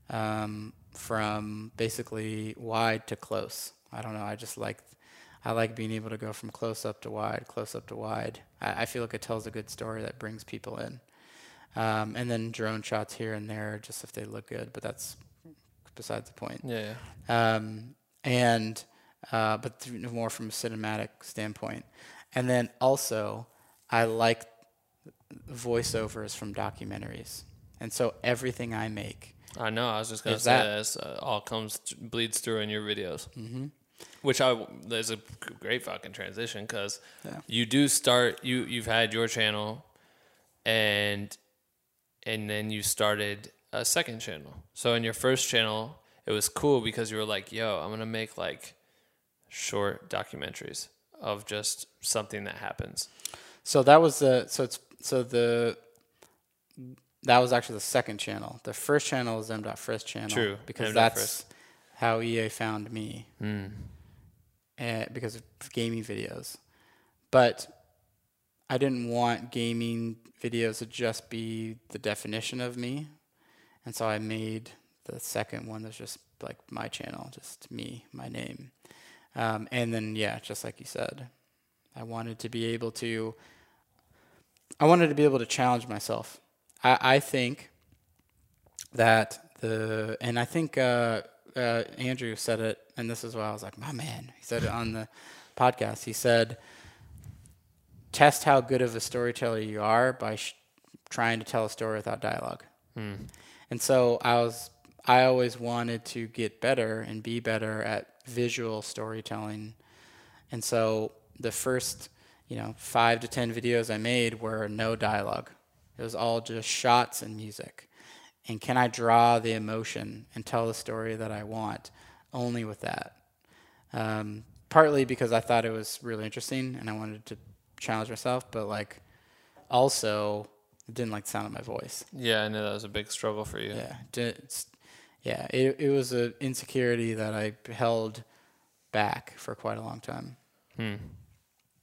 um, from basically wide to close. I don't know. I just like I like being able to go from close up to wide, close up to wide. I, I feel like it tells a good story that brings people in. Um, and then drone shots here and there, just if they look good. But that's besides the point Yeah. um, and uh, but th- more from a cinematic standpoint. And then also, I like voiceovers from documentaries, and so everything I make, I know. I was just gonna say that- this, uh, all comes bleeds through in your videos, mm-hmm. which I there's a great fucking transition because you do start you you've had your channel, and and then you started a second channel. So in your first channel, it was cool because you were like, "Yo, I'm gonna make like short documentaries of just something that happens." so that was the so it's so the that was actually the second channel. The first channel is M.Frisk channel. True, because M. that's Frisk. how EA found me. eh, because of gaming videos. But I didn't want gaming videos to just be the definition of me. And so I made the second one that's just like my channel, just me, my name. Um, and then, yeah, just like you said, I wanted to be able to, I wanted to be able to challenge myself. I, I think that the and I think uh, uh, Andrew said it, and this is why I was like, my man. He said it on the podcast. He said, test how good of a storyteller you are by sh- trying to tell a story without dialogue. And so I was, I always wanted to get better and be better at visual storytelling. And so the first, you know, five to 10 videos I made were no dialogue. It was all just shots and music. And can I draw the emotion and tell the story that I want only with that? Um, partly because I thought it was really interesting and I wanted to challenge myself, but like also I didn't like the sound of my voice. Yeah, I know that was a big struggle for you. Yeah, di- it's, yeah. It it was an insecurity that I held back for quite a long time. Hmm.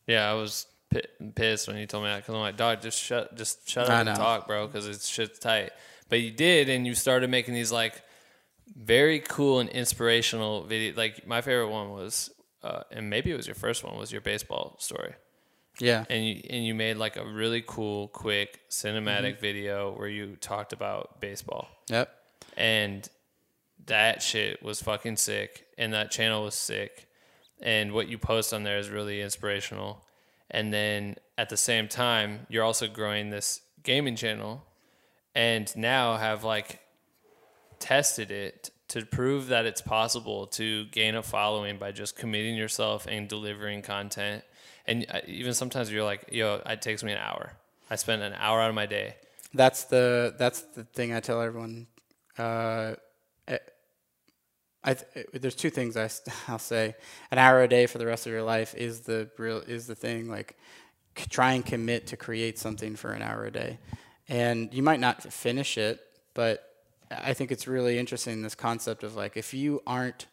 Yeah, I was pi- pissed when you told me that because I'm like, dog, just shut, just shut up and talk, bro, because it's shit's tight. But you did, and you started making these like very cool and inspirational video. Like my favorite one was, uh, and maybe it was your first one, was your baseball story. Yeah, and you and you made like a really cool, quick cinematic Mm-hmm. video where you talked about baseball, yep. and that shit was fucking sick, and that channel was sick, and what you post on there is really inspirational, and then at the same time, you're also growing this gaming channel, and now have like tested it to prove that it's possible to gain a following by just committing yourself and delivering content. And even sometimes you're like, yo, it takes me an hour. I spend an hour out of my day. That's the that's the thing I tell everyone. Uh, eh, I th- there's two things I will say. An hour a day for the rest of your life is the real is the thing. Like, c- try and commit to create something for an hour a day, and you might not finish it, but I think it's really interesting this concept of like if you aren't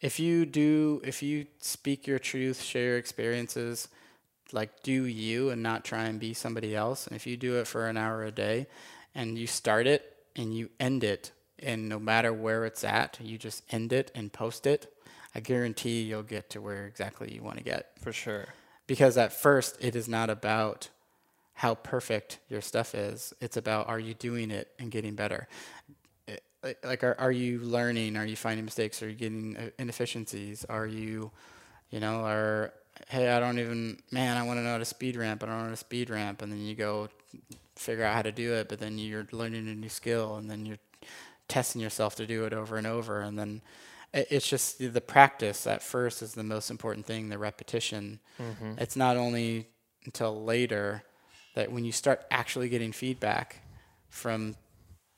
if you do if you speak your truth share your experiences like do you and not try and be somebody else and if you do it for an hour a day and you start it and you end it and no matter where it's at you just end it and post it i guarantee you'll get to where exactly you want to get For sure. because at first it is not about how perfect your stuff is it's about are you doing it and getting better like- are, are you learning? Are you finding mistakes? Are you getting uh, inefficiencies? Are you you know are hey i don't even man i want to know how to speed ramp. I don't know how to speed ramp. And then you go figure out how to do it but then you're learning a new skill and then you're testing yourself to do it over and over. And then it's just the- the practice at first is the most important thing the repetition. It's not only until later that when you start actually getting feedback from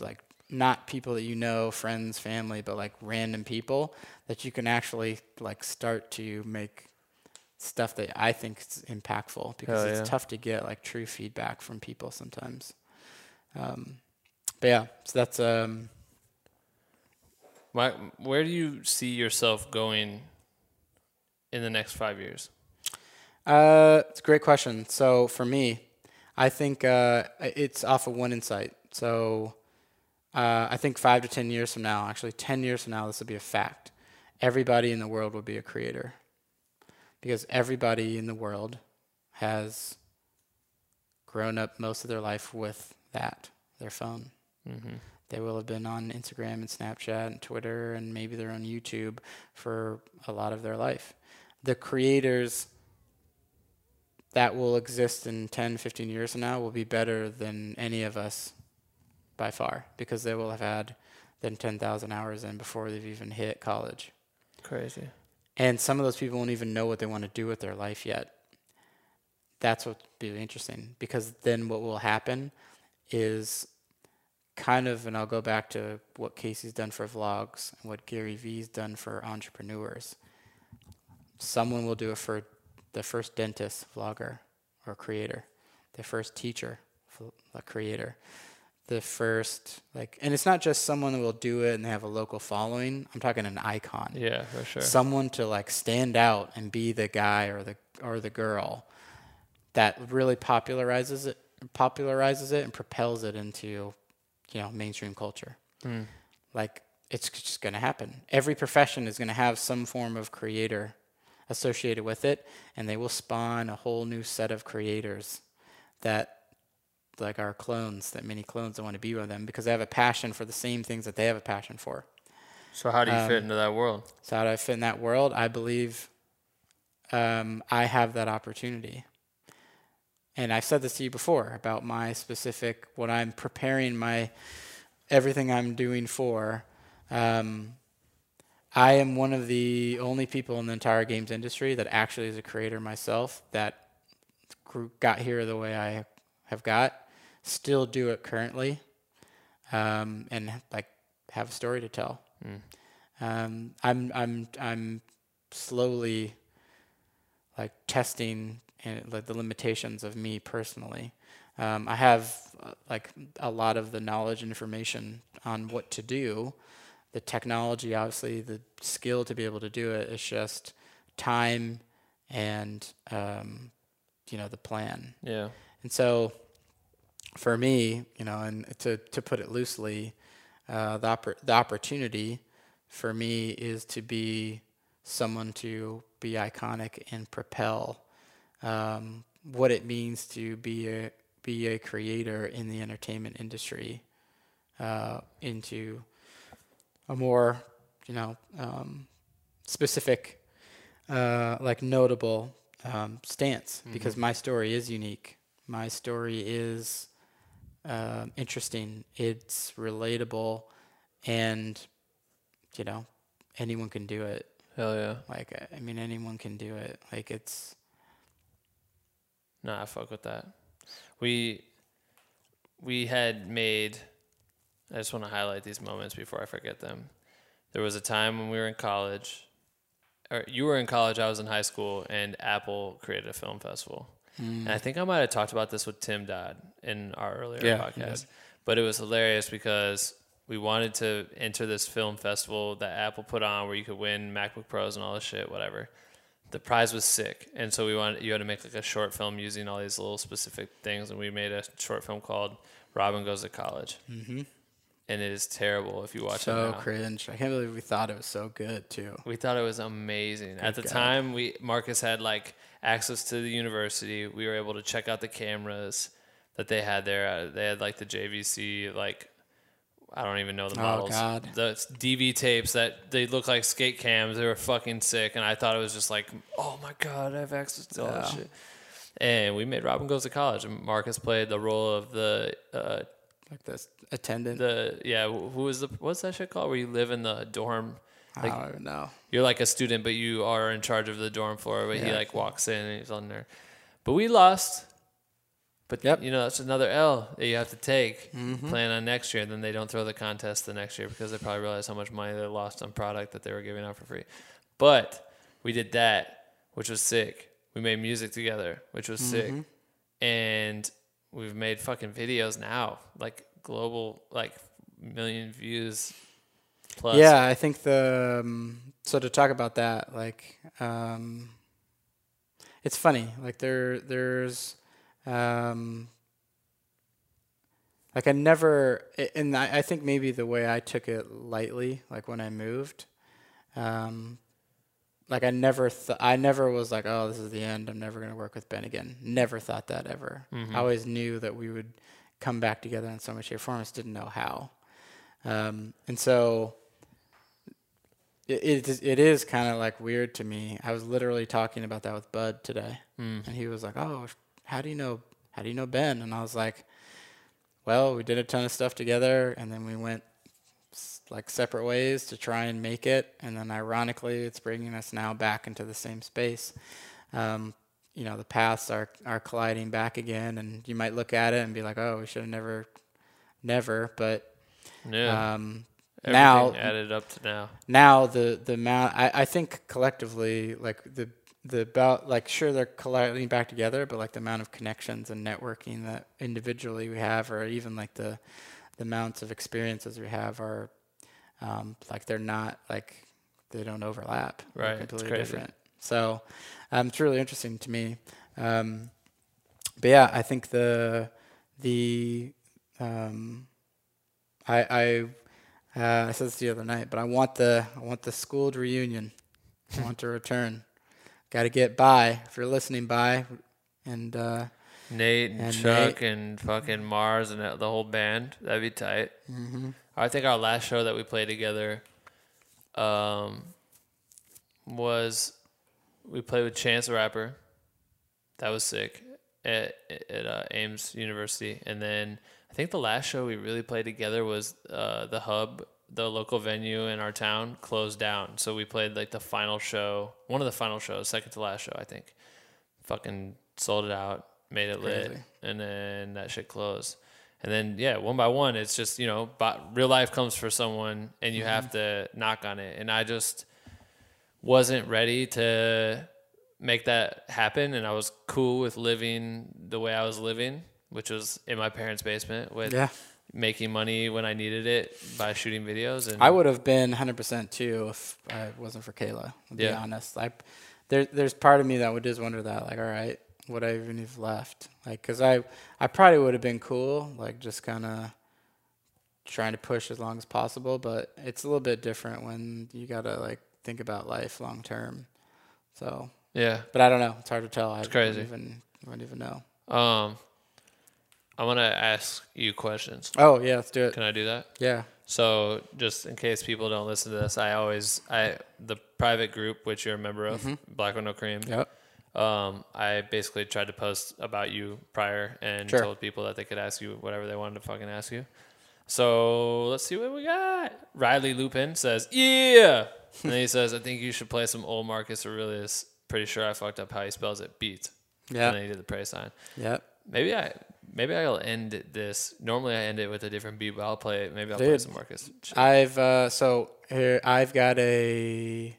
like not people that you know friends family but like random people that you can actually like start to make stuff that i think is impactful because Hell it's yeah. tough to get like true feedback from people sometimes um, but yeah so that's um My, where do you see yourself going in the next five years? Uh, it's a great question. So for me, I think uh, it's off of one insight. So uh, I think five to ten years from now, actually ten years from now, this will be a fact. Everybody in the world will be a creator, because everybody in the world has grown up most of their life with that, their phone. They will have been on Instagram and Snapchat and Twitter and maybe they're on YouTube for a lot of their life. The creators that will exist in 10, 15 years from now will be better than any of us by far because they will have had than 10,000 hours in before they've even hit college. Crazy. And some of those people won't even know what they want to do with their life yet. That's what's really interesting because then what will happen is kind of, and I'll go back to what Casey's done for vlogs and what Gary Vee's done for entrepreneurs. Someone will do it for the first dentist vlogger or creator, the first teacher, a creator, the first like, and it's not just someone that will do it and they have a local following. I'm talking an icon Yeah, for sure. someone to like stand out and be the guy or the or the girl that really popularizes it popularizes it and propels it into you know mainstream culture hmm. like it's just going to happen every profession is going to have some form of creator associated with it and they will spawn a whole new set of creators that like our clones, that many clones that want to be with them because they have a passion for the same things that they have a passion for. So how do you Um, fit into that world? So how do I fit in that world? I believe um, I have that opportunity. And I've said this to you before about my specific what I'm preparing my everything I'm doing for. Um, I am one of the only people in the entire games industry that actually is a creator myself that grew, got here the way I have got, still do it currently, um, and like have a story to tell. Um, I'm I'm I'm slowly like testing and like the limitations of me personally. Um, I have uh, like a lot of the knowledge and information on what to do. The technology, obviously, the skill to be able to do it. It's just time and um, you know the plan. Yeah. And so, for me, you know, and to to put it loosely, uh, the oppor- the opportunity for me is to be someone to be iconic and propel um, what it means to be a be a creator in the entertainment industry uh, into a more you know um, specific uh, like notable um, stance because my story is unique. My story is um, interesting. It's relatable, and you know anyone can do it. Hell yeah. Like I- I mean, anyone can do it. Like it's No, I fuck with that. We we had made. I just want to highlight these moments before I forget them. There was a time when we were in college, or you were in college, I was in high school, and Apple created a film festival. And I think I might have talked about this with Tim Dodd in our earlier Yeah, podcast. But it was hilarious because we wanted to enter this film festival that Apple put on where you could win MacBook Pros and all this shit, whatever the prize was sick, and so we wanted you had to make like a short film using all these little specific things, and we made a short film called "Robin Goes to College," mm-hmm. and it is terrible if you watch it so cringe. I can't believe we thought it was so good too. We thought it was amazing. At the God. time, we Marcus had like access to the university. We were able to check out the cameras that they had there. Uh, They had like the JVC like. I don't even know the models. Oh, models. God. The DV tapes that they look like skate cams. They were fucking sick, and I thought it was just like, oh my god, I have access to all that shit. And we made Robin goes to college, and Marcus played the role of the uh, Like this attendant. the yeah. Who was the what's that shit called? Where you live in the dorm I don't even know. you're like a student, but you are in charge of the dorm floor. But he like walks in and he's on there. But we lost. But Yep. you know that's another L that you have to take. Mm-hmm. Plan on next year, and then they don't throw the contest the next year because they probably realize how much money they lost on product that they were giving out for free. But we did that, which was sick. We made music together, which was sick, mm-hmm. and we've made fucking videos now, like global, like million views plus. Yeah, I think the um, so to talk about that, like, um, it's funny. Like there, there's, um, like I never, and I, I think maybe the way I took it lightly, like when I moved, um, like I never, th- I never was like, oh, this is the end. I'm never gonna work with Ben again. Never thought that ever. I always knew that we would come back together in some way, shape, or form. I just didn't know how. Um, and so it, it is, it is kind of like weird to me. I was literally talking about that with Bud today, and he was like, "Oh, how do you know? How do you know Ben?" And I was like, "Well, we did a ton of stuff together, and then we went like separate ways to try and make it, and then ironically, it's bringing us now back into the same space." Um, you know, the paths are are colliding back again, and you might look at it and be like, "Oh, we should have never, never," but yeah. um, Everything now added up to now. now the the amount I, I think collectively like the the about like sure they're colliding back together but like the amount of connections and networking that individually we have or even like the the amounts of experiences we have are um, like they're not like they don't overlap They're Right, it's completely crazy. different so um, it's really interesting to me um, but yeah I think the the um, I I uh, I said this the other night, but I want the I want the schooled reunion. I want to return. Got to get Bai. If you're listening, Bai, and uh, Nate and, And Chuck Nate. and fucking Mars and the whole band. That'd be tight. Mm-hmm. I think our last show that we played together um, was we played with Chance the Rapper. That was sick at, at uh, Ames University. And then I think the last show we really played together was uh, the Hub, the local venue in our town, closed down. So we played like the final show, one of the final shows, second to last show, I think fucking sold it out, made it lit, and then that shit closed. And then yeah, one by one, it's just you know, but real life comes for someone, and you have to knock on it. And I just wasn't ready to make that happen, and I was cool with living the way I was living, which was in my parents' basement with Yeah. making money when I needed it by shooting videos. And I would have been 100% too if I wasn't for Kayla. To be honest, I there there's part of me that would just wonder that, like, all right, would I even have left? Like, cause I I probably would have been cool, like, just kind of trying to push as long as possible. But it's a little bit different when you gotta like think about life long term. So, yeah. but I don't know. It's hard to tell. It's crazy. I wouldn't even, I wouldn't even know. Um, I want to ask you questions. Oh yeah, let's do it. Can I do that? Yeah. So just in case people don't listen to this, I always I the private group which you're a member of, Black with No Cream. Yep. Um, I basically tried to post about you prior and Sure. told people that they could ask you whatever they wanted to fucking ask you. So let's see what we got. Riley Lupin says, "Yeah," and he says, "I think you should play some old Marcus Aurelius." Pretty sure I fucked up how he spells it. Beat. Yeah. And then he did the praise sign. Yep. Maybe I maybe I'll end this. Normally I end it with a different beat, but I'll play it. Maybe I'll play some Marcus. shit. I've uh, so here I've got a.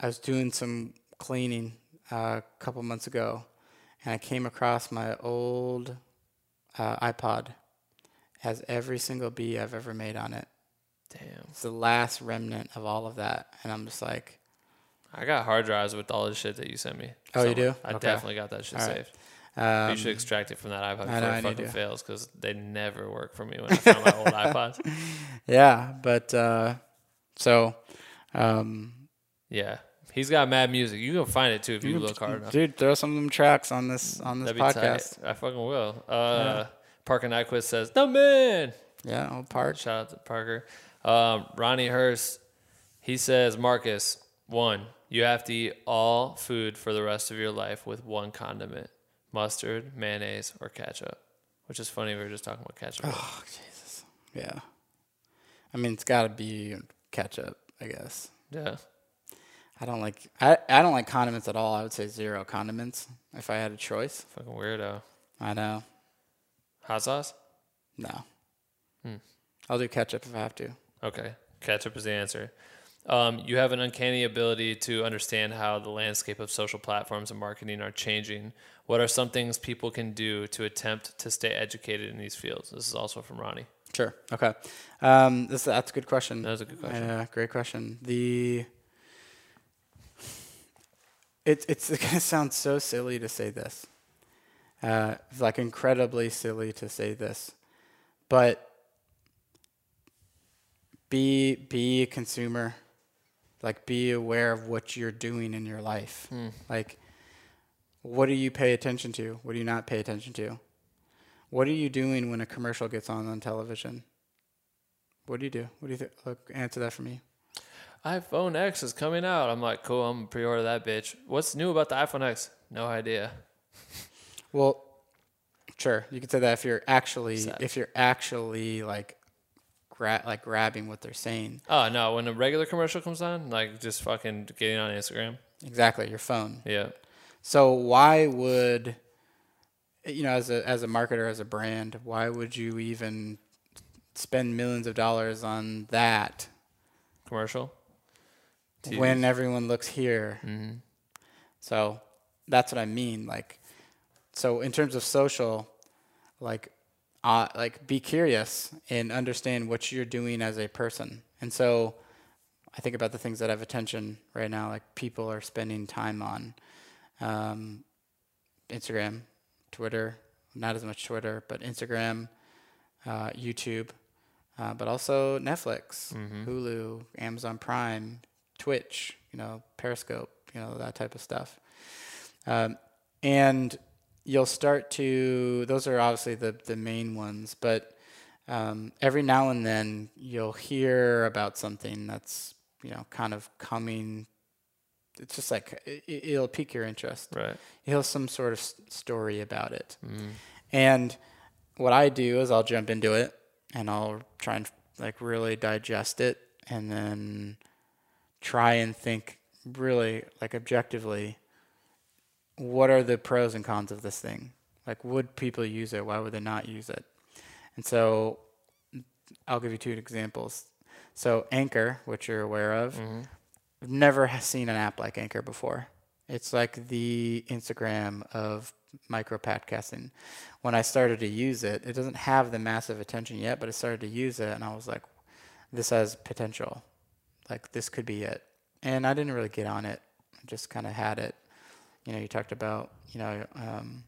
I was doing some cleaning uh, a couple months ago, and I came across my old uh, iPod. Has every single beat I've ever made on it. Damn. It's the last remnant of all of that, and I'm just like, I got hard drives with all the shit that you sent me. Oh, you do? I Okay. definitely got that shit All right. Um, you should extract it from that iPod I before know, it fucking fails because they never work for me when I found my old iPods. yeah, but uh, so, um, Yeah. He's got mad music. You can find it too if you look hard enough. dude, throw some of them tracks on this on this podcast. tight. I fucking will. Uh, Parker Nyquist says, "No man." Yeah, old part. Shout out to Parker. Um, Ronnie Hurst, he says, Marcus, one, you have to eat all food for the rest of your life with one condiment mustard, mayonnaise, or ketchup. Which is funny. We were just talking about ketchup. Oh, Jesus. Yeah. I mean, it's got to be ketchup, I guess. Yeah. I don't like I, I don't like condiments at all. I would say zero condiments if I had a choice. Fucking weirdo. I know. Hot sauce? No. Hmm. I'll do ketchup if I have to. Okay. Ketchup is the answer. Um, you have an uncanny ability to understand how the landscape of social platforms and marketing are changing. What are some things people can do to attempt to stay educated in these fields? This is also from Ronnie. Sure. Okay. Um, this that's a good question. That was a good question. Yeah, great question. The it's it's gonna sound so silly to say this, uh, like incredibly silly to say this, but be be a consumer, like be aware of what you're doing in your life, like what do you pay attention to? What do you not pay attention to? What are you doing when a commercial gets on on television? What do you do? What do you think? Look, answer that for me. iPhone X is coming out. I'm like, cool, I'm gonna pre-order that bitch. What's new about the iPhone X? No idea. Well, sure, you could say that if you're actually Sad. if you're actually like gra- like grabbing what they're saying. Oh no, when a regular commercial comes on, like just fucking getting on Instagram. Exactly, your phone. Yeah. So why would you know as a as a marketer as a brand, why would you even spend millions of dollars on that Commercial. TV. when everyone looks here? So that's what I mean. Like, so in terms of social, like, uh, like be curious and understand what you're doing as a person. And so, I think about the things that have attention right now. Like people are spending time on um, Instagram, Twitter, not as much Twitter, but Instagram, uh, YouTube, uh, but also Netflix, Hulu, Amazon Prime, Twitch, you know, Periscope, you know, that type of stuff. Um, and you'll start to those are obviously the the main ones, but um, every now and then you'll hear about something that's you know kind of coming. It's just like it, it'll pique your interest. Right. You'll some sort of story about it, mm. and what I do is I'll jump into it and I'll try and like really digest it, and then try and think really like objectively what are the pros and cons of this thing? Like would people use it? Why would they not use it? And so i'll give you two examples. So anchor which you're aware of mm-hmm. I've never seen an app like anchor before it's like the instagram of micro podcasting when i started to use it it doesn't have the massive attention yet but i started to use it and i was like this has potential like this could be it. And I didn't really get on it. I just kind of had it. You know, you talked about, you know, um,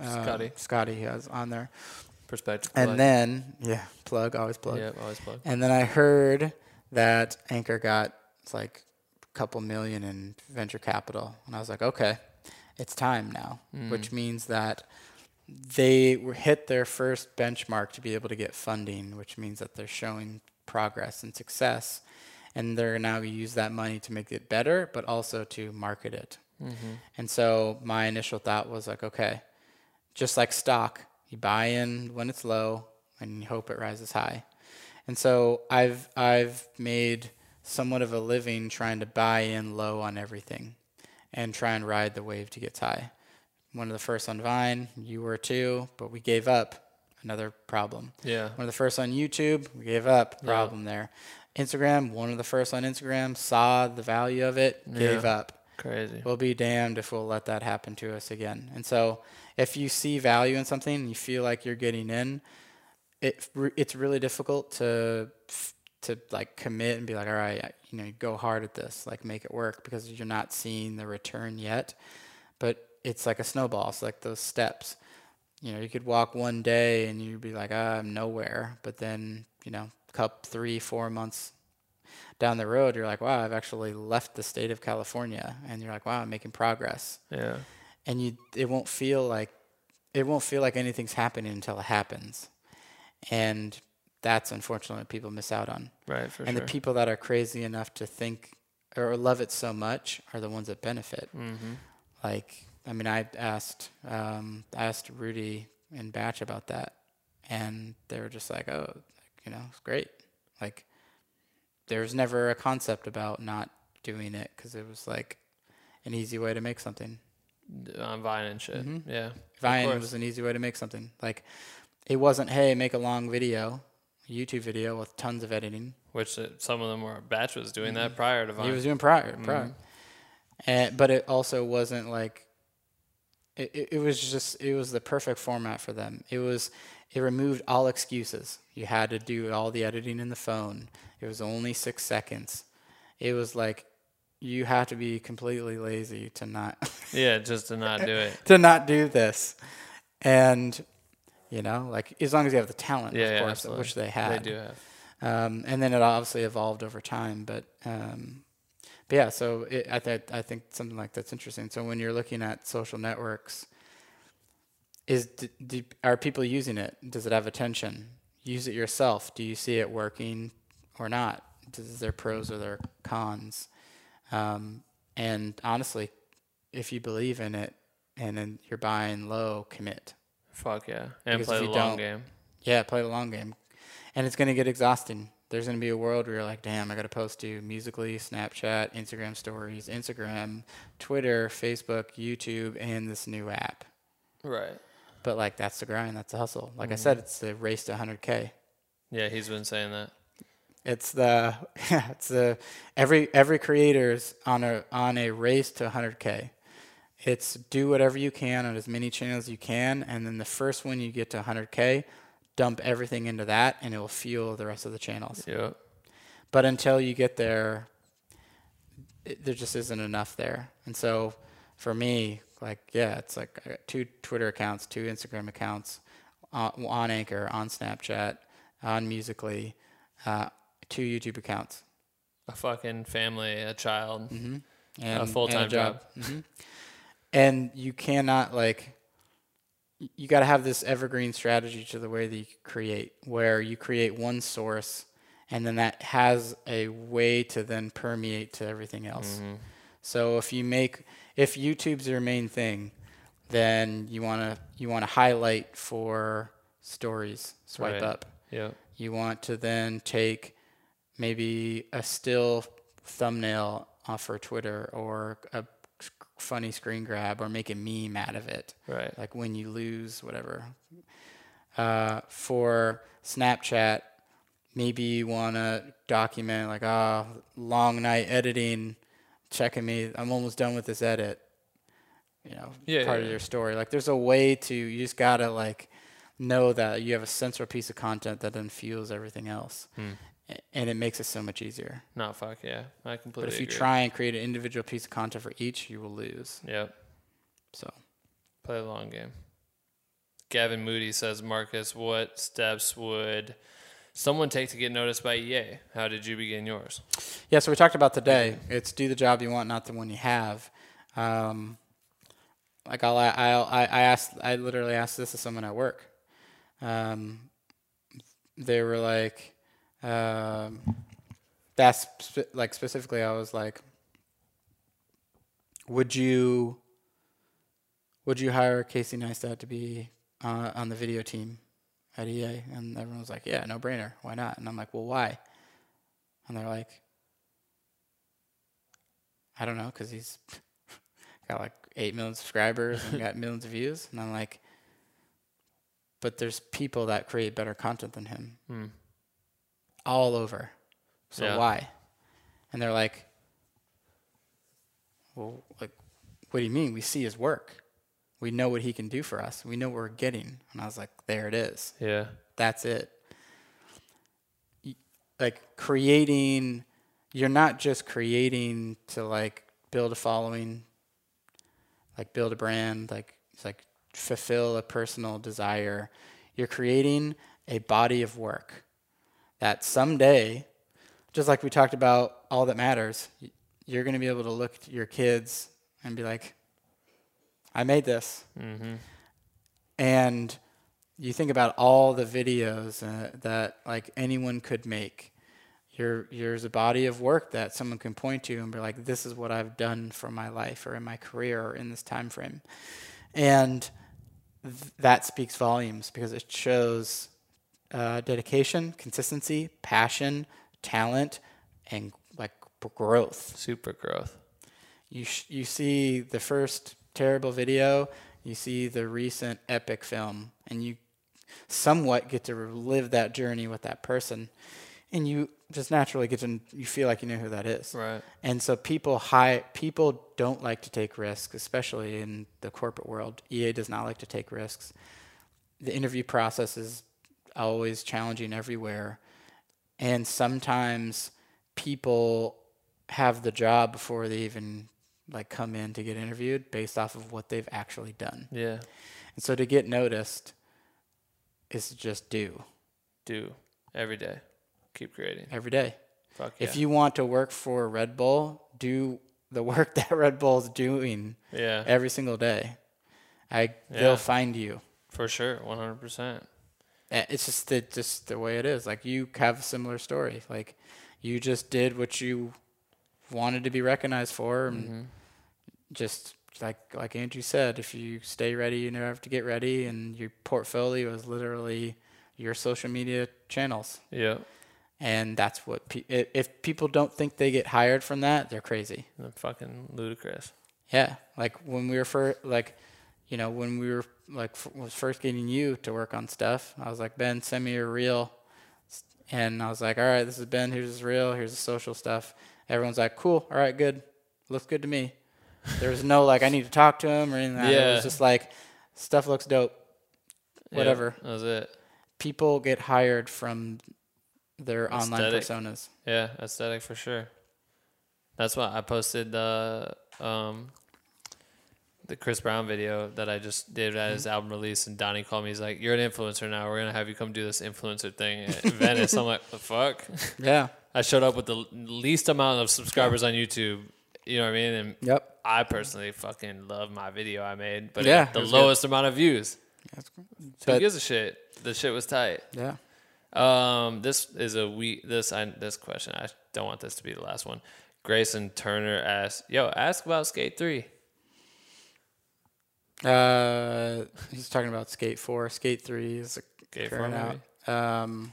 Scotty. Scotty has on there. Perspective. And plug. then, yeah, plug, always plug. Yeah, always plug. And then I heard that Anchor got it's like a couple million in venture capital. And I was like, okay, it's time now, mm. which means that they were- hit their first benchmark to be able to get funding, which means that they're showing progress and success. And they're now going to use that money to make it better, but also to market it. Mm-hmm. And so my initial thought was like, okay, just like stock, you buy in when it's low and you hope it rises high. And so I've I've made somewhat of a living trying to buy in low on everything and try and ride the wave to get high. One of the first on Vine, you were too, but we gave up. Another problem. Yeah. One of the first on YouTube, we gave up. Problem there. Instagram, one of the first on Instagram, saw the value of it, gave Yeah. up. Crazy. We'll be damned if we'll let that happen to us again. And so, if you see value in something and you feel like you're getting in, it it's really difficult to f- to like commit and be like, all right, you know, go hard at this, like make it work because you're not seeing the return yet. But it's like a snowball. It's like those steps. You know, you could walk one day and you'd be like, ah, I'm nowhere. But then, you know, cup three, four months down the road, you're like, wow, I've actually left the state of California, and you're like, wow, I'm making progress, Yeah. and you it won't feel like it won't feel like anything's happening until it happens, and that's unfortunately what people miss out on. Right. For and sure. the people that are crazy enough to think or love it so much are the ones that benefit. mm-hmm. Like, I mean, I asked um, I asked Rudy and Bach about that, and they were just like, "Oh, you know, it's great." Like, there was never a concept about not doing it because it was like an easy way to make something. On Vine and shit. Mhm. Yeah. Vine was an easy way to make something. Like, it wasn't, "Hey, make a long video." YouTube video with tons of editing. Which uh, some of them were. Bach was doing that prior to Vine. He was doing prior, Mhm. prior. And, but it also wasn't like it, it, it was just it was the perfect format for them. It was it removed all excuses. You had to do all the editing in the phone. It was only six seconds. It was like you have to be completely lazy to not yeah, just to not do it. to not do this. And you know, like as long as you have the talent, Yeah, of yeah, course, absolutely. which they had. They do have. Um, and then it obviously evolved over time, but um, but yeah. So it, I th- I think something like that's interesting. So when you're looking at social networks, is d- d- are people using it? Does it have attention? Use it yourself. Do you see it working or not? Does there pros or there cons? Um, and honestly, if you believe in it and then you're buying low, commit. Fuck yeah. And Because play the long game. Yeah, play the long game. And it's going to get exhausting. There's going to be a world where you're like, damn, I got to post to Musical.ly, Snapchat, Instagram stories, Instagram, Twitter, Facebook, YouTube, and this new app. Right. But like, that's the grind. That's the hustle. Like I Mm-hmm. said, it's the race to 100K. Yeah, he's been saying that. It's the, it's the, every, every creator's on a, on a race to 100K. It's do whatever you can on as many channels as you can. And then the first one you get to 100K, dump everything into that and it will fuel the rest of the channels. Yep. But until you get there, it, there just isn't enough there. And so for me, like, yeah, it's like I got two Twitter accounts, two Instagram accounts, uh, on Anchor, on Snapchat, on Musical.ly, uh, two YouTube accounts. A fucking family, a child. Mm-hmm. And a full-time and Mhm. And you cannot like you got to have this evergreen strategy to the way that you create, where you create one source, and then that has a way to then permeate to everything else. Mm-hmm. So if you make if YouTube's your main thing, then you want to you want to highlight for stories, swipe Right. up. Yeah. You want to then take maybe a still thumbnail off for Twitter or a funny screen grab or make a meme out of it. Right. Like when you lose, whatever. Uh, for Snapchat, maybe you want to document like, ah, long night editing, checking me. I'm almost done with this edit. You know, Yeah, part yeah, of your story. Like, there's a way to. You just gotta like know that you have a central piece of content that then fuels everything else, Hmm. And it makes it so much easier. No, fuck yeah. I completely But if you agree. try and create an individual piece of content for each, you will lose. Yep. So. Play the long game. Gavin Moody says, Marcus, what steps would someone take to get noticed by EA? How did you begin yours? Yeah, so we talked about today. It's do the job you want, not the one you have. Um, like I'll, I, I, I asked, I literally asked this to someone at work. Um, they were like, um, that's like specifically. I was like, would you, would you hire Casey Neistat to be uh, on the video team at EA? And everyone was like, yeah, no brainer. Why not? And I'm like, well, why? And they're like, I don't know, because he's got like 8 million subscribers and got millions of views. And I'm like, but there's people that create better content than him Hmm. All over. So Yeah. why? And they're like, well, like, what do you mean? We see his work. We know what he can do for us. We know what we're getting. And I was like, there it is Yeah. that's it like creating you're not just creating to like build a following like build a brand like it's like fulfill a personal desire you're creating a body of work that someday just like we talked about all that matters you're going to be able to look at your kids and be like i made this. And you think about all the videos uh, that like anyone could make. You're, there's a body of work that someone can point to and be like this is what i've done for my life or in my career or in this time frame. And th- that speaks volumes because it shows uh, dedication consistency passion talent and like growth Super growth. you sh- you see the first terrible video, you see the recent epic film, and you somewhat get to live that journey with that person, and you just naturally get to you feel like you know who that is. Right. And so people high people don't like to take risks, especially in the corporate world. EA does not like to take risks. The interview process is always challenging everywhere, and sometimes people have the job before they even like come in to get interviewed based off of what they've actually done. Yeah. And so to get noticed is just do Do every day. Keep creating. every day. Fuck yeah. If you want to work for Red Bull, do the work that Red Bull's doing yeah. every single day. I Yeah. they'll find you. For sure. 100%. Eh, It's just the just the way it is. Like you have a similar story. Like you just did what you wanted to be recognized for, and Mm-hmm. just like like Andrew said, if you stay ready, you never have to get ready, and your portfolio is literally your social media channels, Yeah. and that's what pe- if people don't think they get hired from that, they're crazy. They're fucking ludicrous. Yeah, like when we were first, like, you know, when we were like f- was first getting you to work on stuff, I was like, Ben, send me your reel, and I was like, all right, this is Ben. Here's his reel. Here's the social stuff. Everyone's like, cool. All right, good. Looks good to me. There was no like, I need to talk to him or anything. Like that. It was just like, stuff looks dope. Yeah, Whatever. that was it. People get hired from their online personas. Yeah, aesthetic for sure. That's why I posted the um the Chris Brown video that I just did at his album release, and Donnie called me. He's like, "You're an influencer now. We're gonna have you come do this influencer thing at Venice." I'm like, "The fuck." Yeah. I showed up with the least amount of subscribers on YouTube. You know what I mean? And Yep. I personally fucking love my video I made, but Yeah, the was good. lowest amount of views. That's cool. Who But- gives a shit? The shit was tight. Yeah. Um, this is a we this I this question. I don't want this to be the last one. Grayson Turner asks, "Yo, ask about Skate 3. Uh, he's talking about Skate Four. Skate Three is Skate current 4 out. Um,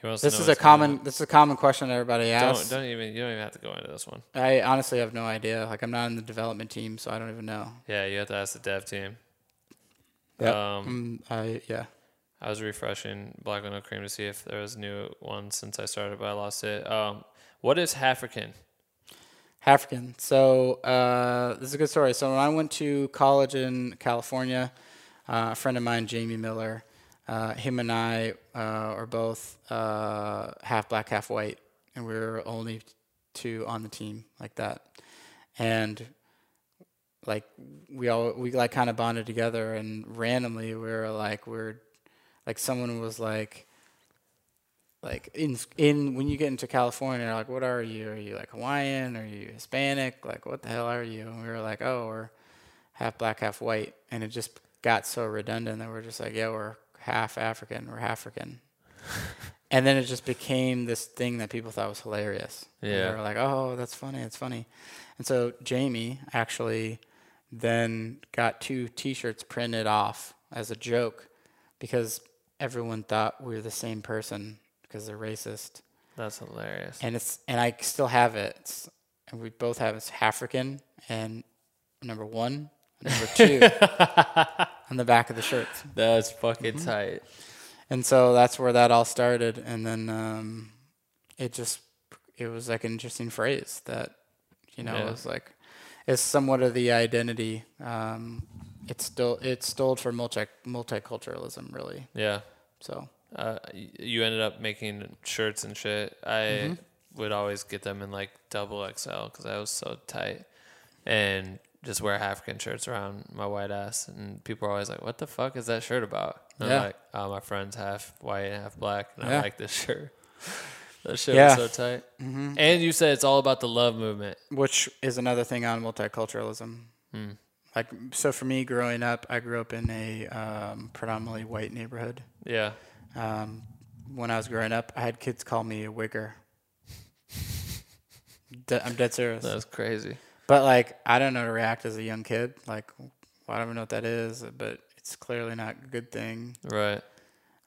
He wants to this know is a what's coming common. This is a common question everybody up. asks. Don't don't even you don't even have to go into this one. I honestly have no idea. Like I'm not in the development team, so I don't even know. Yeah, you have to ask the dev team. Yep. Um, Mm, I yeah. I was refreshing Black with No Cream to see if there was a new ones since I started, but I lost it. Um, what is African? African. So uh, this is a good story. So when I went to college in California, uh, a friend of mine, Jamie Miller, uh, him and I uh, are both uh, half black, half white, and we're only two on the team like that. And like we all we like kind of bonded together, and randomly we were like we are like someone was like like in in when you get into California, like, what are you? Are you like Hawaiian? Are you Hispanic? Like, what the hell are you? And we were like, oh, we're half black, half white, and it just got so redundant that we're just like, yeah, we're half African, we're African, and then it just became this thing that people thought was hilarious. Yeah. they were like, oh, that's funny, it's funny, and so Jamie actually then got two T-shirts printed off as a joke because everyone thought we were the same person because they're racist. That's hilarious. And it's and I still have it. It's, and we both have it's African and number one, number two on the back of the shirts. That's fucking Mm-hmm. tight. And so that's where that all started. And then um, it just it was like an interesting phrase that you know Yeah. was like it's somewhat of the identity. Um, it's still it's stole for multi multiculturalism really. Yeah. So Uh, you ended up making shirts and shit. I Mm-hmm. would always get them in like double XL because I was so tight, and just wear African shirts around my white ass. And people are always like, "What the fuck is that shirt about?" And Yeah. I'm like, "Oh, my friend's half white and half black, and I like this shirt." that shit Yeah. was so tight. Mm-hmm. And you said it's all about the love movement. which is another thing on multiculturalism. Like so, for me, growing up, I grew up in a um, predominantly white neighborhood. Yeah. Um, when I was growing up, I had kids call me a wigger. De- I'm dead serious. That's crazy. But like, I don't know how to react as a young kid. Like, well, I don't even know what that is, but it's clearly not a good thing. Right.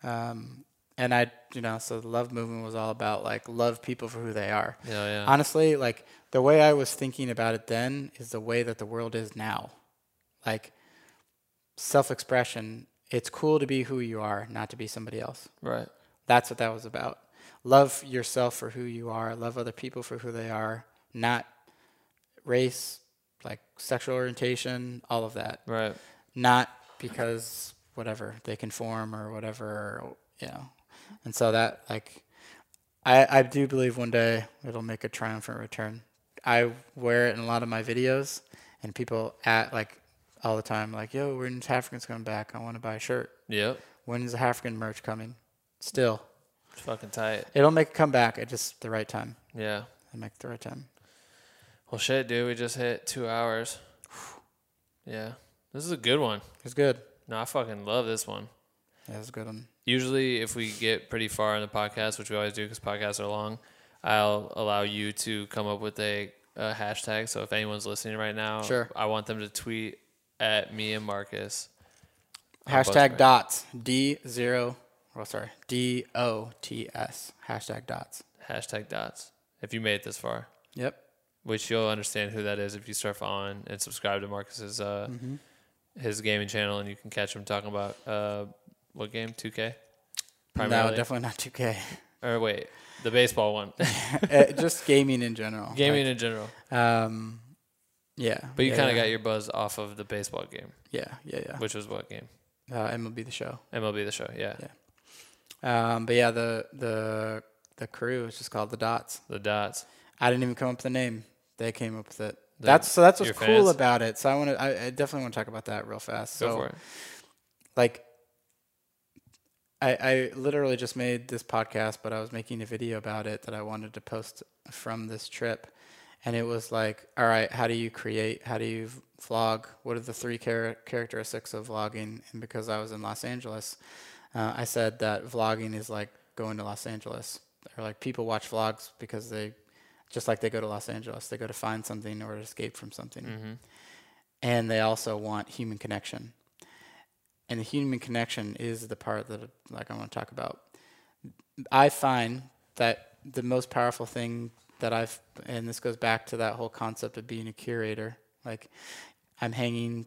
Um, and I, you know, so the love movement was all about like love people for who they are. Yeah. Yeah. Honestly, like the way I was thinking about it then is the way that the world is now. Like self expression, it's cool to be who you are, not to be somebody else. right. That's what that was about. Love yourself for who you are, love other people for who they are, not race, like sexual orientation, all of that. Right. Not because whatever they conform or whatever, you know. And so that like I I do believe one day it'll make a triumphant return. I wear it in a lot of my videos and people at like all the time like, "Yo, when's Africans coming back? I want to buy a shirt." Yep. When's the African merch coming? Still, It's fucking tight. It'll make a comeback at just the right time. Yeah. It'll make the right time. Well, shit, dude. We just hit two hours. Yeah. This is a good one. It's good. No, I fucking love this one. Yeah, it's a good one. Usually, if we get pretty far in the podcast, which we always do because podcasts are long, I'll allow you to come up with a, a hashtag. So if anyone's listening right now, Sure. I want them to tweet at me and Marcus. Hashtag dots. D zero. Well, sorry. D O T S. Hashtag dots. Hashtag dots. If you made it this far, Yep. which you'll understand who that is if you start following and subscribe to Marcus's uh, Mm-hmm. his gaming channel, and you can catch him talking about uh, what game? 2K. No, definitely not 2K. Or wait, the baseball one. Uh, just gaming in general. gaming in general. Um, yeah. But you yeah, kind of yeah. got your buzz off of the baseball game, Yeah, yeah, yeah. which was what game? Uh, MLB the show. MLB the show. Yeah. Yeah. Um, but yeah, the the the crew is just called the Dots. The dots. I didn't even come up with the name. They came up with it. The- that's so that's what's cool fans? about it. So I want to. I, I definitely want to talk about that real fast. Go so, for it. like I, I literally just made this podcast, but I was making a video about it that I wanted to post from this trip. And it was like, all right, how do you create? How do you vlog? What are the three char- characteristics of vlogging? And because I was in Los Angeles, uh, I said that vlogging is like going to Los Angeles, or like people watch vlogs because they, just like they go to Los Angeles, they go to find something or escape from something, and they also want human connection. And the human connection is the part that like I want to talk about. I find that the most powerful thing that I've, and this goes back to that whole concept of being a curator. Like, I'm hanging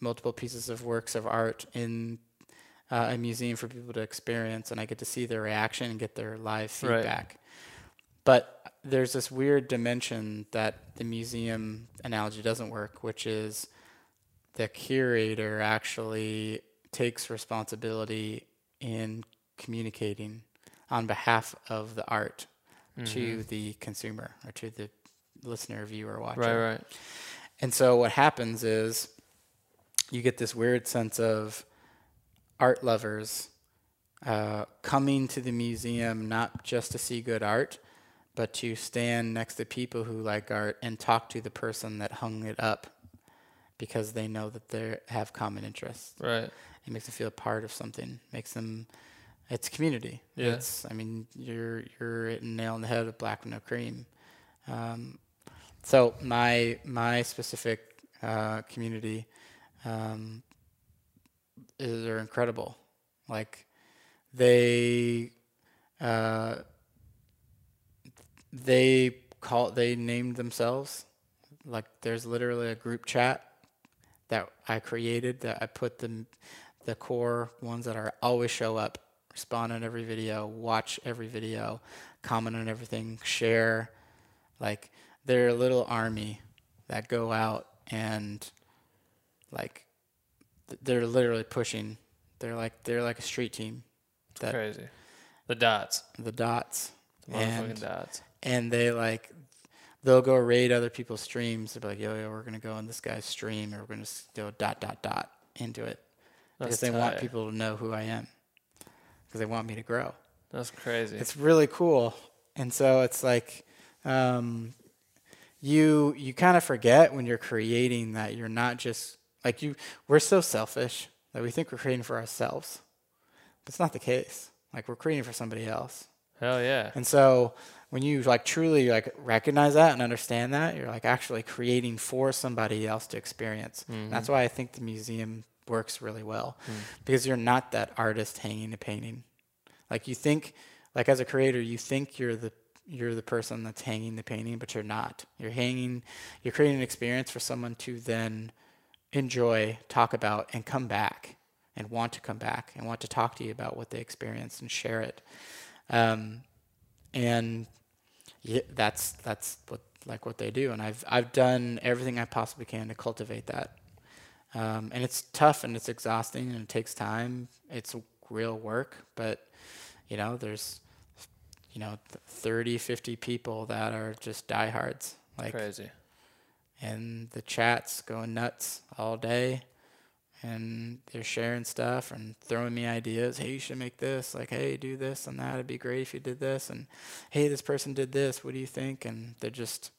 multiple pieces of works of art in uh, a museum for people to experience, and I get to see their reaction and get their live Right. feedback. But there's this weird dimension that the museum analogy doesn't work, which is the curator actually takes responsibility in communicating on behalf of the art to the consumer or to the listener, viewer, watcher. Right, right. And so what happens is you get this weird sense of art lovers uh, coming to the museum not just to see good art, but to stand next to people who like art and talk to the person that hung it up because they know that they have common interests. Right. It makes them feel a part of something. Makes them. It's community. Yeah. It's. I mean, you're you're hitting nail on the head with black with no cream. Um, so my my specific uh, community um, is are incredible. Like they uh, they call they named themselves. Like there's literally a group chat that I created that I put the the core ones that are always show up, respond on every video, watch every video, comment on everything, share. Like they're a little army that go out and like they're literally pushing. They're like they're like a street team. That Crazy. The dots. the dots The and dots. and they like they'll go raid other people's streams. They'll be like, yo, yo, we're gonna go on this guy's stream and we're gonna go dot dot dot into it because That's they want people to know who I am because they want me to grow. That's crazy. It's really cool, and so it's like um, you you kind of forget when you're creating that you're not just like you. We're so selfish that we think we're creating for ourselves, but it's not the case. Like we're creating for somebody else. Hell yeah. And so when you like truly like recognize that and understand that, you're like actually creating for somebody else to experience. That's why I think the museum works really well because you're not that artist hanging a painting. Like you think like as a creator, you think you're the you're the person that's hanging the painting, but you're not. You're hanging you're creating an experience for someone to then enjoy, talk about and come back and want to come back and want to talk to you about what they experienced and share it. Um, and yeah, that's that's what like what they do, and I've I've done everything I possibly can to cultivate that. Um, and it's tough and it's exhausting and it takes time. It's real work, but you know, there's you know, th- 30, 50 people that are just diehards, like, Crazy. and the chats going nuts all day and they're sharing stuff and throwing me ideas. Hey you should make this. Like hey do this and that. It'd be great if you did this. And hey this person did this. What do you think? And they're just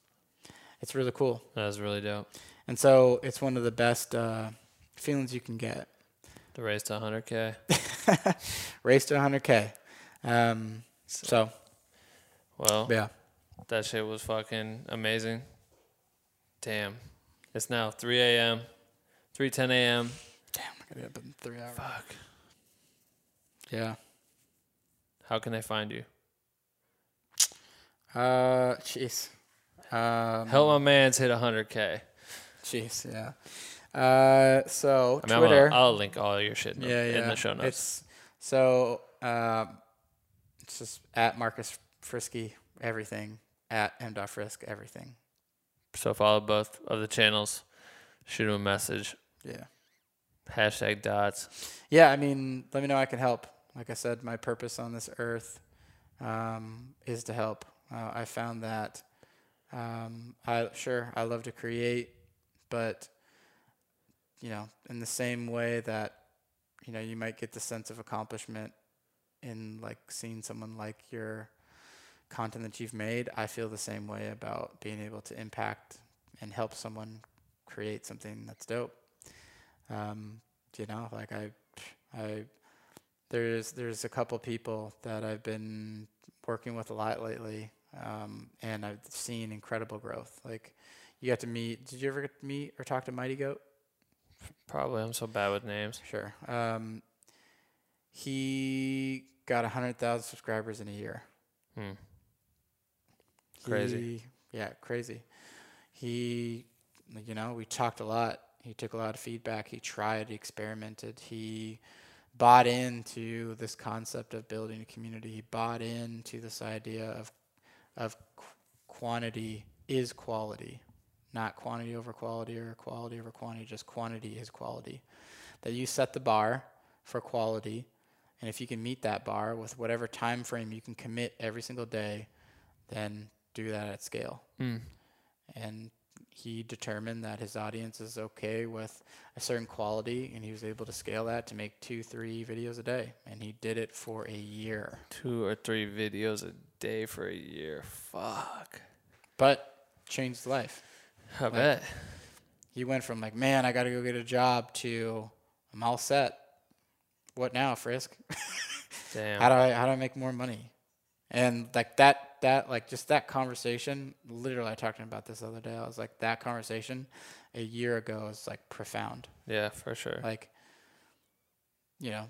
it's really cool. That's really dope. And so it's one of the best uh, feelings you can get The race to 100K. race to 100k um, so Well, yeah that shit was fucking amazing. Damn. It's now 3 a.m., 3:10 a.m. damn i gotta get up in three hours Fuck. yeah How can they find you? uh jeez um, Help my man's hit 100K. Jeez yeah uh, so I mean, twitter gonna, I'll link all your shit in the, yeah, yeah. in the show notes. It's so um, it's just at Marcus Frisky everything at m frisk everything. so follow both of the channels. Shoot him a message. Yeah, Hashtag dots. yeah. I mean, let me know I can help. Like I said, my purpose on this earth um, is to help. Uh, I found that um, I sure I love to create, but you know, in the same way that you know you might get the sense of accomplishment in like seeing someone like your content that you've made, I feel the same way about being able to impact and help someone create something that's dope. Um, you know, like I, I, there's there's a couple people that I've been working with a lot lately, um, and I've seen incredible growth. Like, you got to meet. Did you ever get to meet or talk to Mighty Goat? Probably. I'm so bad with names. Sure. Um, he got hundred thousand subscribers in a year. Hmm. Crazy. He- yeah, crazy. He, you know, we talked a lot. He took a lot of feedback. He tried, he experimented. He bought into this concept of building a community. He bought into this idea of of qu- quantity is quality, not quantity over quality or quality over quantity. Just quantity is quality. That you set the bar for quality, and if you can meet that bar with whatever time frame you can commit every single day, then do that at scale. Mm. And he determined that his audience is okay with a certain quality, and he was able to scale that to make two, three videos a day. And he did it for a year. Two or three videos a day for a year. Fuck. But changed life. I bet. He went from like, man, I got to go get a job to I'm all set. What now, Frisk? Damn. how do I how do I make more money? And like that that like just that conversation, literally I talked to him about this the other day. I was like, that conversation a year ago is like profound. yeah, for sure. Like you know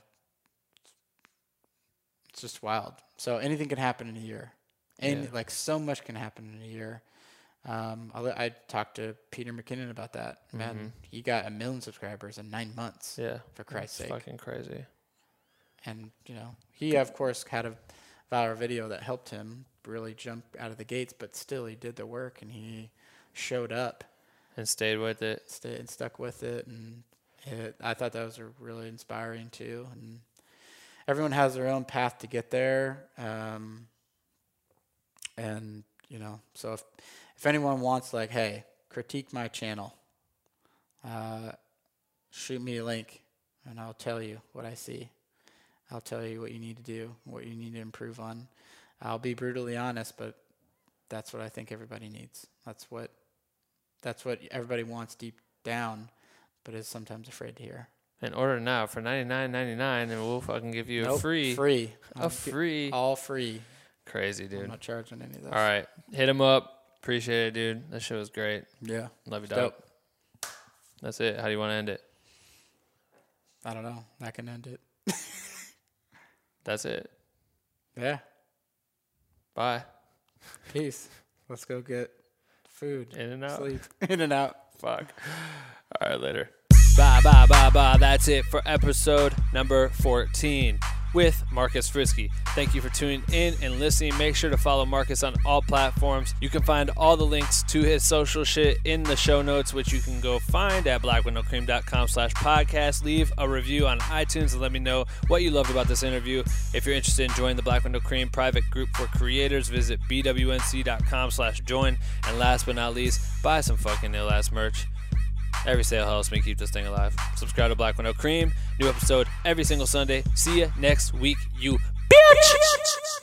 it's just wild. So anything can happen in a year. And Yeah. like so much can happen in a year. Um, I, I talked to Peter McKinnon about that. Man, he got a million subscribers in nine months. Mm-hmm. yeah. For Christ's It's sake. fucking crazy. and you know he of course had a viral video that helped him really jump out of the gates but still he did the work and he showed up And stayed with it. stayed and stuck with it and it, i thought that was a really inspiring too and everyone has their own path to get there um, and you know so if if anyone wants like hey critique my channel uh, shoot me a link and i'll tell you what i see I'll tell you what you need to do, what you need to improve on. I'll be brutally honest, but that's what I think everybody needs. That's what that's what everybody wants deep down, but is sometimes afraid to hear. And order now for ninety nine ninety nine, and we'll fucking give you a free, free, a I'm free. all free. Crazy, I'm dude. not charging any of those. All right, hit him up. Appreciate it, dude. That shit was great. Yeah, Love you, dog. dope. That's it. How do you want to end it? I don't know. I can end it. That's it. Yeah. Bye. Peace. Let's go get food. In and out. Sleep. In and out. Fuck. All right, later. Bye, bye, bye, bye. That's it for episode number 14 with Marcus Frisky. Thank you for tuning in and listening. Make sure to follow Marcus on all platforms. You can find all the links to his social shit in the show notes, which you can go find at blackwithnocream.com slash podcast. Leave a review on iTunes and let me know what you loved about this interview. If you're interested in joining the Black with No Cream private group for creators, visit bwnc.com slash join. And last but not least, buy some fucking ill ass merch. Every sale helps me keep this thing alive. Subscribe to Black with No Cream. New episode every single Sunday. See you next week, you bitch!